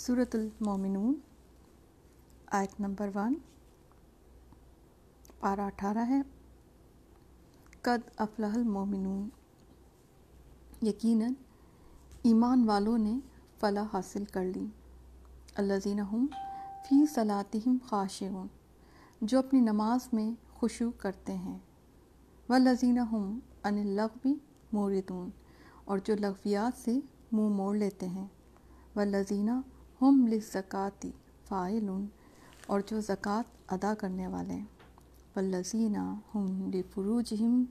صورت المومنون آیت number one پارہ اٹھارہ ہے، قد افلح المومنون یقیناً ایمان والوں نے فلاح حاصل کر لی۔ الذین ہم فی صلاتہم خاشعون، جو اپنی نماز میں خشوع کرتے ہیں۔ والذین ہم ان اللغو موردون، اور جو لغویات سے منہ موڑ لیتے ہیں۔ والذین ہم للزکاتی فائلون اور جو زکوٰۃ ادا کرنے والے ہیں۔ ہم لفروجہم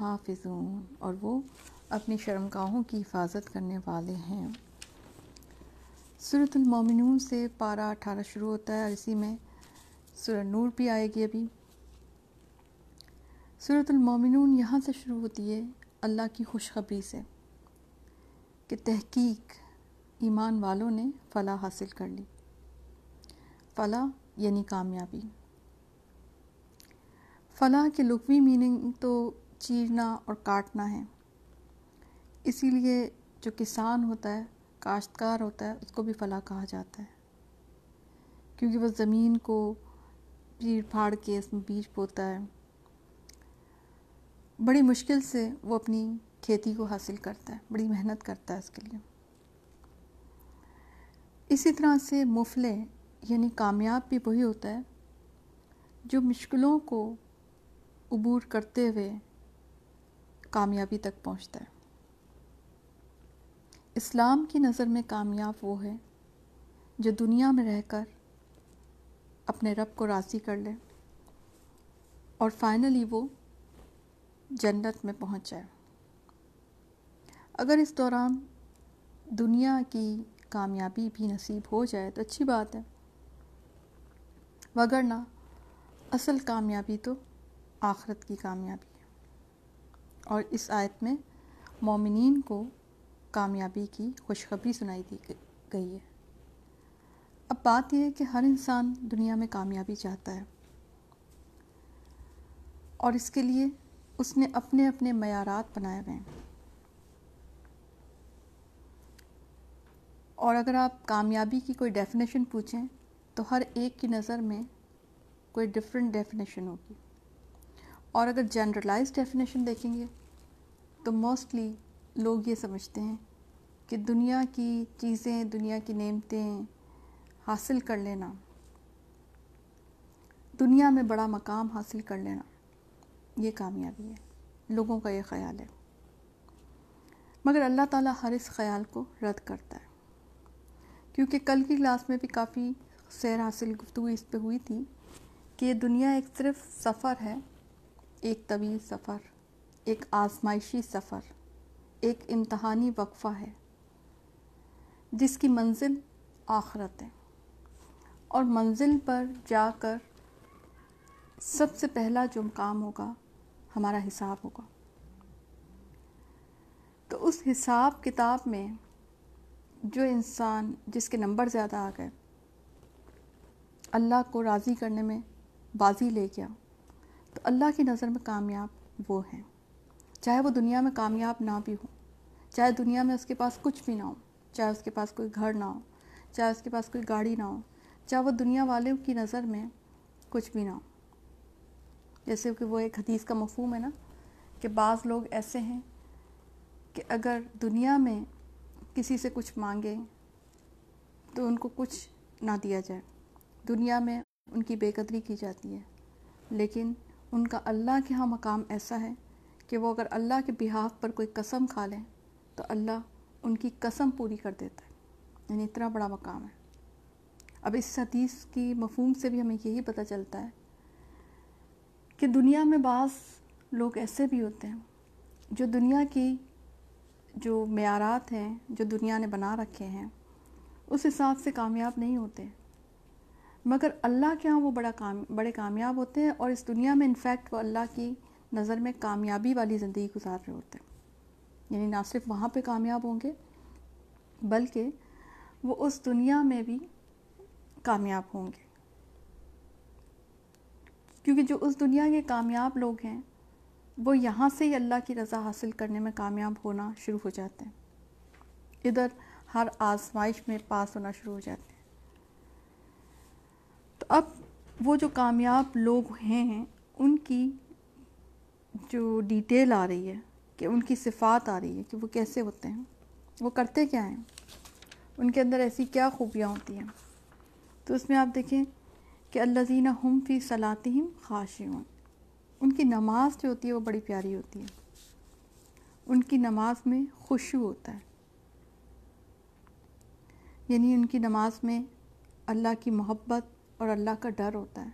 حافظون اور وہ اپنی شرمگاہوں کی حفاظت کرنے والے ہیں۔ سورۃ المومنون سے پارہ اٹھارہ شروع ہوتا ہے اور اسی میں سورہ نور بھی آئے گی ابھی۔ سورۃ المومنون یہاں سے شروع ہوتی ہے اللہ کی خوشخبری سے کہ تحقیق ایمان والوں نے فلاح حاصل کر لی۔ فلاح یعنی کامیابی۔ فلاح کے لغوی میننگ تو چیرنا اور کاٹنا ہے۔ اسی لیے جو کسان ہوتا ہے، کاشتکار ہوتا ہے، اس کو بھی فلاح کہا جاتا ہے۔ کیونکہ وہ زمین کو چیر پھاڑ کے اس میں بیج بوتا ہے۔ بڑی مشکل سے وہ اپنی کھیتی کو حاصل کرتا ہے، بڑی محنت کرتا ہے اس کے لیے۔ اسی طرح سے مفلح یعنی کامیاب بھی وہی ہوتا ہے، جو مشکلوں کو عبور کرتے ہوئے کامیابی تک پہنچتا ہے۔ اسلام کی نظر میں کامیاب وہ ہے جو دنیا میں رہ کر اپنے رب کو راضی کر لے اور فائنلی وہ جنت میں پہنچ جائے۔ اگر اس دوران دنیا کی کامیابی بھی نصیب ہو جائے تو اچھی بات ہے۔ وگرنہ اصل کامیابی تو آخرت کی کامیابی ہے۔ اور اس آیت میں مومنین کو کامیابی کی خوشخبری سنائی دی گئی ہے۔ اب بات یہ ہے کہ ہر انسان دنیا میں کامیابی چاہتا ہے۔ اور اس کے لیے اس نے اپنے اپنے معیارات بنائے ہوئے ہیں۔ اور اگر آپ کامیابی کی کوئی ڈیفینیشن پوچھیں، تو ہر ایک کی نظر میں کوئی ڈفرینٹ ڈیفینیشن ہوگی۔ اور اگر جنرلائز ڈیفینیشن دیکھیں گے، تو موسٹلی لوگ یہ سمجھتے ہیں کہ دنیا کی چیزیں، دنیا کی نعمتیں حاصل کر لینا۔ دنیا میں بڑا مقام حاصل کر لینا، یہ کامیابی ہے۔ لوگوں کا یہ خیال ہے۔ مگر اللہ تعالیٰ ہر اس خیال کو رد کرتا ہے۔ کیونکہ کل کی کلاس میں بھی کافی سیر حاصل گفتگو اس پہ ہوئی تھی کہ یہ دنیا ایک صرف سفر ہے، ایک طویل سفر، ایک آزمائشی سفر، ایک امتحانی وقفہ ہے، جس کی منزل آخرت ہے۔ اور منزل پر جا کر سب سے پہلا جو کام ہوگا، ہمارا حساب ہوگا۔ تو اس حساب کتاب میں جو انسان جس کے نمبر زیادہ آ گئے، اللہ کو راضی کرنے میں بازی لے گیا، تو اللہ کی نظر میں کامیاب وہ ہیں۔ چاہے وہ دنیا میں کامیاب نہ بھی ہو چاہے دنیا میں اس کے پاس کچھ بھی نہ ہو، چاہے اس کے پاس کوئی گھر نہ ہو، چاہے اس کے پاس کوئی گاڑی نہ ہو، چاہے وہ دنیا والوں کی نظر میں کچھ بھی نہ ہو۔ جیسے کہ وہ ایک حدیث کا مفہوم ہے نا، کہ بعض لوگ ایسے ہیں کہ اگر دنیا میں کسی سے کچھ مانگے تو ان کو کچھ نہ دیا جائے۔ دنیا میں ان کی بے قدری کی جاتی ہے، لیکن ان کا اللہ کے ہاں مقام ایسا ہے کہ وہ اگر اللہ کے بحاف پر کوئی قسم کھا لیں تو اللہ ان کی قسم پوری کر دیتا ہے۔ یعنی اتنا بڑا مقام ہے۔ اب اس حدیث کی مفہوم سے بھی ہمیں یہی پتہ چلتا ہے کہ دنیا میں بعض لوگ ایسے بھی ہوتے ہیں جو دنیا کی جو معیارات ہیں، جو دنیا نے بنا رکھے ہیں، اس حساب سے کامیاب نہیں ہوتے۔ مگر اللہ کے ہاں وہ بڑا کام، بڑے کامیاب ہوتے ہیں اور اس دنیا میں انفیکٹ وہ اللہ کی نظر میں کامیابی والی زندگی گزار رہے ہوتے ہیں۔ یعنی نہ صرف وہاں پہ کامیاب ہوں گے، بلکہ وہ اس دنیا میں بھی کامیاب ہوں گے۔ کیونکہ جو اس دنیا کے کامیاب لوگ ہیں وہ یہاں سے ہی اللہ کی رضا حاصل کرنے میں کامیاب ہونا شروع ہو جاتے ہیں۔ ادھر ہر آزمائش میں پاس ہونا شروع ہو جاتے ہیں۔ تو اب وہ جو کامیاب لوگ ہیں، ان کی جو ڈیٹیل آ رہی ہے کہ ان کی صفات آ رہی ہے کہ وہ کیسے ہوتے ہیں، وہ کرتے کیا ہیں؟ ان کے اندر ایسی کیا خوبیاں ہوتی ہیں؟ تو اس میں آپ دیکھیں کہ اللہ زینہ ہم فی صلاطم خاشعون۔ ان کی نماز جو ہوتی ہے وہ بڑی پیاری ہوتی ہے۔ ان کی نماز میں خوشو ہوتا ہے۔ یعنی ان کی نماز میں اللہ کی محبت اور اللہ کا ڈر ہوتا ہے۔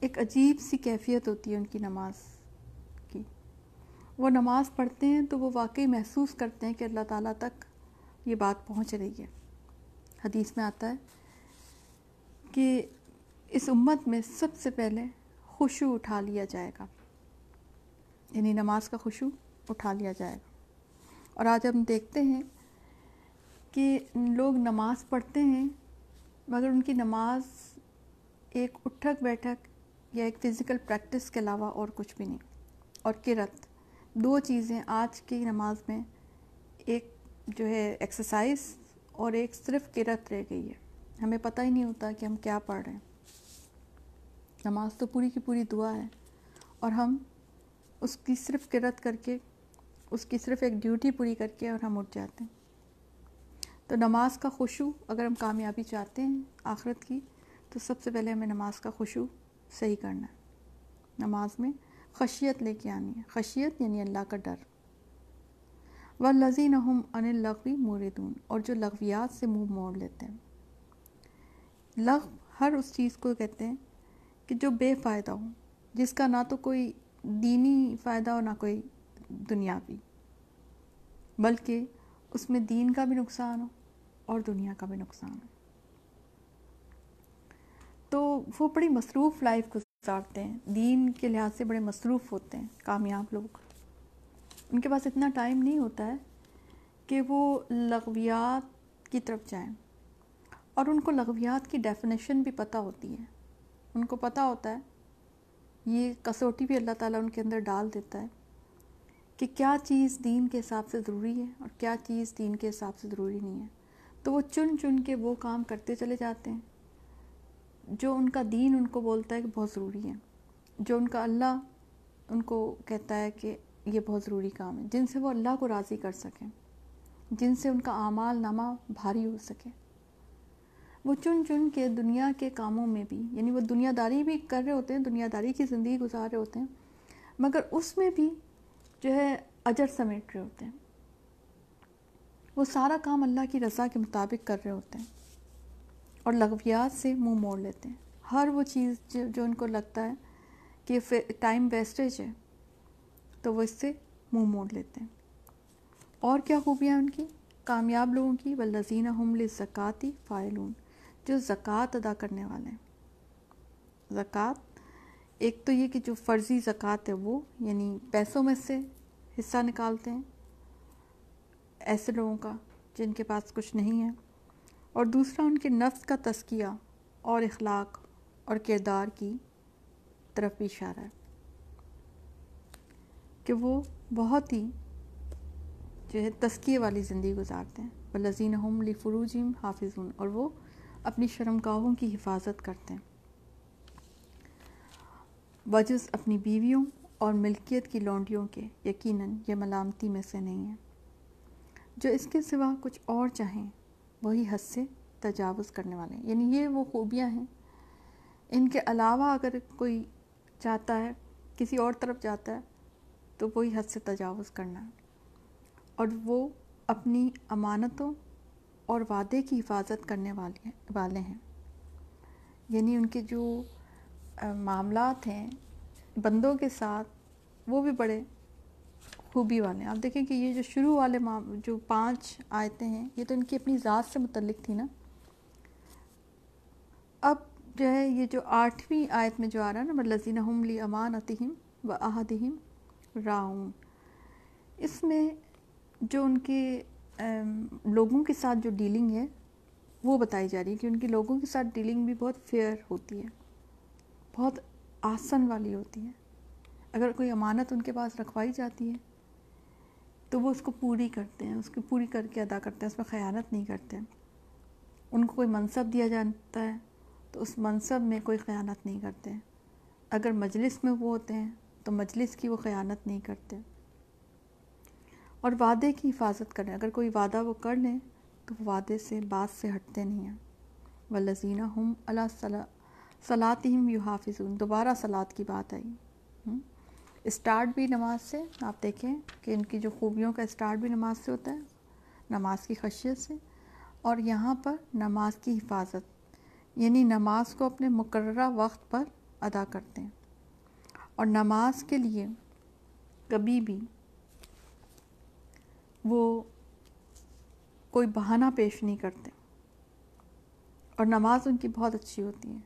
ایک عجیب سی کیفیت ہوتی ہے ان کی نماز کی۔ وہ نماز پڑھتے ہیں تو وہ واقعی محسوس کرتے ہیں کہ اللہ تعالیٰ تک یہ بات پہنچ رہی ہے۔ حدیث میں آتا ہے کہ اس امت میں سب سے پہلے خوشو اٹھا لیا جائے گا۔ یعنی نماز کا خوشو اٹھا لیا جائے گا۔ اور آج ہم دیکھتے ہیں کہ لوگ نماز پڑھتے ہیں، مگر ان کی نماز ایک اٹھک بیٹھک یا ایک فزیکل پریکٹس کے علاوہ اور کچھ بھی نہیں۔ اور کرت دو چیزیں آج کی نماز میں ایک جو ہے ایکسرسائز اور ایک صرف کرت رہ گئی ہے۔ ہمیں پتہ ہی نہیں ہوتا کہ ہم کیا پڑھ رہے ہیں۔ نماز تو پوری کی پوری دعا ہے اور ہم اس کی صرف کرت کر کے، اس کی صرف ایک ڈیوٹی پوری کر کے اور ہم اٹھ جاتے ہیں۔ تو نماز کا خوشو اگر ہم کامیابی چاہتے ہیں آخرت کی، تو سب سے پہلے ہمیں نماز کا خوشو صحیح کرنا ہے۔ نماز میں خشیت لے کے آنی ہے۔ خشیت یعنی اللہ کا ڈر۔ و لذین ہم ان لغوی موردون اور جو لغویات سے منہ موڑ لیتے ہیں۔ لغ ہر اس چیز کو کہتے ہیں کہ جو بے فائدہ ہو جس کا نہ تو کوئی دینی فائدہ ہو نہ کوئی دنیاوی، بلکہ اس میں دین کا بھی نقصان ہو اور دنیا کا بھی نقصان ہو۔ تو وہ بڑی مصروف لائف گزارتے ہیں، دین کے لحاظ سے بڑے مصروف ہوتے ہیں کامیاب لوگ۔ ان کے پاس اتنا ٹائم نہیں ہوتا ہے کہ وہ لغویات کی طرف جائیں۔ اور ان کو لغویات کی ڈیفینیشن بھی پتہ ہوتی ہے۔ ان کو پتہ ہوتا ہے، یہ کسوٹی بھی اللہ تعالیٰ ان کے اندر ڈال دیتا ہے کہ کیا چیز دین کے حساب سے ضروری ہے اور کیا چیز دین کے حساب سے ضروری نہیں ہے۔ تو وہ چن چن کے وہ کام کرتے چلے جاتے ہیں۔ جو ان کا دین ان کو بولتا ہے کہ بہت ضروری ہے، جو ان کا اللہ ان کو کہتا ہے کہ یہ بہت ضروری کام ہے، جن سے وہ اللہ کو راضی کر سکیں، جن سے ان کا اعمال نامہ بھاری ہو سکے۔ وہ چن چن کے دنیا کے کاموں میں بھی یعنی وہ دنیا داری بھی کر رہے ہوتے ہیں، دنیا داری کی زندگی گزار رہے ہوتے ہیں، مگر اس میں بھی جو ہے اجر سمیٹ رہے ہوتے ہیں۔ وہ سارا کام اللہ کی رضا کے مطابق کر رہے ہوتے ہیں اور لغویات سے منہ موڑ لیتے ہیں۔ ہر وہ چیز جو ان کو لگتا ہے کہ ٹائم ویسٹیج ہے، تو وہ اس سے منہ موڑ لیتے ہیں۔ اور کیا خوبیاں ان کی؟ کامیاب لوگوں کی ولزین حمل زکاتی فائلون جو زکوٰۃ ادا کرنے والے ہیں۔ زکوٰۃ، ایک تو یہ کہ جو فرضی زکوٰۃ ہے وہ یعنی پیسوں میں سے حصہ نکالتے ہیں ایسے لوگوں کا جن کے پاس کچھ نہیں ہے۔ اور دوسرا، ان کے نفس کا تسکیہ اور اخلاق اور کردار کی طرف بھی اشارہ ہے کہ وہ بہت ہی جو ہے تسکیے والی زندگی گزارتے ہیں۔ وہ لذین ہم لی فروجیم حافظون اور وہ اپنی شرمگاہوں کی حفاظت کرتے ہیں۔ وجز اپنی بیویوں اور ملکیت کی لونڈیوں کے یقیناً یہ ملامتی میں سے نہیں ہے جو اس کے سوا کچھ اور چاہیں، وہی حد سے تجاوز کرنے والے ہیں۔ یعنی یہ وہ خوبیاں ہیں۔ ان کے علاوہ اگر کوئی چاہتا ہے، کسی اور طرف جاتا ہے، تو وہی حد سے تجاوز کرنا ہے۔ اور وہ اپنی امانتوں اور وعدے کی حفاظت کرنے والے والے ہیں۔ یعنی ان کے جو معاملات ہیں بندوں کے ساتھ، وہ بھی بڑے خوبی والے ہیں۔ آپ دیکھیں کہ یہ جو شروع والے جو پانچ آیتیں ہیں، یہ تو ان کی اپنی ذات سے متعلق تھی نا۔ اب جو ہے، یہ جو آٹھویں آیت میں جو آ رہا ہے نا لذین ہم لی امان اتہم و احدہم راؤن اس میں جو ان کے لوگوں کے ساتھ جو ڈیلنگ ہے، وہ بتائی جا رہی ہے کہ ان کی لوگوں کے ساتھ ڈیلنگ بھی بہت فیئر ہوتی ہے، بہت آسن والی ہوتی ہے۔ اگر کوئی امانت ان کے پاس رکھوائی جاتی ہے، تو وہ اس کو پوری کرتے ہیں، اس کی پوری کر کے ادا کرتے ہیں، اس میں خیانت نہیں کرتے ان کو کوئی منصب دیا جاتا ہے، تو اس منصب میں کوئی خیانت نہیں کرتے اگر مجلس میں وہ ہوتے ہیں، تو مجلس کی وہ خیانت نہیں کرتے۔ اور وعدے کی حفاظت کریں۔ اگر کوئی وعدہ وہ کر لیں تو وعدے سے بات سے ہٹتے نہیں ہیں۔ ولزینہ ہم اللہ صلاحم یو حافظ دوبارہ سلاد کی بات آئی۔ اسٹارٹ بھی نماز سے، آپ دیکھیں کہ ان کی جو خوبیوں کا اسٹارٹ بھی نماز سے ہوتا ہے، نماز کی خشیت سے، اور یہاں پر نماز کی حفاظت۔ یعنی نماز کو اپنے مقررہ وقت پر ادا کرتے ہیں۔ اور نماز کے لیے کبھی بھی وہ کوئی بہانہ پیش نہیں کرتے اور نماز ان کی بہت اچھی ہوتی ہے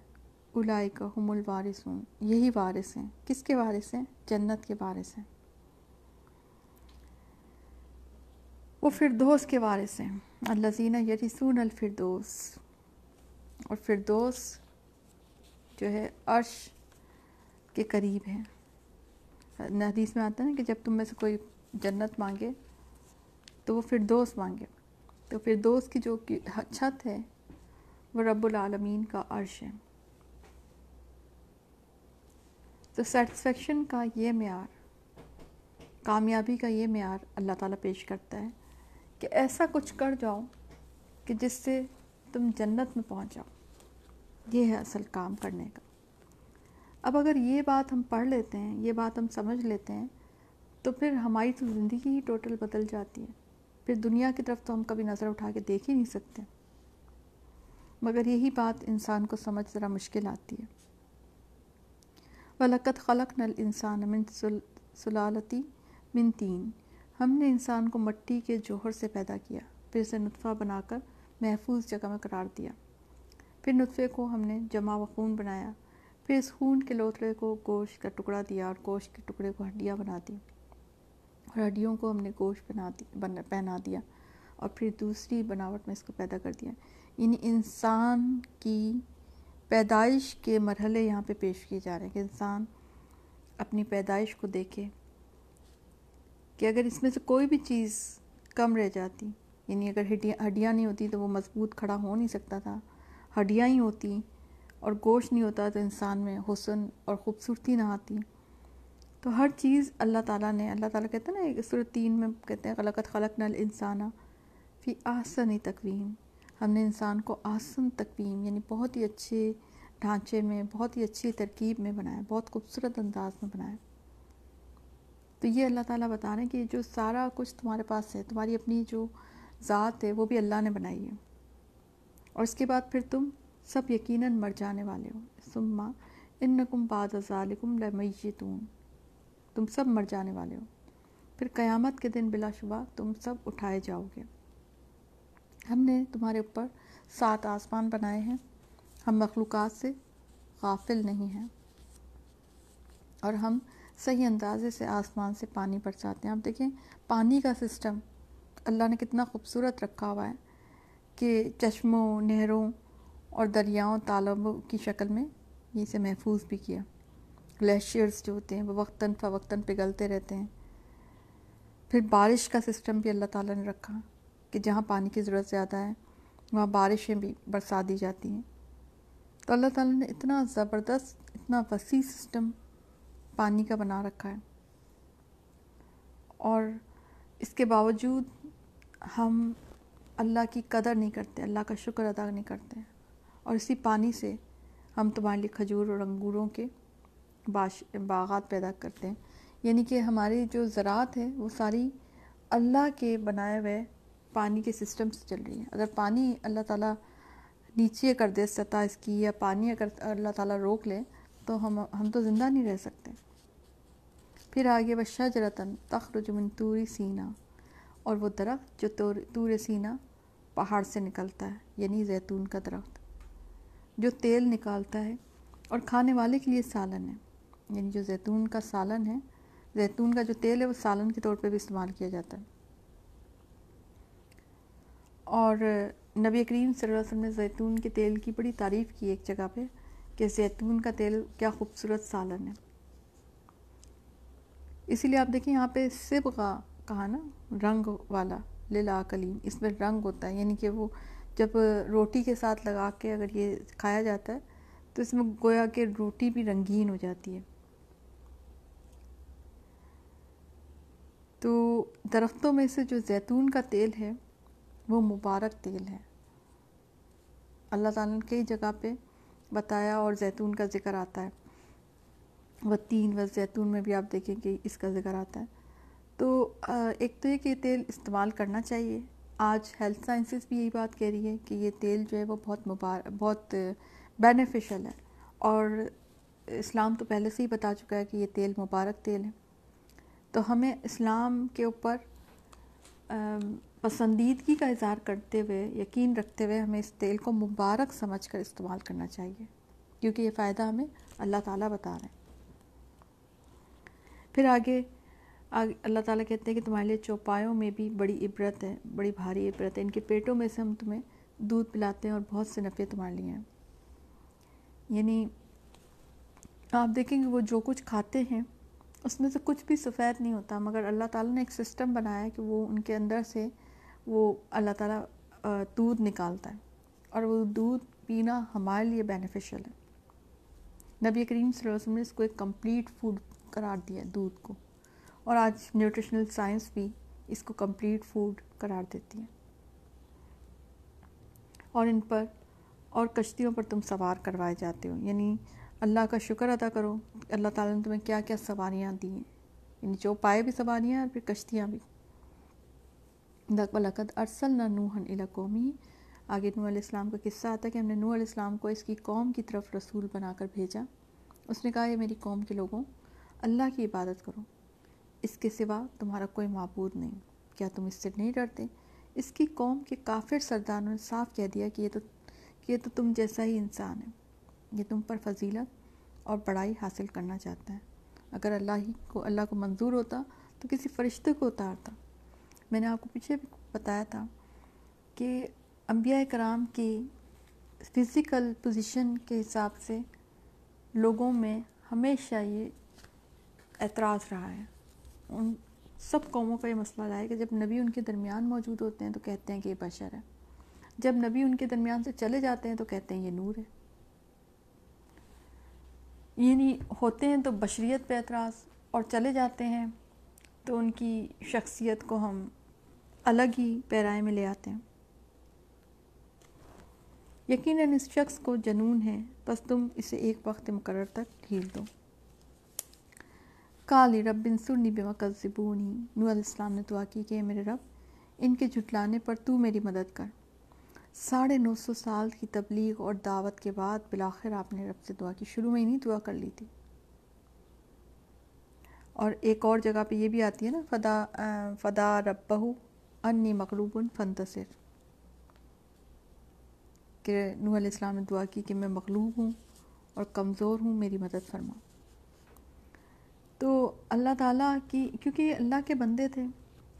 الائی کا ہم الوارثون، یہی وارث ہیں۔ کس کے وارث ہیں؟ جنت کے وارث ہیں۔ وہ فردوس کے وارث ہیں۔ الزینہ یریسون الفردوس۔ اور فردوس جو ہے عرش کے قریب ہے حدیث میں آتا ہے نا کہ جب تم میں سے کوئی جنت مانگے تو وہ فردوس مانگے۔ تو فردوس کی جو چھت ہے، وہ رب العالمین کا عرش ہے۔ تو سیٹسفیکشن کا یہ معیار، کامیابی کا یہ معیار اللہ تعالیٰ پیش کرتا ہے کہ ایسا کچھ کر جاؤ کہ جس سے تم جنت میں پہنچ جاؤ۔ یہ ہے اصل کام کرنے کا۔ اب اگر یہ بات ہم پڑھ لیتے ہیں، یہ بات ہم سمجھ لیتے ہیں، تو پھر ہماری تو زندگی ہی ٹوٹل بدل جاتی ہے۔ پھر دنیا کی طرف تو ہم کبھی نظر اٹھا کے دیکھ ہی نہیں سکتے۔ مگر یہی بات انسان کو سمجھ ذرا مشکل آتی ہے۔ ولاقت خلق نل انسان من سلالتی من تین ہم نے انسان کو مٹی کے جوہر سے پیدا کیا، پھر اسے نطفہ بنا کر محفوظ جگہ میں قرار دیا۔ پھر نطفے کو ہم نے جمع و خون بنایا۔ پھر اس خون کے لوتھڑے کو گوشت کا ٹکڑا دیا اور گوشت کے ٹکڑے کو ہڈیاں بنا دی اور ہڈیوں کو ہم نے گوشت بنا دی پہنا دیا اور پھر دوسری بناوٹ میں اس کو پیدا کر دیا۔ یعنی انسان کی پیدائش کے مرحلے یہاں پہ پیش کیے جا رہے ہیں کہ انسان اپنی پیدائش کو دیکھے کہ اگر اس میں سے کوئی بھی چیز کم رہ جاتی یعنی اگر ہڈیاں ہڈیاں نہیں ہوتی تو وہ مضبوط کھڑا ہو نہیں سکتا تھا، ہڈیاں ہی ہوتی اور گوشت نہیں ہوتا تو انسان میں حسن اور خوبصورتی نہ آتی۔ تو ہر چیز اللہ تعالیٰ نے، اللہ تعالیٰ کہتے ہیں نا صورت تین میں کہتے ہیں غلط خلق نل انسانہ فی آسن تقویم۔ ہم نے انسان کو آسن تقویم یعنی بہت ہی اچھے ڈھانچے میں، بہت ہی اچھی ترکیب میں بنایا، بہت خوبصورت انداز میں بنایا۔ تو یہ اللہ تعالیٰ بتا رہے ہیں کہ جو سارا کچھ تمہارے پاس ہے، تمہاری اپنی جو ذات ہے، وہ بھی اللہ نے بنائی ہے۔ اور اس کے بعد پھر تم سب یقیناً مر جانے والے ہو۔ سما ان نقم بعد ذالکم لمیتون۔ تم سب مر جانے والے ہو۔ پھر قیامت کے دن بلا شبہ تم سب اٹھائے جاؤ گے۔ ہم نے تمہارے اوپر سات آسمان بنائے ہیں۔ ہم مخلوقات سے غافل نہیں ہیں۔ اور ہم صحیح اندازے سے آسمان سے پانی برساتے ہیں۔ آپ دیکھیں، پانی کا سسٹم اللہ نے کتنا خوبصورت رکھا ہوا ہے کہ چشموں، نہروں اور دریاؤں، تالابوں کی شکل میں اسے محفوظ بھی کیا۔ گلیشیئرس جو ہوتے ہیں وہ وقتاً فوقتاً پگھلتے رہتے ہیں۔ پھر بارش کا سسٹم بھی اللہ تعالیٰ نے رکھا کہ جہاں پانی کی ضرورت زیادہ ہے، وہاں بارشیں بھی برسا دی جاتی ہیں۔ تو اللہ تعالیٰ نے اتنا زبردست، اتنا وسیع سسٹم پانی کا بنا رکھا ہے۔ اور اس کے باوجود ہم اللہ کی قدر نہیں کرتے، اللہ کا شکر ادا نہیں کرتے۔ اور اسی پانی سے ہم تمہارے لیے کھجور اور انگوروں کے باش، باغات پیدا کرتے ہیں۔ یعنی کہ ہماری جو زراعت ہے وہ ساری اللہ کے بنائے ہوئے پانی کے سسٹم سے چل رہی ہے۔ اگر پانی اللہ تعالیٰ نیچے کر دے، سطح اس کی یا پانی اگر اللہ تعالیٰ روک لے، تو ہم ہم تو زندہ نہیں رہ سکتے۔ پھر آگے بشا جرتن تخرج من توری سینا اور وہ درخت جو تور سینا پہاڑ سے نکلتا ہے یعنی زیتون کا درخت، جو تیل نکالتا ہے اور کھانے والے کے لیے سالن ہے۔ یعنی جو زیتون کا سالن ہے، زیتون کا جو تیل ہے، وہ سالن کے طور پہ بھی استعمال کیا جاتا ہے۔ اور نبی کریم صلی اللہ علیہ وسلم نے زیتون کے تیل کی بڑی تعریف کی ایک جگہ پہ کہ زیتون کا تیل کیا خوبصورت سالن ہے۔ اسی لیے آپ دیکھیں، یہاں پہ سبغا کہا نا، رنگ والا للا کلیم، اس میں رنگ ہوتا ہے۔ یعنی کہ وہ جب روٹی کے ساتھ لگا کے اگر یہ کھایا جاتا ہے، تو اس میں گویا کہ روٹی بھی رنگین ہو جاتی ہے۔ تو درختوں میں سے جو زیتون کا تیل ہے، وہ مبارک تیل ہے۔ اللہ تعالیٰ نے کئی جگہ پہ بتایا اور زیتون کا ذکر آتا ہے۔ وہ تین و زیتون میں بھی آپ دیکھیں کہ اس کا ذکر آتا ہے۔ تو ایک تو یہ کہ یہ تیل استعمال کرنا چاہیے۔ آج ہیلتھ سائنسز بھی یہی بات کہہ رہی ہے کہ یہ تیل جو ہے وہ بہت مبار، بہت بینیفیشل ہے۔ اور اسلام تو پہلے سے ہی بتا چکا ہے کہ یہ تیل مبارک تیل ہے۔ تو ہمیں اسلام کے اوپر پسندیدگی کا اظہار کرتے ہوئے، یقین رکھتے ہوئے ہمیں اس تیل کو مبارک سمجھ کر استعمال کرنا چاہیے، کیونکہ یہ فائدہ ہمیں اللہ تعالیٰ بتا رہے ہیں۔ پھر آگے اللہ تعالیٰ کہتے ہیں کہ تمہارے لیے چوپایوں میں بھی بڑی عبرت ہے، بڑی بھاری عبرت ہے۔ ان کے پیٹوں میں سے ہم تمہیں دودھ پلاتے ہیں اور بہت سے نفع تمہارے لیے ہیں۔ یعنی آپ دیکھیں گے وہ جو کچھ کھاتے ہیں اس میں سے کچھ بھی سفید نہیں ہوتا، مگر اللہ تعالیٰ نے ایک سسٹم بنایا ہے کہ وہ ان کے اندر سے وہ اللہ تعالیٰ دودھ نکالتا ہے اور وہ دودھ پینا ہمارے لیے بینیفیشل ہے۔ نبی کریم صلی اللہ علیہ وسلم نے اس کو ایک کمپلیٹ فوڈ قرار دیا ہے دودھ کو، اور آج نیوٹریشنل سائنس بھی اس کو کمپلیٹ فوڈ قرار دیتی ہے۔ اور ان پر، اور کشتیوں پر تم سوار کروائے جاتے ہو یعنی اللہ کا شکر ادا کرو۔ اللہ تعالیٰ نے تمہیں کیا کیا سواریاں دی ہیں یعنی جو پائے بھی سواریاں اور پھر کشتیاں بھی۔ لقد ارسل نہ نوحن الا قومی آگے نوح علیہ السلام کا قصہ آتا ہے کہ ہم نے نوح علیہ السلام کو اس کی قوم کی طرف رسول بنا کر بھیجا۔ اس نے کہا یہ میری قوم کے لوگوں، اللہ کی عبادت کرو۔ اس کے سوا تمہارا کوئی معبود نہیں۔ کیا تم اس سے نہیں ڈرتے؟ اس کی قوم کے کافر سرداروں نے صاف کہہ دیا کہ یہ تو، کہ یہ تو تم جیسا ہی انسان ہے۔ یہ تم پر فضیلت اور بڑائی حاصل کرنا چاہتا ہے۔ اگر اللہ ہی کو، اللہ کو منظور ہوتا تو کسی فرشتے کو اتارتا۔ میں نے آپ کو پیچھے بھی بتایا تھا کہ انبیاء کرام کی فزیکل پوزیشن کے حساب سے لوگوں میں ہمیشہ یہ اعتراض رہا ہے۔ ان سب قوموں کا یہ مسئلہ رہا ہے کہ جب نبی ان کے درمیان موجود ہوتے ہیں تو کہتے ہیں کہ یہ بشر ہے۔ جب نبی ان کے درمیان سے چلے جاتے ہیں تو کہتے ہیں یہ نور ہے۔ یعنی ہوتے ہیں تو بشریت پہ اعتراض اور چلے جاتے ہیں تو ان کی شخصیت کو ہم الگ ہی پیرائے میں لے آتے ہیں۔ یقیناً اس شخص کو جنون ہے، بس تم اسے ایک وقت مقرر تک ڈھیل دو۔ کالی رب بن سرنی بے مکذبونی نو علیہ السلام نے دعا کی کہ میرے رب، ان کے جھٹلانے پر تو میری مدد کر۔ ساڑھے نو سو سال کی تبلیغ اور دعوت کے بعد بلاخر آپ نے رب سے دعا کی۔ شروع میں ہی نہیں دعا کر لی تھی۔ اور ایک اور جگہ پہ یہ بھی آتی ہے نا، فدا فدا رب بہو انی مغلوب فنتصر کہ نو علیہ السلام نے دعا کی کہ میں مغلوب ہوں اور کمزور ہوں، میری مدد فرما۔ تو اللہ تعالیٰ کی، کیونکہ اللہ کے بندے تھے،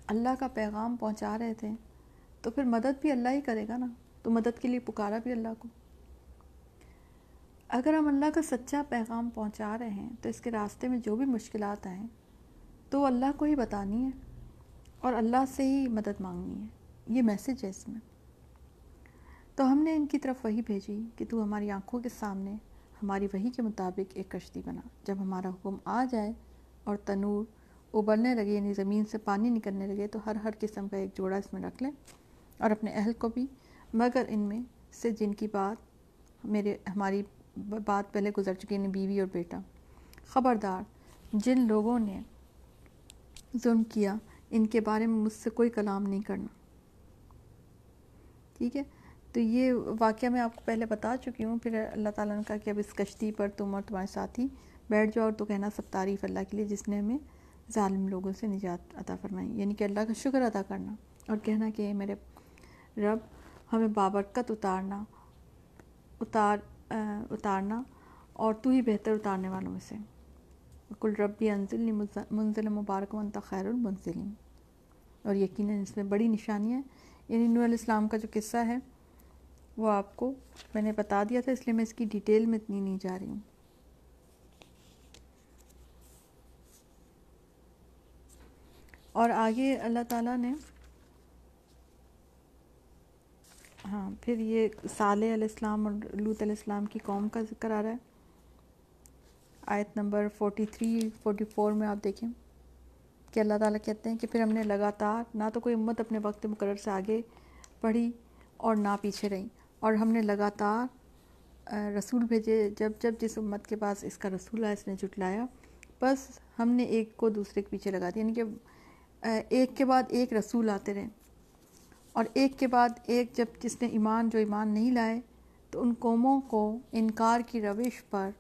اللہ کا پیغام پہنچا رہے تھے، تو پھر مدد بھی اللہ ہی کرے گا نا۔ تو مدد کے لیے پکارا بھی اللہ کو۔ اگر ہم اللہ کا سچا پیغام پہنچا رہے ہیں تو اس کے راستے میں جو بھی مشکلات آئیں تو اللہ کو ہی بتانی ہے اور اللہ سے ہی مدد مانگنی ہے۔ یہ میسج ہے اس میں۔ تو ہم نے ان کی طرف وہی بھیجی کہ تو ہماری آنکھوں کے سامنے ہماری وہی کے مطابق ایک کشتی بنا۔ جب ہمارا حکم آ جائے اور تنور ابلنے لگے یعنی زمین سے پانی نکلنے لگے، تو ہر ہر قسم کا ایک جوڑا اس میں رکھ لیں اور اپنے اہل کو بھی مگر ان میں سے جن کی بات میرے، ہماری بات پہلے گزر چکی یعنی بیوی اور بیٹا۔ خبردار، جن لوگوں نے ظلم کیا، ان کے بارے میں مجھ سے کوئی کلام نہیں کرنا۔ ٹھیک ہے؟ تو یہ واقعہ میں آپ کو پہلے بتا چکی ہوں، پھر اللہ تعالیٰ نے کہا کہ اب اس کشتی پر تم اور تمہارے ساتھی بیٹھ جاؤ اور تو کہنا سب تعریف اللہ کے لیے، جس نے ہمیں ظالم لوگوں سے نجات عطا فرمائی۔ یعنی کہ اللہ کا شکر ادا کرنا اور کہنا کہ میرے رب ہمیں بابرکت اتارنا، اتار اتارنا اور تو ہی بہتر اتارنے والوں میں سے۔ کل ربی انزل منزل مبارک منت خیر المنزلین۔ اور یقیناً اس میں بڑی نشانی ہے۔ یعنی نور علیہ السلام کا جو قصہ ہے، وہ آپ کو میں نے بتا دیا تھا، اس لیے میں اس کی ڈیٹیل میں اتنی نہیں جا رہی ہوں۔ اور آگے اللہ تعالیٰ نے ہاں پھر یہ صالح علیہ السلام اور لوت علیہ السلام کی قوم کا ذکر آ رہا ہے۔ آیت نمبر فورٹی تھری فورٹی فور میں آپ دیکھیں کہ اللہ تعالیٰ کہتے ہیں کہ پھر ہم نے لگاتار نہ تو کوئی امت اپنے وقت مقرر سے آگے پڑھی اور نہ پیچھے رہیں اور ہم نے لگاتار رسول بھیجے۔ جب جب جس امت کے پاس اس کا رسول آیا، اس نے جٹلایا بس ہم نے ایک کو دوسرے کے پیچھے لگا دیا۔ یعنی کہ ایک کے بعد ایک رسول آتے رہے۔ اور ایک کے بعد ایک جب جس نے ایمان جو ایمان نہیں لائے، تو ان قوموں کو انکار کی روش پر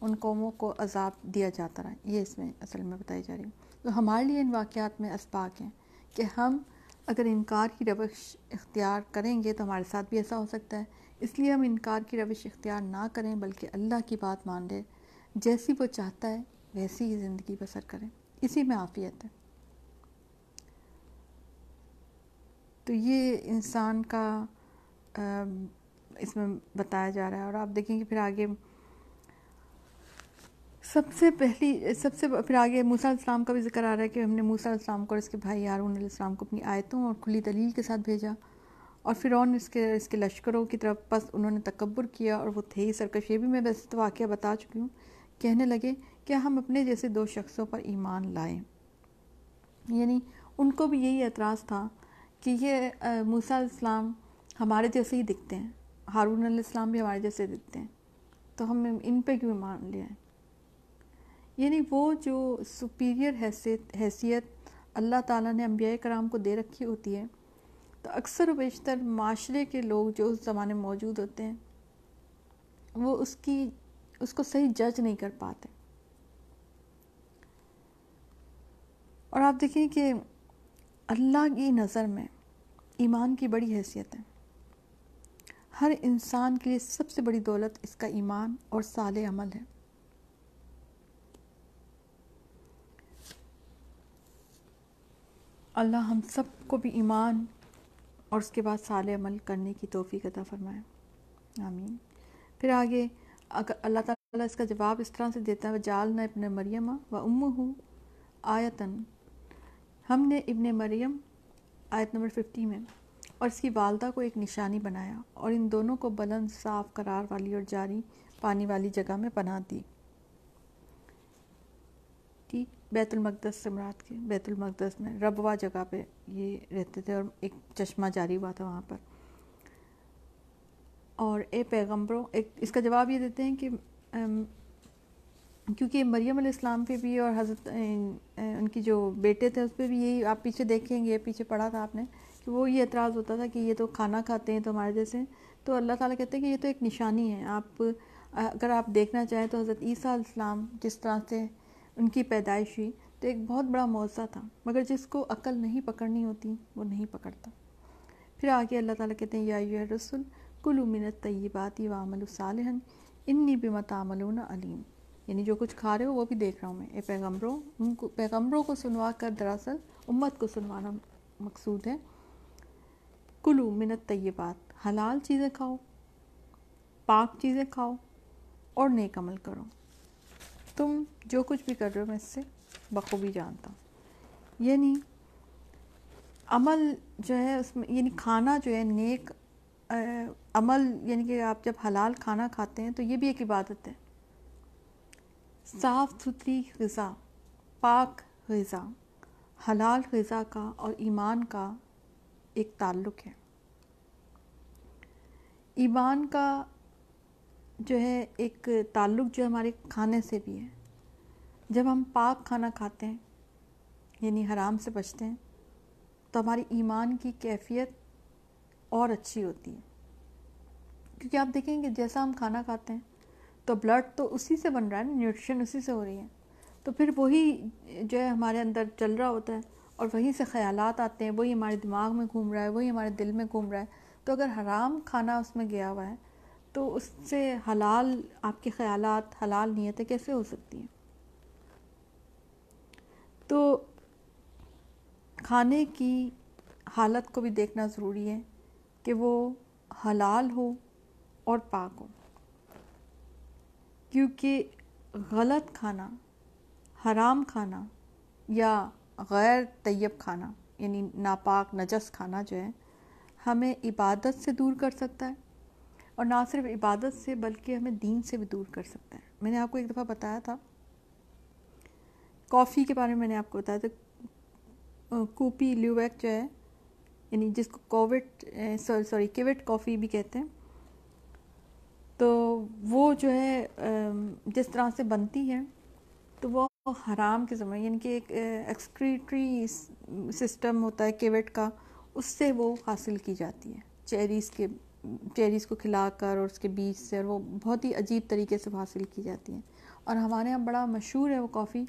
ان قوموں کو عذاب دیا جاتا رہا۔ یہ اس میں اصل میں بتائی جا رہی ہے۔ تو ہمارے لیے ان واقعات میں اسباق ہیں کہ ہم اگر انکار کی روش اختیار کریں گے تو ہمارے ساتھ بھی ایسا ہو سکتا ہے۔ اس لیے ہم انکار کی روش اختیار نہ کریں، بلکہ اللہ کی بات مان لیں۔ جیسی وہ چاہتا ہے، ویسی ہی زندگی بسر کریں۔ اسی میں عافیت ہے۔ تو یہ انسان کا اس میں بتایا جا رہا ہے اور آپ دیکھیں گے پھر آگے سب سے پہلی، سب سے پھر آگے موسیٰ علیہ السلام کا بھی ذکر آ رہا ہے کہ ہم نے موسیٰ علیہ السلام کو اور اس کے بھائی ہارون علیہ السلام کو اپنی آیتوں اور کھلی دلیل کے ساتھ بھیجا اور فرعون اس کے اس کے لشکروں کی طرف پس انہوں نے تکبر کیا اور وہ تھے ہی سرکش۔ یہ بھی میں ویسے تو واقعہ بتا چکی ہوں۔ کہنے لگے کہ ہم اپنے جیسے دو شخصوں پر ایمان لائیں؟ یعنی ان کو بھی یہی اعتراض تھا کہ یہ موسیٰ علیہ السلام ہمارے جیسے ہی دکھتے ہیں، ہارون علیہ السلام بھی ہمارے جیسے دکھتے ہیں، تو ہم ان پہ کیوں ایمان لے آئیں یعنی وہ جو سپیریئر حیثیت حیثیت اللہ تعالیٰ نے انبیاء کرام کو دے رکھی ہوتی ہے، تو اکثر و بیشتر معاشرے کے لوگ جو اس زمانے میں موجود ہوتے ہیں، وہ اس کی، اس کو صحیح جج نہیں کر پاتے۔ اور آپ دیکھیں کہ اللہ کی نظر میں ایمان کی بڑی حیثیت ہے۔ ہر انسان کے لیے سب سے بڑی دولت اس کا ایمان اور سال عمل ہے۔ اللہ ہم سب کو بھی ایمان اور اس کے بعد سال عمل کرنے کی توفیق عطا فرمائے۔ آمین۔ پھر آگے اگر اللہ تعالیٰ اس کا جواب اس طرح سے دیتا ہے جالنا ابن مریم و ام ہوں آیتن ہم نے ابن مریم آیت نمبر ففٹی میں اور اس کی والدہ کو ایک نشانی بنایا اور ان دونوں کو بلند، صاف، قرار والی اور جاری پانی والی جگہ میں پناہ دی۔ ٹھیک، بیت المقدس سے مراد کے بیت المقدس میں ربوا جگہ پہ یہ رہتے تھے اور ایک چشمہ جاری ہوا تھا وہاں پر۔ اور اے پیغمبروں، ایک اس کا جواب یہ دیتے ہیں کہ کیونکہ مریم علیہ السلام پہ بھی اور حضرت ان کی جو بیٹے تھے، اس پہ بھی یہی آپ پیچھے دیکھیں گے، پیچھے پڑھا تھا آپ نے، کہ وہ یہ اعتراض ہوتا تھا کہ یہ تو کھانا کھاتے ہیں تو ہمارے جیسے۔ تو اللہ تعالیٰ کہتے ہیں کہ یہ تو ایک نشانی ہے۔ آپ، اگر آپ دیکھنا چاہیں تو حضرت عیسیٰ علیہ السلام جس طرح سے ان کی پیدائش ہوئی، تو ایک بہت بڑا معاوضہ تھا۔ مگر جس کو عقل نہیں پکڑنی ہوتی، وہ نہیں پکڑتا۔ پھر آگے اللہ تعالیٰ کہتے ہیں، یا یو رسول کل امنت طیباتی و عمل انی بمت عملون علیم۔ یعنی جو کچھ کھا رہے ہو وہ بھی دیکھ رہا ہوں میں۔ اے پیغمبروں، ان کو پیغمبروں کو سنوا کر دراصل امت کو سنوانا مقصود ہے۔ کلو منت طیبات حلال چیزیں کھاؤ، پاک چیزیں کھاؤ اور نیک عمل کرو۔ تم جو کچھ بھی کر رہے ہو میں اس سے بخوبی جانتا ہوں۔ یعنی عمل جو ہے، اس میں یعنی کھانا جو ہے، نیک عمل یعنی کہ آپ جب حلال کھانا کھاتے ہیں تو یہ بھی ایک عبادت ہے۔ صاف ستھری غذا، پاک غذا، حلال غذا کا اور ایمان کا ایک تعلق ہے۔ ایمان کا جو ہے ایک تعلق جو ہمارے کھانے سے بھی ہے۔ جب ہم پاک کھانا کھاتے ہیں یعنی حرام سے بچتے ہیں، تو ہماری ایمان کی کیفیت اور اچھی ہوتی ہے۔ کیونکہ آپ دیکھیں کہ جیسا ہم کھانا کھاتے ہیں تو بلڈ تو اسی سے بن رہا ہے نا نیوٹریشن اسی سے ہو رہی ہے۔ تو پھر وہی جو ہے ہمارے اندر چل رہا ہوتا ہے اور وہیں سے خیالات آتے ہیں، وہی ہمارے دماغ میں گھوم رہا ہے، وہی ہمارے دل میں گھوم رہا ہے۔ تو اگر حرام کھانا اس میں گیا ہوا ہے، تو اس سے حلال آپ کے خیالات، حلال نیتیں کیسے ہو سکتی ہیں؟ تو کھانے کی حالت کو بھی دیکھنا ضروری ہے کہ وہ حلال ہو اور پاک ہو۔ کیونکہ غلط کھانا، حرام کھانا یا غیر طیب کھانا یعنی ناپاک، نجس کھانا جو ہے، ہمیں عبادت سے دور کر سکتا ہے۔ اور نہ صرف عبادت سے بلکہ ہمیں دین سے بھی دور کر سکتا ہے۔ میں نے آپ کو ایک دفعہ بتایا تھا، کافی کے بارے میں میں نے آپ کو بتایا تھا، کوپی لیویک جو ہے یعنی جس کو کووڈ سوری کیوٹ کافی بھی کہتے ہیں تو وہ جو ہے جس طرح سے بنتی ہے تو وہ حرام کے زمانے یعنی کہ ایک ایکسکریٹری سسٹم ہوتا ہے، کیوٹ کا، اس سے وہ حاصل کی جاتی ہے چیریز کے، چیریز کو کھلا کر اور اس کے بیج سے، اور وہ بہت ہی عجیب طریقے سے حاصل کی جاتی ہیں۔ اور ہمارے یہاں بڑا مشہور ہے وہ کافی۔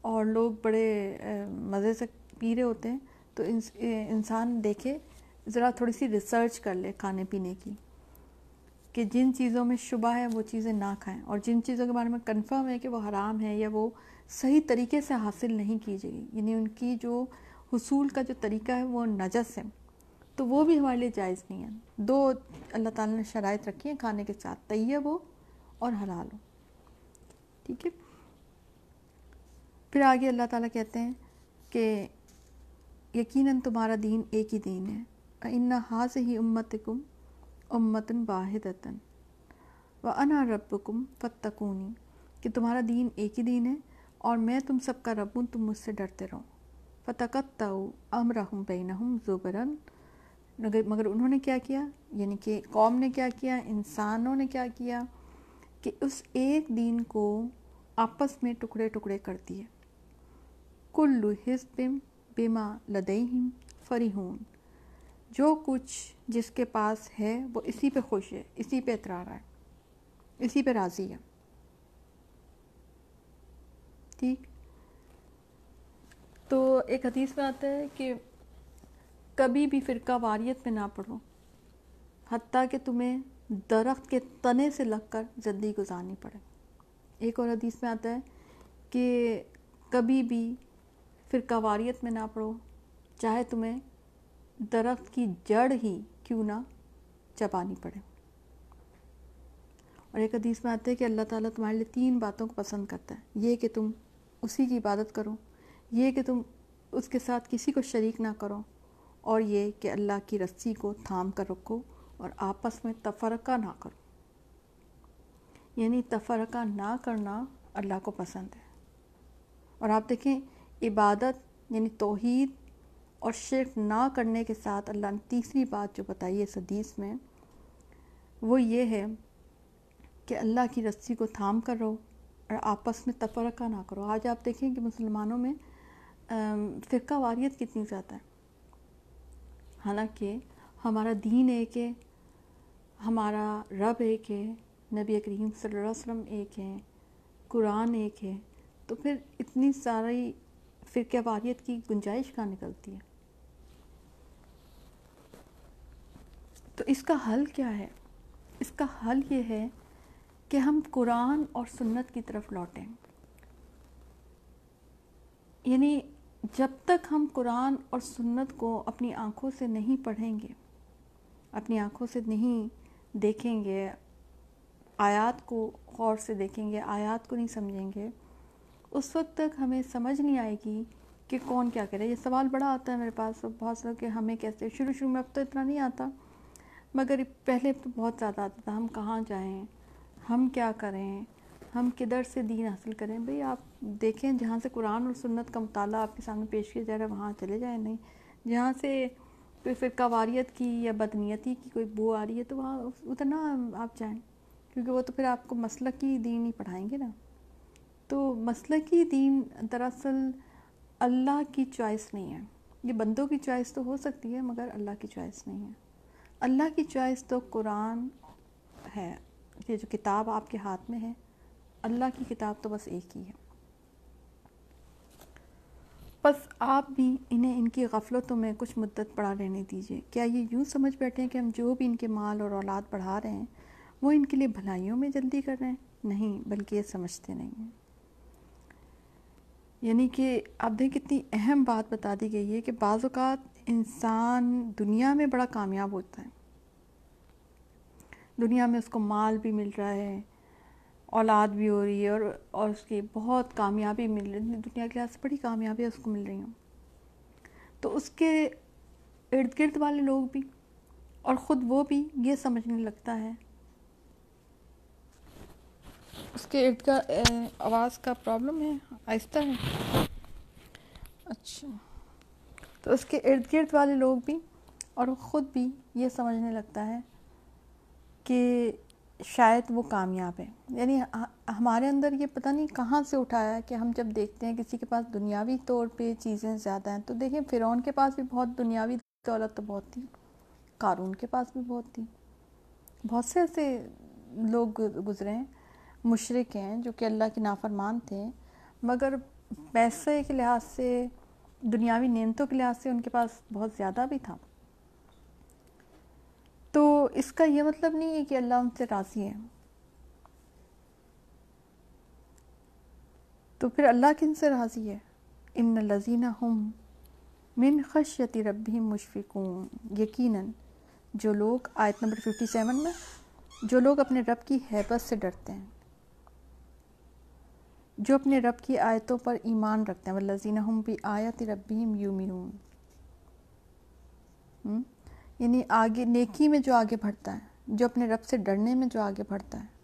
اور لوگ بڑے مزے سے پی رہے ہوتے ہیں۔ تو انسان دیکھے، ذرا تھوڑی سی ریسرچ کر لے کھانے پینے کی۔ کہ جن چیزوں میں شبہ ہے وہ چیزیں نہ کھائیں اور جن چیزوں کے بارے میں کنفرم ہے کہ وہ حرام ہے یا وہ صحیح طریقے سے حاصل نہیں کی جائے یعنی ان کی جو حصول کا جو طریقہ ہے وہ نجس ہے، تو وہ بھی ہمارے لیے جائز نہیں ہے۔ دو اللہ تعالیٰ نے شرائط رکھی ہیں، کھانے کے ساتھ طیب ہو اور حلال ہو۔ ٹھیک ہے؟ پھر آگے اللہ تعالیٰ کہتے ہیں کہ یقیناً تمہارا دین ایک ہی دین ہے۔ ان حاض ہی امت کم امتن واحدتاً۔ و انا رب کم فتقونی کہ تمہارا دین ایک ہی دین ہے اور میں تم سب کا رب ہوں، تم مجھ سے ڈرتے رہو۔ فتقت امرحم بینہم زبرن مگر انہوں نے کیا کیا؟ یعنی کہ قوم نے کیا کیا؟ انسانوں نے کیا کیا؟ کہ اس ایک دین کو آپس میں ٹکڑے ٹکڑے کر دیے کلو حزب بما لدیہم فریحون جو کچھ جس کے پاس ہے، وہ اسی پہ خوش ہے، اسی پہ اترا رہا ہے، اسی پہ راضی ہے۔ ٹھیک؟ تو ایک حدیث میں آتا ہے کہ کبھی بھی فرقہ واریت میں نہ پڑھو، حتیٰ کہ تمہیں درخت کے تنے سے لگ کر زندگی گزارنی پڑے۔ ایک اور حدیث میں آتا ہے کہ کبھی بھی فرقہ واریت میں نہ پڑھو، چاہے تمہیں درخت کی جڑ ہی کیوں نہ چپانی پڑے۔ اور ایک حدیث میں آتا ہے کہ اللہ تعالیٰ تمہارے لیے تین باتوں کو پسند کرتا ہے۔ یہ کہ تم اسی کی عبادت کرو، یہ کہ تم اس کے ساتھ کسی کو شریک نہ کرو، اور یہ کہ اللہ کی رسی کو تھام کر رکھو اور آپس میں تفرقہ نہ کرو۔ یعنی تفرقہ نہ کرنا اللہ کو پسند ہے۔ اور آپ دیکھیں، عبادت یعنی توحید اور شرک نہ کرنے کے ساتھ اللہ نے تیسری بات جو بتائی ہے اس حدیث میں، وہ یہ ہے کہ اللہ کی رسی کو تھام کر رہو اور آپس میں تفرقہ نہ کرو۔ آج آپ دیکھیں کہ مسلمانوں میں فرقہ واریت کتنی زیادہ ہے۔ حالانکہ ہمارا دین ایک ہے، ہمارا رب ایک ہے، نبی کریم صلی اللہ علیہ وسلم ایک ہے قرآن ایک ہے۔ تو پھر اتنی ساری فرقہ واریت کی گنجائش کہاں نکلتی ہے؟ تو اس کا حل کیا ہے؟ اس کا حل یہ ہے کہ ہم قرآن اور سنت کی طرف لوٹیں۔ یعنی جب تک ہم قرآن اور سنت کو اپنی آنکھوں سے نہیں پڑھیں گے، اپنی آنکھوں سے نہیں دیکھیں گے، آیات کو غور سے دیکھیں گے، آیات کو نہیں سمجھیں گے، اس وقت تک ہمیں سمجھ نہیں آئے گی کہ کون کیا کرے۔ یہ سوال بڑا آتا ہے میرے پاس، بہت سا کہ ہمیں کیسے؟ شروع شروع میں اب تو اتنا نہیں آتا۔ مگر پہلے تو بہت زیادہ آتا تھا، ہم کہاں جائیں؟ ہم کیا کریں؟ ہم کدھر سے دین حاصل کریں؟ بھئی آپ دیکھیں، جہاں سے قرآن اور سنت کا مطالعہ آپ کے سامنے پیش کیا جا رہا ہے، وہاں چلے جائیں؟ نہیں، جہاں سے کوئی فرقہ واریت کی یا بدنیتی کی کوئی بو آ رہی ہے، تو وہاں ادھر نہ آپ جائیں، کیونکہ وہ تو پھر آپ کو مسلکی دین ہی پڑھائیں گے نا۔ تو مسلکی دین دراصل اللہ کی چوائس نہیں ہے۔ یہ بندوں کی چوائس تو ہو سکتی ہے، مگر اللہ کی چوائس نہیں ہے۔ اللہ کی چوائس تو قرآن ہے، یہ جو کتاب آپ کے ہاتھ میں ہے، اللہ کی کتاب تو بس ایک ہی ہے۔ بس آپ بھی انہیں، ان کی غفلتوں میں کچھ مدت بڑھا رہنے دیجیے کیا یہ یوں سمجھ بیٹھے ہیں کہ ہم جو بھی ان کے مال اور اولاد بڑھا رہے ہیں، وہ ان کے لیے بھلائیوں میں جلدی کر رہے ہیں؟ نہیں، بلکہ یہ سمجھتے نہیں ہیں۔ یعنی کہ اب دیکھ کتنی اہم بات بتا دی گئی ہے کہ بعض اوقات انسان دنیا میں بڑا کامیاب ہوتا ہے۔ دنیا میں اس کو مال بھی مل رہا ہے، اولاد بھی ہو رہی ہے اور اور اس کی بہت کامیابی مل رہی ہے۔ یعنی دنیا کے لحاظ سے بڑی کامیابی اس کو مل رہی ہوں تو اس کے ارد گرد والے لوگ بھی اور خود وہ بھی یہ سمجھنے لگتا ہے۔ اس کے ارد کا آواز کا پرابلم ہے؟ آہستہ ہے۔ اچھا۔ تو اس کے ارد گرد والے لوگ بھی اور خود بھی یہ سمجھنے لگتا ہے کہ شاید وہ کامیاب ہے یعنی ہمارے اندر یہ پتہ نہیں کہاں سے اٹھایا ہے کہ ہم جب دیکھتے ہیں کسی کے پاس دنیاوی طور پہ چیزیں زیادہ ہیں تو دیکھیں فرعون کے پاس بھی بہت دنیاوی دولت تو بہت تھی، قارون کے پاس بھی بہت تھی۔ بہت سے ایسے لوگ گزرے ہیں، مشرق ہیں جو کہ اللہ کے نافرمان تھے، مگر پیسے کے لحاظ سے دنیاوی نعمتوں کے لحاظ سے ان کے پاس بہت زیادہ بھی تھا۔ تو اس کا یہ مطلب نہیں ہے کہ اللہ ان سے راضی ہے۔ تو پھر اللہ کن سے راضی ہے؟ ان لذینہ ہم من خشیتی ربی مشفقون۔ یقیناً جو لوگ، آیت نمبر ففٹی سیون میں، جو لوگ اپنے رب کی حیبت سے ڈرتے ہیں۔ جو اپنے رب کی آیتوں پر ایمان رکھتے ہیں۔ والذین ہم بھی آیت ربیم یومنون یعنی آگے، نیکی میں جو آگے بڑھتا ہے، جو اپنے رب سے ڈرنے میں جو آگے بڑھتا ہے۔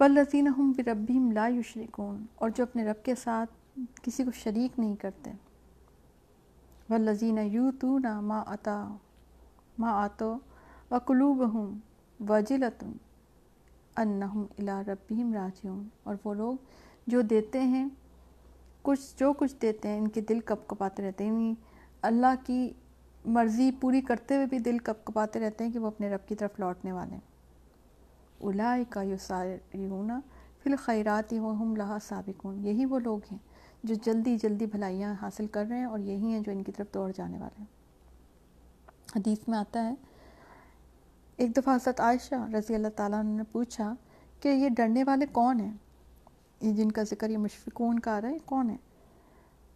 والذین ہم بھی ربیم لا یشرکون۔ اور جو اپنے رب کے ساتھ کسی کو شریک نہیں کرتے۔ والذین یوتون ما عطا ما آتو، وقلوبہم وجلتن انہم الا ربہم راجعون۔ اور وہ لوگ جو دیتے ہیں، کچھ جو کچھ دیتے ہیں، ان کے دل کپ کپاتے رہتے ہیں۔ یعنی اللہ کی مرضی پوری کرتے ہوئے بھی دل کپ کپاتے رہتے ہیں کہ وہ اپنے رب کی طرف لوٹنے والے ہیں۔ اولائکا یسارعون فی الخیرات وہم لہا سابقون۔ یہی وہ لوگ ہیں جو جلدی جلدی بھلائیاں حاصل کر رہے ہیں اور یہی ہیں جو ان کی طرف دوڑ جانے والے ہیں۔ حدیث میں آتا ہے ایک دفعہ حضرت عائشہ رضی اللہ تعالیٰ نے پوچھا کہ یہ ڈرنے والے کون ہیں؟ یہ جن کا ذکر یہ مشفقون کا آ رہا ہے کون ہے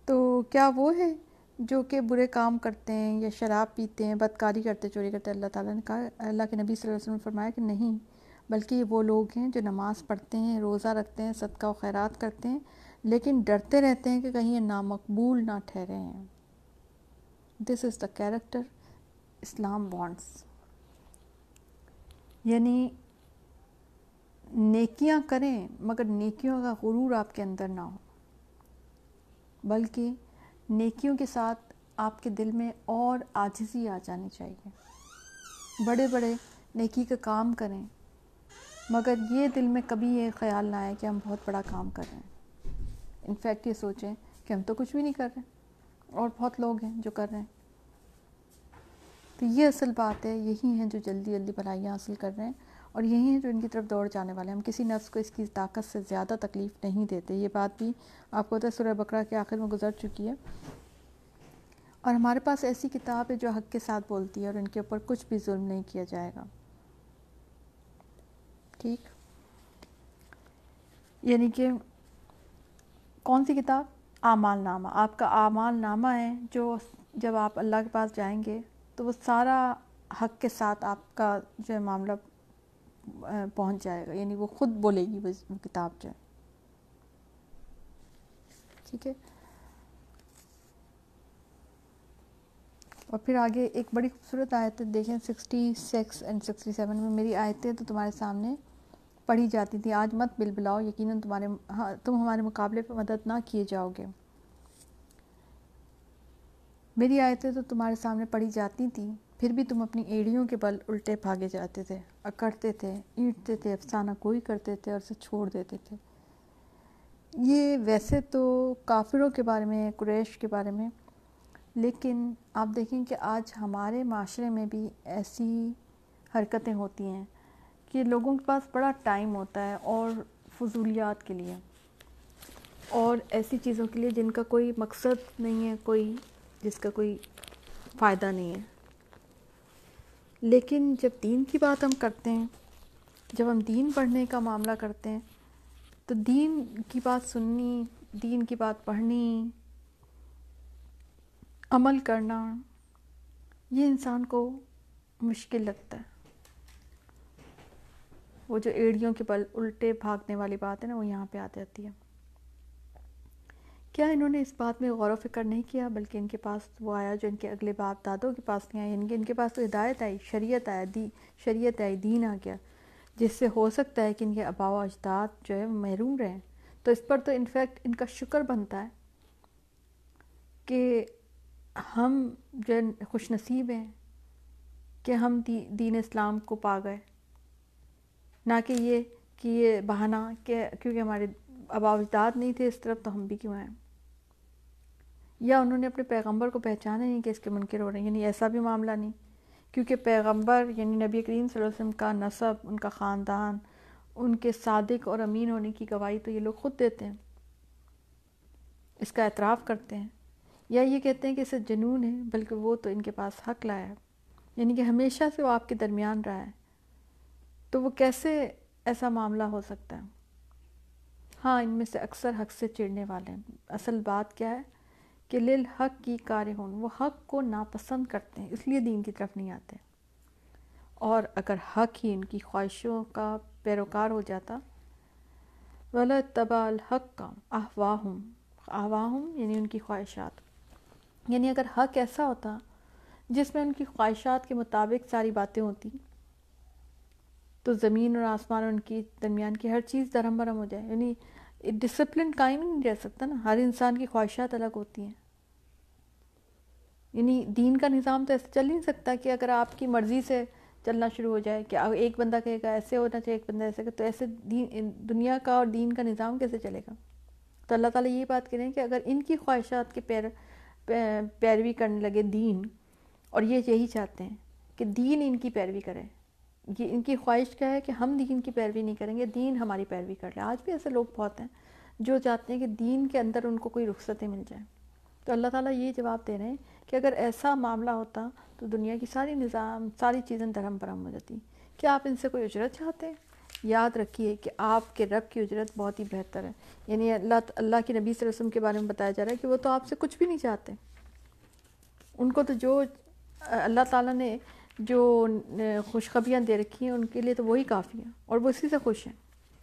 تو کیا وہ ہے جو کہ برے کام کرتے ہیں یا شراب پیتے ہیں، بدکاری کرتے، چوری کرتے؟ اللہ تعالیٰ نے کہا، اللہ کے نبی صلی اللہ علیہ وسلم نے فرمایا کہ نہیں، بلکہ یہ وہ لوگ ہیں جو نماز پڑھتے ہیں، روزہ رکھتے ہیں، صدقہ و خیرات کرتے ہیں، لیکن ڈرتے رہتے ہیں کہ کہیں یہ نامقبول نہ ٹھہرے ہیں۔ دس از دا کیریکٹر اسلام وانٹس یعنی نیکیاں کریں مگر نیکیوں کا غرور آپ کے اندر نہ ہو۔ بلکہ نیکیوں کے ساتھ آپ کے دل میں اور آجزی آ جانی چاہیے۔ بڑے بڑے نیکی کا کام کریں، مگر یہ دل میں کبھی یہ خیال نہ آئے کہ ہم بہت بڑا کام کر رہے ہیں۔ انفیکٹ یہ سوچیں کہ ہم تو کچھ بھی نہیں کر رہے، اور بہت لوگ ہیں جو کر رہے ہیں۔ تو یہ اصل بات ہے یہی ہیں جو جلدی جلدی بھلائیاں حاصل کر رہے ہیں اور یہی ہیں جو ان کی طرف دوڑ جانے والے ہیں۔ ہم کسی نفس کو اس کی طاقت سے زیادہ تکلیف نہیں دیتے۔ یہ بات بھی آپ کو سورہ بکرا کے آخر میں گزر چکی ہے۔ اور ہمارے پاس ایسی کتاب ہے جو حق کے ساتھ بولتی ہے اور ان کے اوپر کچھ بھی ظلم نہیں کیا جائے گا۔ ٹھیک؟ یعنی کہ کون سی کتاب؟ اعمال نامہ۔ آپ کا اعمال نامہ ہے جو جب آپ اللہ کے پاس جائیں گے تو وہ سارا حق کے ساتھ آپ کا جو ہے معاملہ پہنچ جائے گا یعنی وہ خود بولے گی وہ کتاب جو ہے۔ ٹھیک ہے؟ اور پھر آگے ایک بڑی خوبصورت آیت دیکھیں sixty six and sixty seven میں میری آیتیں تو تمہارے سامنے پڑھی جاتی تھیں۔ آج مت بل بلاؤ یقیناً تمہارے ہاں تم ہمارے مقابلے پہ مدد نہ کیے جاؤ گے۔ میری آیتیں تو تمہارے سامنے پڑھی جاتی تھیں، پھر بھی تم اپنی ایڑیوں کے بل الٹے بھاگے جاتے تھے، اکڑتے تھے، اینٹتے تھے، افسانہ کوئی کرتے تھے اور اسے چھوڑ دیتے تھے۔ یہ ویسے تو کافروں کے بارے میں، قریش کے بارے میں، لیکن آپ دیکھیں کہ آج ہمارے معاشرے میں بھی ایسی حرکتیں ہوتی ہیں کہ لوگوں کے پاس بڑا ٹائم ہوتا ہے اور فضولیات کے لیے۔ اور ایسی چیزوں کے لیے جن کا کوئی مقصد نہیں ہے، کوئی جس کا کوئی فائدہ نہیں ہے۔ لیکن جب دین کی بات ہم کرتے ہیں، جب ہم دین پڑھنے کا معاملہ کرتے ہیں، تو دین کی بات سننی، دین کی بات پڑھنی، عمل کرنا، یہ انسان کو مشکل لگتا ہے۔ وہ جو ایڑیوں کے بل الٹے بھاگنے والی بات ہے نا، وہ یہاں پہ آ جاتی ہے۔ کیا انہوں نے اس بات میں غور و فکر نہیں کیا بلکہ ان کے پاس وہ آیا جو ان کے اگلے باپ دادوں کے پاس نہیں آیا ان یعنی کے ان کے پاس تو ہدایت آئی، شریعت آیا، دی، شریعت آئی، دین آ گیا، جس سے ہو سکتا ہے کہ ان کے آبا و اجداد جو ہے محروم رہیں۔ تو اس پر تو انفیکٹ ان کا شکر بنتا ہے کہ ہم جو خوش نصیب ہیں کہ ہم دین اسلام کو پا گئے۔ نہ کہ یہ کہ یہ بہانہ، کہ کیونکہ ہمارے آبا اجداد نہیں تھے اس طرف تو ہم بھی کیوں ہیں یا انہوں نے اپنے پیغمبر کو پہچانا نہیں کہ اس کے منکر ہو رہے ہیں یعنی ایسا بھی معاملہ نہیں۔ کیونکہ پیغمبر یعنی نبی کریم صلی اللہ علیہ وسلم کا نصب ان کا خاندان، ان کے صادق اور امین ہونے کی گواہی تو یہ لوگ خود دیتے ہیں۔ اس کا اعتراف کرتے ہیں۔ یا یہ کہتے ہیں کہ اسے جنون ہے، بلکہ وہ تو ان کے پاس حق لایا ہے یعنی کہ ہمیشہ سے وہ آپ کے درمیان رہا ہے۔ تو وہ کیسے ایسا معاملہ ہو سکتا ہے؟ ہاں ان میں سے اکثر حق سے چڑھنے والے ہیں۔ اصل بات کیا ہے؟ کہ لل حق کی کار ہوں، وہ حق کو ناپسند کرتے ہیں، اس لیے دین کی طرف نہیں آتے۔ اور اگر حق ہی ان کی خواہشوں کا پیروکار ہو جاتا، ولا تبا الحق کا آہواہم آہواہم یعنی ان کی خواہشات۔ یعنی اگر حق ایسا ہوتا جس میں ان کی خواہشات کے مطابق ساری باتیں ہوتی، تو زمین اور آسمان اور ان کی درمیان کی ہر چیز درہم برہم ہو جائے۔ یعنی ڈسپلن قائم نہیں رہ سکتا نا، ہر انسان کی خواہشات الگ ہوتی ہیں۔ یعنی دین کا نظام تو ایسے چل نہیں سکتا کہ اگر آپ کی مرضی سے چلنا شروع ہو جائے کہ ایک بندہ کہے گا ایسے ہونا چاہیے، ایک بندہ ایسے کہ تو ایسے دین، دنیا کا اور دین کا نظام کیسے چلے گا؟ تو اللہ تعالیٰ یہ بات کریں کہ اگر ان کی خواہشات کے پیر پیروی کرنے لگے دین، اور یہ یہی چاہتے ہیں کہ دین ان کی پیروی کرے۔ یہ ان کی خواہش کیا ہے کہ ہم دین کی پیروی نہیں کریں گے، دین ہماری پیروی کر لے۔ آج بھی ایسے لوگ بہت ہیں جو چاہتے ہیں کہ دین کے اندر ان کو کوئی رخصتیں مل جائیں۔ تو اللہ تعالیٰ یہ جواب دے رہے ہیں کہ اگر ایسا معاملہ ہوتا تو دنیا کی ساری نظام، ساری چیزیں درہم برہم ہو جاتی۔ کیا آپ ان سے کوئی اجرت چاہتے ہیں؟ یاد رکھیے کہ آپ کے رب کی اجرت بہت ہی بہتر ہے۔ یعنی اللہ اللہ کی نبی صلی اللہ علیہ وسلم کے بارے میں بتایا جا رہا ہے کہ وہ تو آپ سے کچھ بھی نہیں چاہتے۔ ان کو تو جو اللہ تعالیٰ نے جو خوشخبریاں دے رکھی ہیں، ان کے لیے تو وہی کافی ہیں اور وہ اسی سے خوش ہیں۔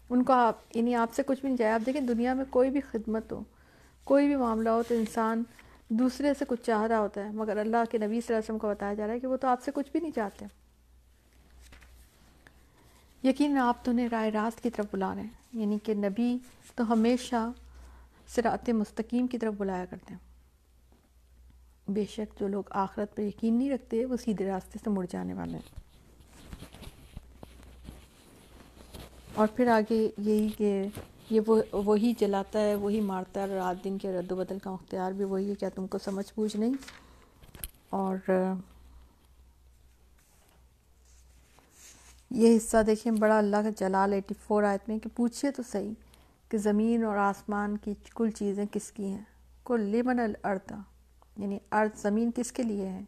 ان کو آپ یعنی آپ سے کچھ بھی نہیں چاہیے۔ آپ دیکھیں دنیا میں کوئی بھی خدمت ہو کوئی بھی معاملہ ہو تو انسان دوسرے سے کچھ چاہ رہا ہوتا ہے، مگر اللہ کے نبی صلی اللہ علیہ وسلم کو بتایا جا رہا ہے کہ وہ تو آپ سے کچھ بھی نہیں چاہتے۔ یقین آپ تو انہیں رائے راست کی طرف بلا رہے ہیں یعنی کہ نبی تو ہمیشہ سرات مستقیم کی طرف بلایا کرتے ہیں۔ بے شک جو لوگ آخرت پر یقین نہیں رکھتے، وہ سیدھے راستے سے مڑ جانے والے ہیں۔ اور پھر آگے یہی کہ یہ وہ، وہی جلاتا ہے، وہی مارتا ہے، رات دن کے رد و بدل کا اختیار بھی وہی ہے کیا تم کو سمجھ بوجھ نہیں؟ اور یہ حصہ دیکھیں، بڑا اللہ کا جلال ایٹی فور آیت میں کہ پوچھئے تو صحیح کہ زمین اور آسمان کی کل چیزیں کس کی ہیں؟ کل لمن الارض یعنی ارض زمین کس کے لیے ہے؟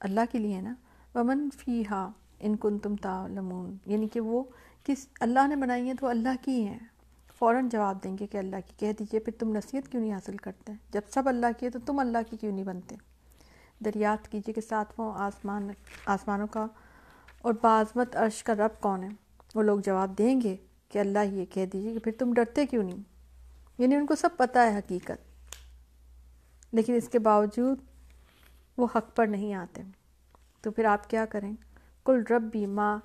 اللہ کے لیے ہے نا؟ ومن فی ہا ان کن تم تعلمون یعنی کہ وہ کس، اللہ نے بنائی ہیں تو اللہ کی ہیں۔ فوراً جواب دیں گے کہ اللہ کی، کہہ دیجیے پھر تم نصیحت کیوں نہیں حاصل کرتے؟ جب سب اللہ کی ہے تو تم اللہ کی کیوں نہیں بنتے؟ دریافت کیجیے کہ ساتواں آسمان، آسمانوں کا اور بعضمت عرش کا رب کون ہے؟ وہ لوگ جواب دیں گے کہ اللہ ہی کہہ دیجیے کہ پھر تم ڈرتے کیوں نہیں؟ یعنی ان کو سب پتہ ہے حقیقت۔ لیکن اس کے باوجود وہ حق پر نہیں آتے۔ تو پھر آپ کیا کریں؟ کل رب بھی ماں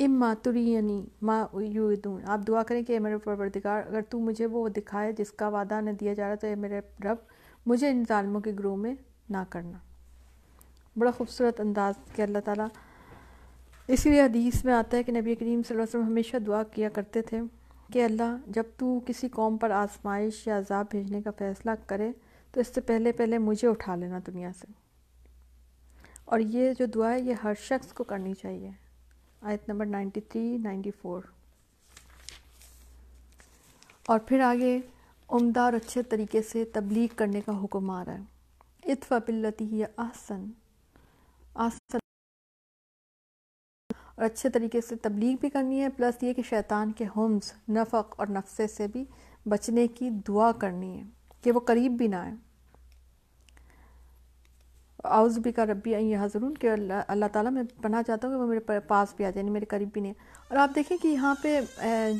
اما ترینی ماں یودون آپ دعا کریں کہ اے میرے پروردگار، اگر تو مجھے وہ دکھائے جس کا وعدہ نہ دیا جا رہا تو اے میرے رب، مجھے ان ظالموں کے گروہ میں نہ کرنا۔ بڑا خوبصورت انداز کہ اللہ تعالیٰ اسی لیے حدیث میں آتا ہے کہ نبی کریم صلی اللہ علیہ وسلم ہمیشہ دعا کیا کرتے تھے کہ اللہ جب تو کسی قوم پر آزمائش یا عذاب بھیجنے کا فیصلہ کرے تو اس سے پہلے پہلے مجھے اٹھا لینا دنیا سے۔ اور یہ جو دعا ہے، یہ ہر شخص کو کرنی چاہیے۔ آیت number ninety three, ninety four. اور پھر آگے عمدہ اور اچھے طریقے سے تبلیغ کرنے کا حکم آ رہا ہے۔ اتفا بلتی آسن آسن اور اچھے طریقے سے تبلیغ بھی کرنی ہے، پلس یہ کہ شیطان کے ہمز، نفق اور نفسے سے بھی بچنے کی دعا کرنی ہے کہ وہ قریب بھی نہ آئے۔ آؤز بھی کا ربی یہ حضرون کہ اللہ اللہ تعالیٰ میں پناہ چاہتا ہوں کہ وہ میرے پاس بھی آ جائے یعنی میرے قریب بھی نہیں۔ اور آپ دیکھیں کہ یہاں پہ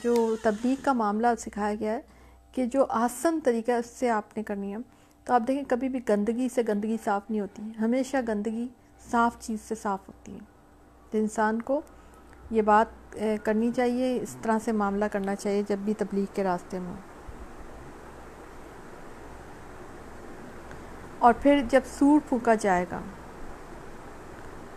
جو تبلیغ کا معاملہ سکھایا گیا ہے کہ جو آسن طریقہ اس سے آپ نے کرنی ہے، تو آپ دیکھیں کبھی بھی گندگی سے گندگی صاف نہیں ہوتی ہمیشہ گندگی صاف چیز سے صاف ہوتی ہے۔ تو انسان کو یہ بات کرنی چاہیے، اس طرح سے معاملہ کرنا چاہیے جب بھی تبلیغ کے راستے میں اور پھر جب سور پھونکا جائے گا،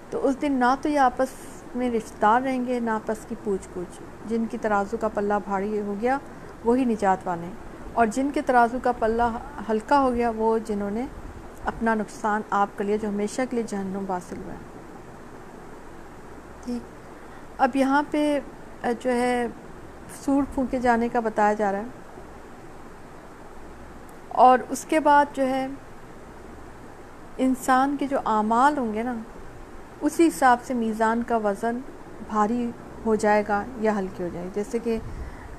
تو اس دن نہ تو یہ آپس میں رشتہ دار رہیں گے، نہ آپس کی پوچھ پوچھ جن کی ترازو کا پلہ بھاری ہو گیا، وہی نجات والے اور جن کے ترازو کا پلہ ہلکا ہو گیا، وہ جنہوں نے اپنا نقصان آپ کے لیے، جو ہمیشہ کے لیے جہنم حاصل ہوا ہے۔ ٹھیک اب یہاں پہ جو ہے سور پھونکے جانے کا بتایا جا رہا ہے۔ اور اس کے بعد جو ہے انسان کے جو اعمال ہوں گے نا، اسی حساب سے میزان کا وزن بھاری ہو جائے گا یا ہلکی ہو جائے گا جیسے کہ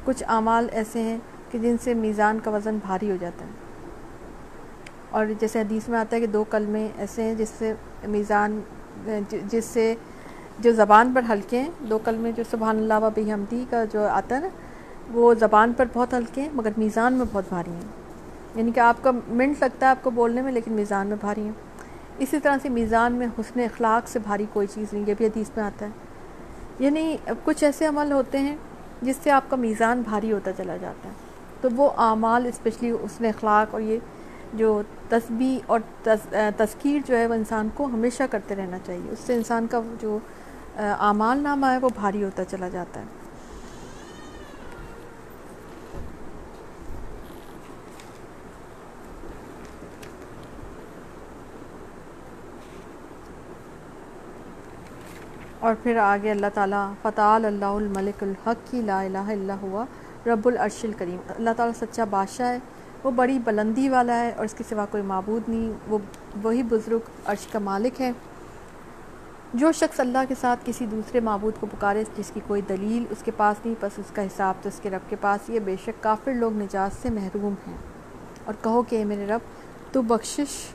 کچھ اعمال ایسے ہیں کہ جن سے میزان کا وزن بھاری ہو جاتا ہے۔ اور جیسے حدیث میں آتا ہے کہ دو کلمے ایسے ہیں جس سے میزان، جس سے جو زبان پر ہلکے ہیں، دو کلمے جو سبحان اللہ و بحمدی کا جو آتا ہے نا، وہ زبان پر بہت ہلکے ہیں مگر میزان میں بہت بھاری ہیں۔ یعنی کہ آپ کا منٹ لگتا ہے آپ کو بولنے میں، لیکن میزان میں بھاری ہیں۔ اسی طرح سے میزان میں حسن اخلاق سے بھاری کوئی چیز نہیں، یہ بھی حدیث میں آتا ہے۔ یعنی کچھ ایسے عمل ہوتے ہیں جس سے آپ کا میزان بھاری ہوتا چلا جاتا ہے۔ تو وہ اعمال اسپیشلی حسن اخلاق اور یہ جو تسبیح اور تذکیر جو ہے وہ انسان کو ہمیشہ کرتے رہنا چاہیے۔ اس سے انسان کا جو اعمال نامہ ہے وہ بھاری ہوتا چلا جاتا ہے۔ اور پھر آگے اللہ تعالیٰ فتح اللہ الملک الحق کی لا الہ الا ہوا رب العرش الکریم اللہ تعالیٰ سچا بادشاہ ہے، وہ بڑی بلندی والا ہے اور اس کے سوا کوئی معبود نہیں، وہ وہی بزرگ عرش کا مالک ہے۔ جو شخص اللہ کے ساتھ کسی دوسرے معبود کو پکارے، جس کی کوئی دلیل اس کے پاس نہیں پس اس کا حساب تو اس کے رب کے پاس یہ بے شک کافر لوگ نجات سے محروم ہیں۔ اور کہو کہ اے میرے رب، تو بخشش،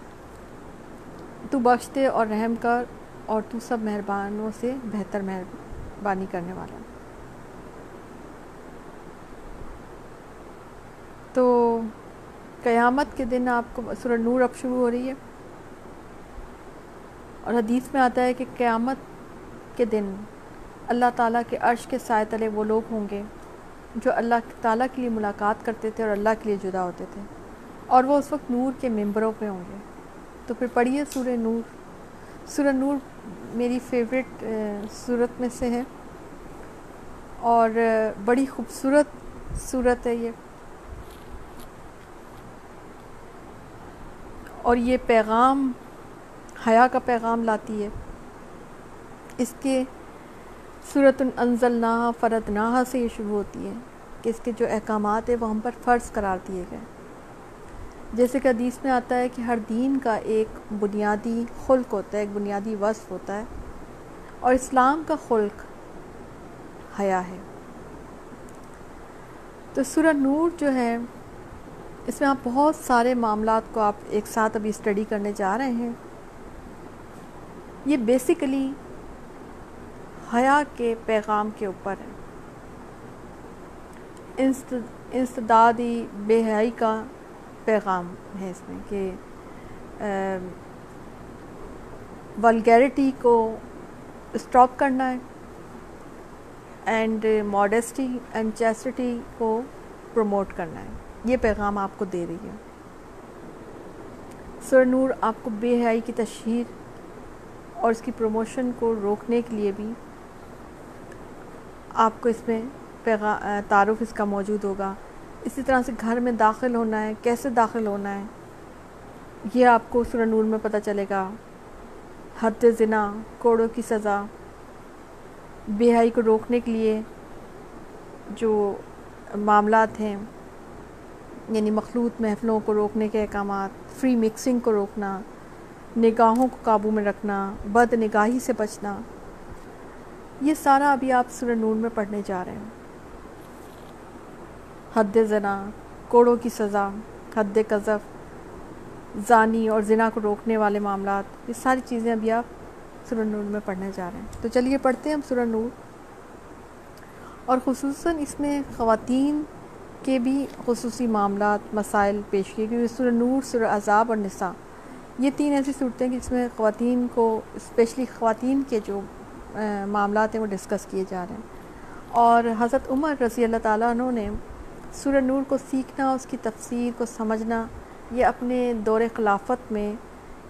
تو بخش دے اور رحم کر اور تو سب مہربانوں سے بہتر مہربانی کرنے والا تو قیامت کے دن آپ کو سورہ نور اب شروع ہو رہی ہے۔ اور حدیث میں آتا ہے کہ قیامت کے دن اللہ تعالیٰ کے عرش کے سائے تلے وہ لوگ ہوں گے جو اللہ تعالیٰ کے لیے ملاقات کرتے تھے اور اللہ کے لیے جدا ہوتے تھے۔ اور وہ اس وقت نور کے ممبروں پہ ہوں گے۔ تو پھر پڑھیے سورہ نور۔ سورہ نور میری فیوریٹ صورت میں سے ہے۔ اور بڑی خوبصورت صورت ہے یہ۔ اور یہ پیغام، حیا کا پیغام لاتی ہے۔ اس کے صورت انزل نہ فرد نہ سے یہ شروع ہوتی ہے کہ اس کے جو احکامات ہیں وہ ہم پر فرض قرار دیے گئے۔ جیسے کہ حدیث میں آتا ہے کہ ہر دین کا ایک بنیادی خلق ہوتا ہے، ایک بنیادی وصف ہوتا ہے، اور اسلام کا خلق حیا ہے۔ تو سورہ نور جو ہے، اس میں آپ بہت سارے معاملات کو آپ ایک ساتھ ابھی اسٹڈی کرنے جا رہے ہیں۔ یہ بیسیکلی حیا کے پیغام کے اوپر ہے۔ انسدادی بے حیائی کا پیغام ہے اس میں کہ ولگیرٹی کو اسٹاپ کرنا ہے اینڈ ماڈیسٹی اینڈ چیسٹی کو پروموٹ کرنا ہے۔ یہ پیغام آپ کو دے رہی ہے۔ سر نور، آپ کو بے حیائی کی تشہیر اور اس کی پروموشن کو روکنے کے لیے بھی آپ کو اس میں پیغام تعارف اس کا موجود ہوگا۔ اسی طرح سے گھر میں داخل ہونا ہے، کیسے داخل ہونا ہے؟ یہ آپ کو سورہ نور میں پتہ چلے گا۔ حد زنا، کوڑوں کی سزا۔ بے کو روکنے کے لیے جو معاملات ہیں یعنی مخلوط محفلوں کو روکنے کے احکامات فری مکسنگ کو روکنا، نگاہوں کو قابو میں رکھنا بد نگاہی سے بچنا، یہ سارا ابھی آپ سورہ نور میں پڑھنے جا رہے ہیں۔ حد زنا، کوڑوں کی سزا، حد قذف، زانی اور زنا کو روکنے والے معاملات، یہ ساری چیزیں ابھی آپ سورہ نور میں پڑھنے جا رہے ہیں۔ تو چلیے پڑھتے ہیں ہم سورہ نور۔ اور خصوصاً اس میں خواتین کے بھی خصوصی معاملات، مسائل پیش کیے، کیونکہ سورہ نور، سورہ عذاب اور نساء، یہ تین ایسی صورتیں کہ جس میں خواتین کو اسپیشلی خواتین کے جو معاملات ہیں، وہ ڈسکس کیے جا رہے ہیں۔ اور حضرت عمر رضی اللہ تعالیٰ عنہ نے سورہ نور کو سیکھنا، اس کی تفسیر کو سمجھنا، یہ اپنے دور خلافت میں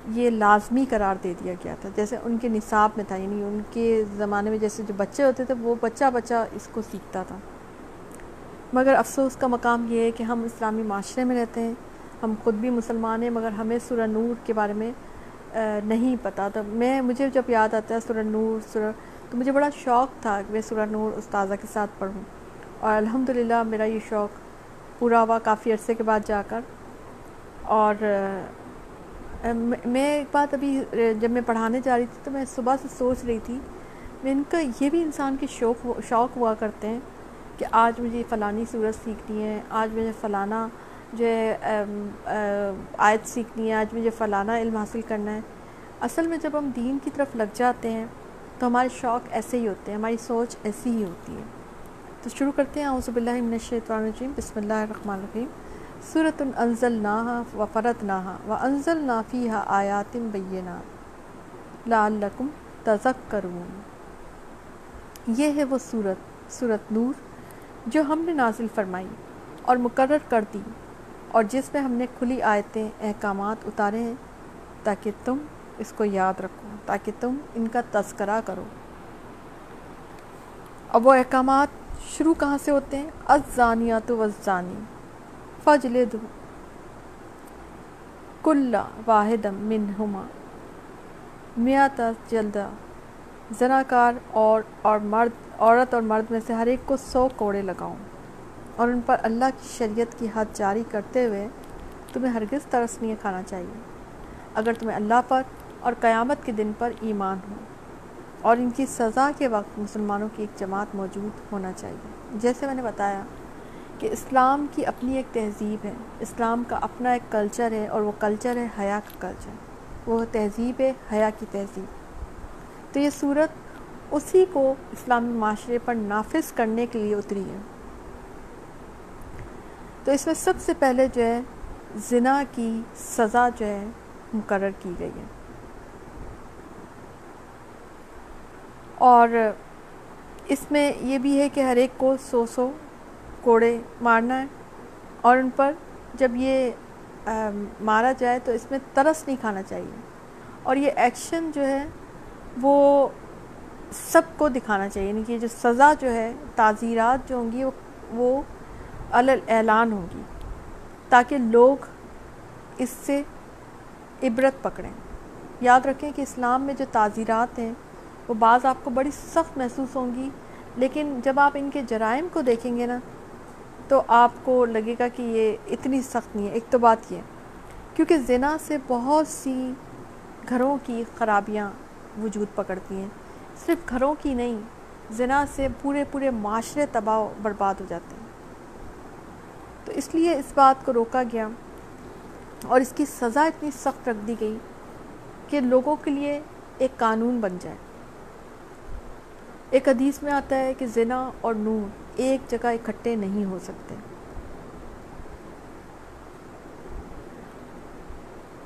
یہ لازمی قرار دے دیا گیا تھا۔ جیسے ان کے نصاب میں تھا یعنی ان کے زمانے میں جیسے جو بچے ہوتے تھے، وہ بچہ بچہ اس کو سیکھتا تھا۔ مگر افسوس کا مقام یہ ہے کہ ہم اسلامی معاشرے میں رہتے ہیں، ہم خود بھی مسلمان ہیں، مگر ہمیں سورہ نور کے بارے میں نہیں پتہ تو میں، مجھے جب یاد آتا ہے سورہ نور، سورہ، تو مجھے بڑا شوق تھا کہ میں سورہ نور استاذہ کے ساتھ پڑھوں۔ اور الحمدللہ میرا یہ شوق پورا ہوا کافی عرصے کے بعد جا کر۔ اور میں ایک بات ابھی، جب میں پڑھانے جا رہی تھی تو میں صبح سے سوچ رہی تھی، میں ان کا یہ بھی انسان کے شوق شوق ہوا کرتے ہیں کہ آج مجھے فلانی صورت سیکھنی ہے، آج مجھے فلانا جو ہے آیت سیکھنی ہے، آج مجھے فلانا علم حاصل کرنا ہے۔ اصل میں جب ہم دین کی طرف لگ جاتے ہیں تو ہمارے شوق ایسے ہی ہوتے ہیں، ہماری سوچ ایسی ہی ہوتی ہے۔ تو شروع کرتے ہیں۔ اعوذ باللہ من الشیطان الرجیم۔ بسم اللہ الرحمن الرحیم۔ صورت انزل ناہا و فرت ناہا و انزل نافیہ آیاتم بینات لعلکم تذکرون۔ یہ ہے وہ صورت صورت نور جو ہم نے نازل فرمائی اور مقرر کر دی اور جس میں ہم نے کھلی آیتیں، احکامات اتارے ہیں تاکہ تم اس کو یاد رکھو، تاکہ تم ان کا تذکرہ کرو۔ اب وہ احکامات شروع کہاں سے ہوتے ہیں؟ ازانیات وزانی فجل دو۔ کل واحد منہما۔ میات جلدہ۔ زناکار اور اور مرد عورت اور مرد میں سے ہر ایک کو سو کوڑے لگاؤں۔ اور ان پر اللہ کی شریعت کی حد جاری کرتے ہوئے تمہیں ہرگز ترس نہیں کھانا چاہیے۔ اگر تمہیں اللہ پر اور قیامت کے دن پر ایمان ہو۔ اور ان کی سزا کے وقت مسلمانوں کی ایک جماعت موجود ہونا چاہیے۔ جیسے میں نے بتایا کہ اسلام کی اپنی ایک تہذیب ہے، اسلام کا اپنا ایک کلچر ہے اور وہ کلچر ہے حیا کا کلچر۔ وہ تہذیب ہے حیا کی تہذیب۔ تو یہ صورت اسی کو اسلامی معاشرے پر نافذ کرنے کے لیے اتری ہے۔ تو اس میں سب سے پہلے جو ہے، زنا کی سزا جو ہے مقرر کی گئی ہے۔ اور اس میں یہ بھی ہے کہ ہر ایک کو سو سو کوڑے مارنا ہے اور ان پر جب یہ مارا جائے تو اس میں ترس نہیں کھانا چاہیے اور یہ ایکشن جو ہے وہ سب کو دکھانا چاہیے یعنی کہ جو سزا جو ہے تعزیرات جو ہوں گی، وہ اعلان ہوگی تاکہ لوگ اس سے عبرت پکڑیں۔ یاد رکھیں کہ اسلام میں جو تعزیرات ہیں وہ بعض آپ کو بڑی سخت محسوس ہوں گی، لیکن جب آپ ان کے جرائم کو دیکھیں گے نا، تو آپ کو لگے گا کہ یہ اتنی سخت نہیں ہے، ایک تو بات یہ کیونکہ زنا سے بہت سی گھروں کی خرابیاں وجود پکڑتی ہیں۔ صرف گھروں کی نہیں، زنا سے پورے پورے معاشرے تباہ برباد ہو جاتے ہیں۔ تو اس لیے اس بات کو روکا گیا اور اس کی سزا اتنی سخت رکھ دی گئی کہ لوگوں کے لیے ایک قانون بن جائے۔ ایک حدیث میں آتا ہے کہ زنا اور نور ایک جگہ اکٹھے نہیں ہو سکتے۔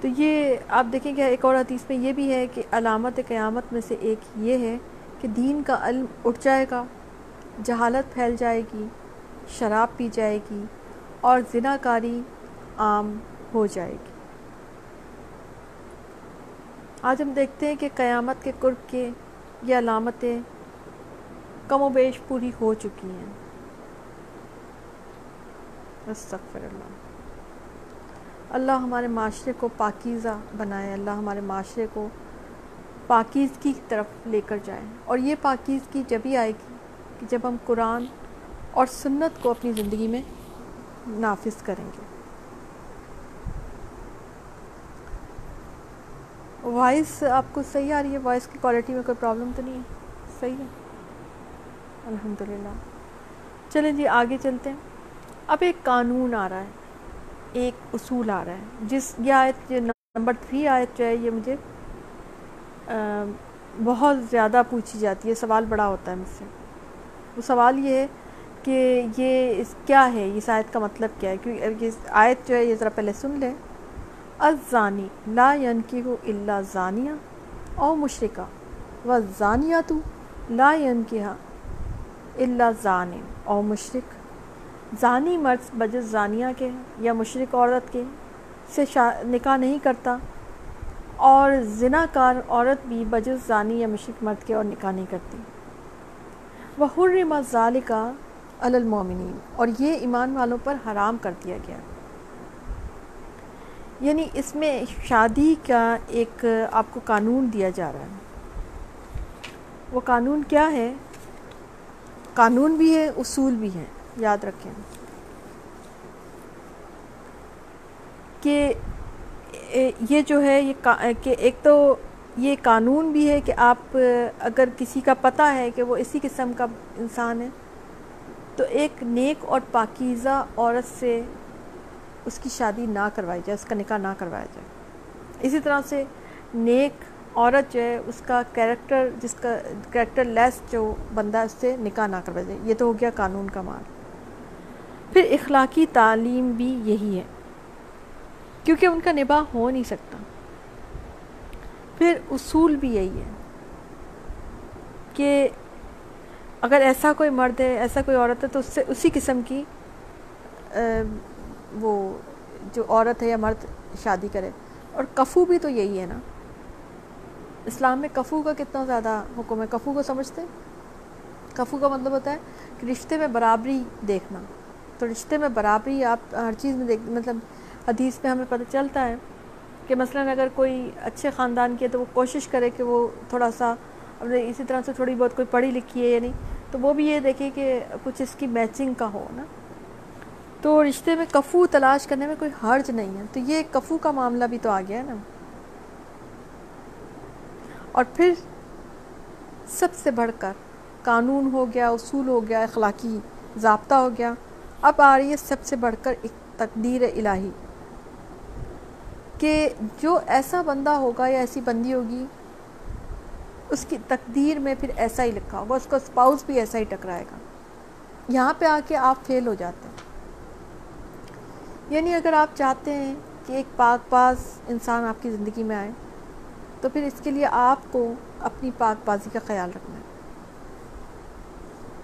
تو یہ آپ دیکھیں کہ ایک اور حدیث میں یہ بھی ہے کہ علامت قیامت میں سے ایک یہ ہے کہ دین کا علم اٹھ جائے گا، جہالت پھیل جائے گی، شراب پی جائے گی اور زنا کاری عام ہو جائے گی۔ آج ہم دیکھتے ہیں کہ قیامت کے قرب کے یہ علامتیں کم و بیش پوری ہو چکی ہیں۔ استغفر اللہ۔ اللہ ہمارے معاشرے کو پاکیزہ بنائے، اللہ ہمارے معاشرے کو پاکیزگی کی طرف لے کر جائے۔ اور یہ پاکیزگی جبھی آئے گی کہ جب ہم قرآن اور سنت کو اپنی زندگی میں نافذ کریں گے۔ وائس آپ کو صحیح آ رہی ہے؟ وائس کی کوالٹی میں کوئی پرابلم تو نہیں ہے؟ صحیح ہے۔ الحمدللہ۔ چلیں جی آگے چلتے ہیں۔ اب ایک قانون آ رہا ہے، ایک اصول آ رہا ہے۔ جس، یہ آیت نمبر تھری آیت جو ہے، یہ مجھے بہت زیادہ پوچھی جاتی ہے، سوال بڑا ہوتا ہے مجھ سے۔ وہ سوال یہ ہے کہ یہ اس، کیا ہے؟ اس آیت کا مطلب کیا ہے؟ کیونکہ یہ آیت جو ہے، یہ ذرا پہلے سن لیں۔ الزانی لا ینکیہ الا زانیہ او مشرکہ و زانیہ تو لا ینکیہ الا زان او مشرک۔ زانی مرد بجز زانیہ کے یا مشرق عورت کے سے نکاح نہیں کرتا اور زنا کار عورت بھی بجز زانی یا مشرق مرد کے اور نکاح نہیں کرتی۔ وہ حرم ذالکہ المومنین اور یہ ایمان والوں پر حرام کر دیا گیا۔ یعنی اس میں شادی کا ایک آپ کو قانون دیا جا رہا ہے۔ وہ قانون کیا ہے؟ قانون بھی ہے، اصول بھی ہے یاد رکھیں۔ کہ یہ جو ہے، یہ کہ ایک تو یہ قانون بھی ہے کہ آپ اگر کسی کا پتہ ہے کہ وہ اسی قسم کا انسان ہے، تو ایک نیک اور پاکیزہ عورت سے اس کی شادی نہ کروائی جائے، اس کا نکاح نہ کروایا جائے۔ اسی طرح سے نیک عورت جو ہے، اس کا کیریکٹر، جس کا کریکٹر لیس جو بندہ اس سے نکاح نہ کروایا جائے۔ یہ تو ہو گیا قانون کا مال پھر اخلاقی تعلیم بھی یہی ہے۔ کیونکہ ان کا نباہ ہو نہیں سکتا۔ پھر اصول بھی یہی ہے کہ اگر ایسا کوئی مرد ہے، ایسا کوئی عورت ہے، تو اس سے اسی قسم کی وہ جو عورت ہے یا مرد شادی کرے۔ اور کفو بھی تو یہی ہے نا۔ اسلام میں کفو کا کتنا زیادہ حکم ہے؟ کفو کو سمجھتے کفو کا مطلب ہوتا ہے کہ رشتے میں برابری دیکھنا۔ تو رشتے میں برابری آپ ہر چیز میں دیکھ مطلب حدیث میں ہمیں پتہ چلتا ہے کہ مثلا اگر کوئی اچھے خاندان کی ہے تو وہ کوشش کرے کہ وہ تھوڑا سا اسی طرح سے تھوڑی بہت کوئی پڑھی لکھی ہے یا نہیں، تو وہ بھی یہ دیکھے کہ کچھ اس کی میچنگ کا ہو، نا؟ تو رشتے میں کفو تلاش کرنے میں کوئی حرج نہیں ہے۔ تو یہ کفو کا معاملہ بھی تو آ گیا ہے نا۔ اور پھر سب سے بڑھ کر قانون ہو گیا، اصول ہو گیا، اخلاقی ضابطہ ہو گیا۔ اب آ رہی ہے سب سے بڑھ کر ایک تقدیر الہی کہ جو ایسا بندہ ہوگا یا ایسی بندی ہوگی، اس کی تقدیر میں پھر ایسا ہی لکھا ہوگا، اس کا اسپاؤس بھی ایسا ہی ٹکرائے گا۔ یہاں پہ آ کے آپ فیل ہو جاتے ہیں۔ یعنی اگر آپ چاہتے ہیں کہ ایک پاک باز انسان آپ کی زندگی میں آئے تو پھر اس کے لیے آپ کو اپنی پاک بازی کا خیال رکھنا ہے۔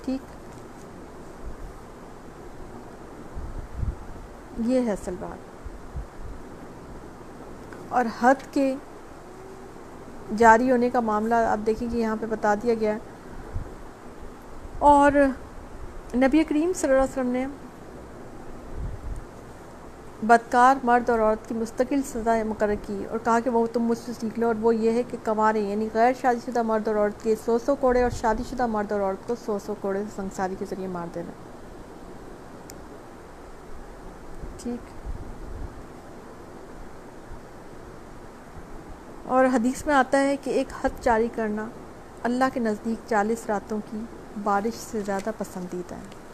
ٹھیک؟ یہ ہے اصل بات۔ اور حد کے جاری ہونے کا معاملہ آپ دیکھیں کہ یہاں پہ بتا دیا گیا ہے۔ اور نبی کریم صلی اللہ علیہ وسلم نے بدکار مرد اور عورت کی مستقل سزا مقرر کی اور کہا کہ وہ تم مجھ سے سیکھ لو اور وہ یہ ہے کہ کمارے یعنی غیر شادی شدہ مرد اور عورت کے سو سو کوڑے اور شادی شدہ مرد اور عورت کو سو سو کوڑے سنساری کے ذریعے مار دینا۔ ٹھیک۔ اور حدیث میں آتا ہے کہ ایک حد جاری کرنا اللہ کے نزدیک چالیس راتوں کی بارش سے زیادہ پسندیدہ ہے۔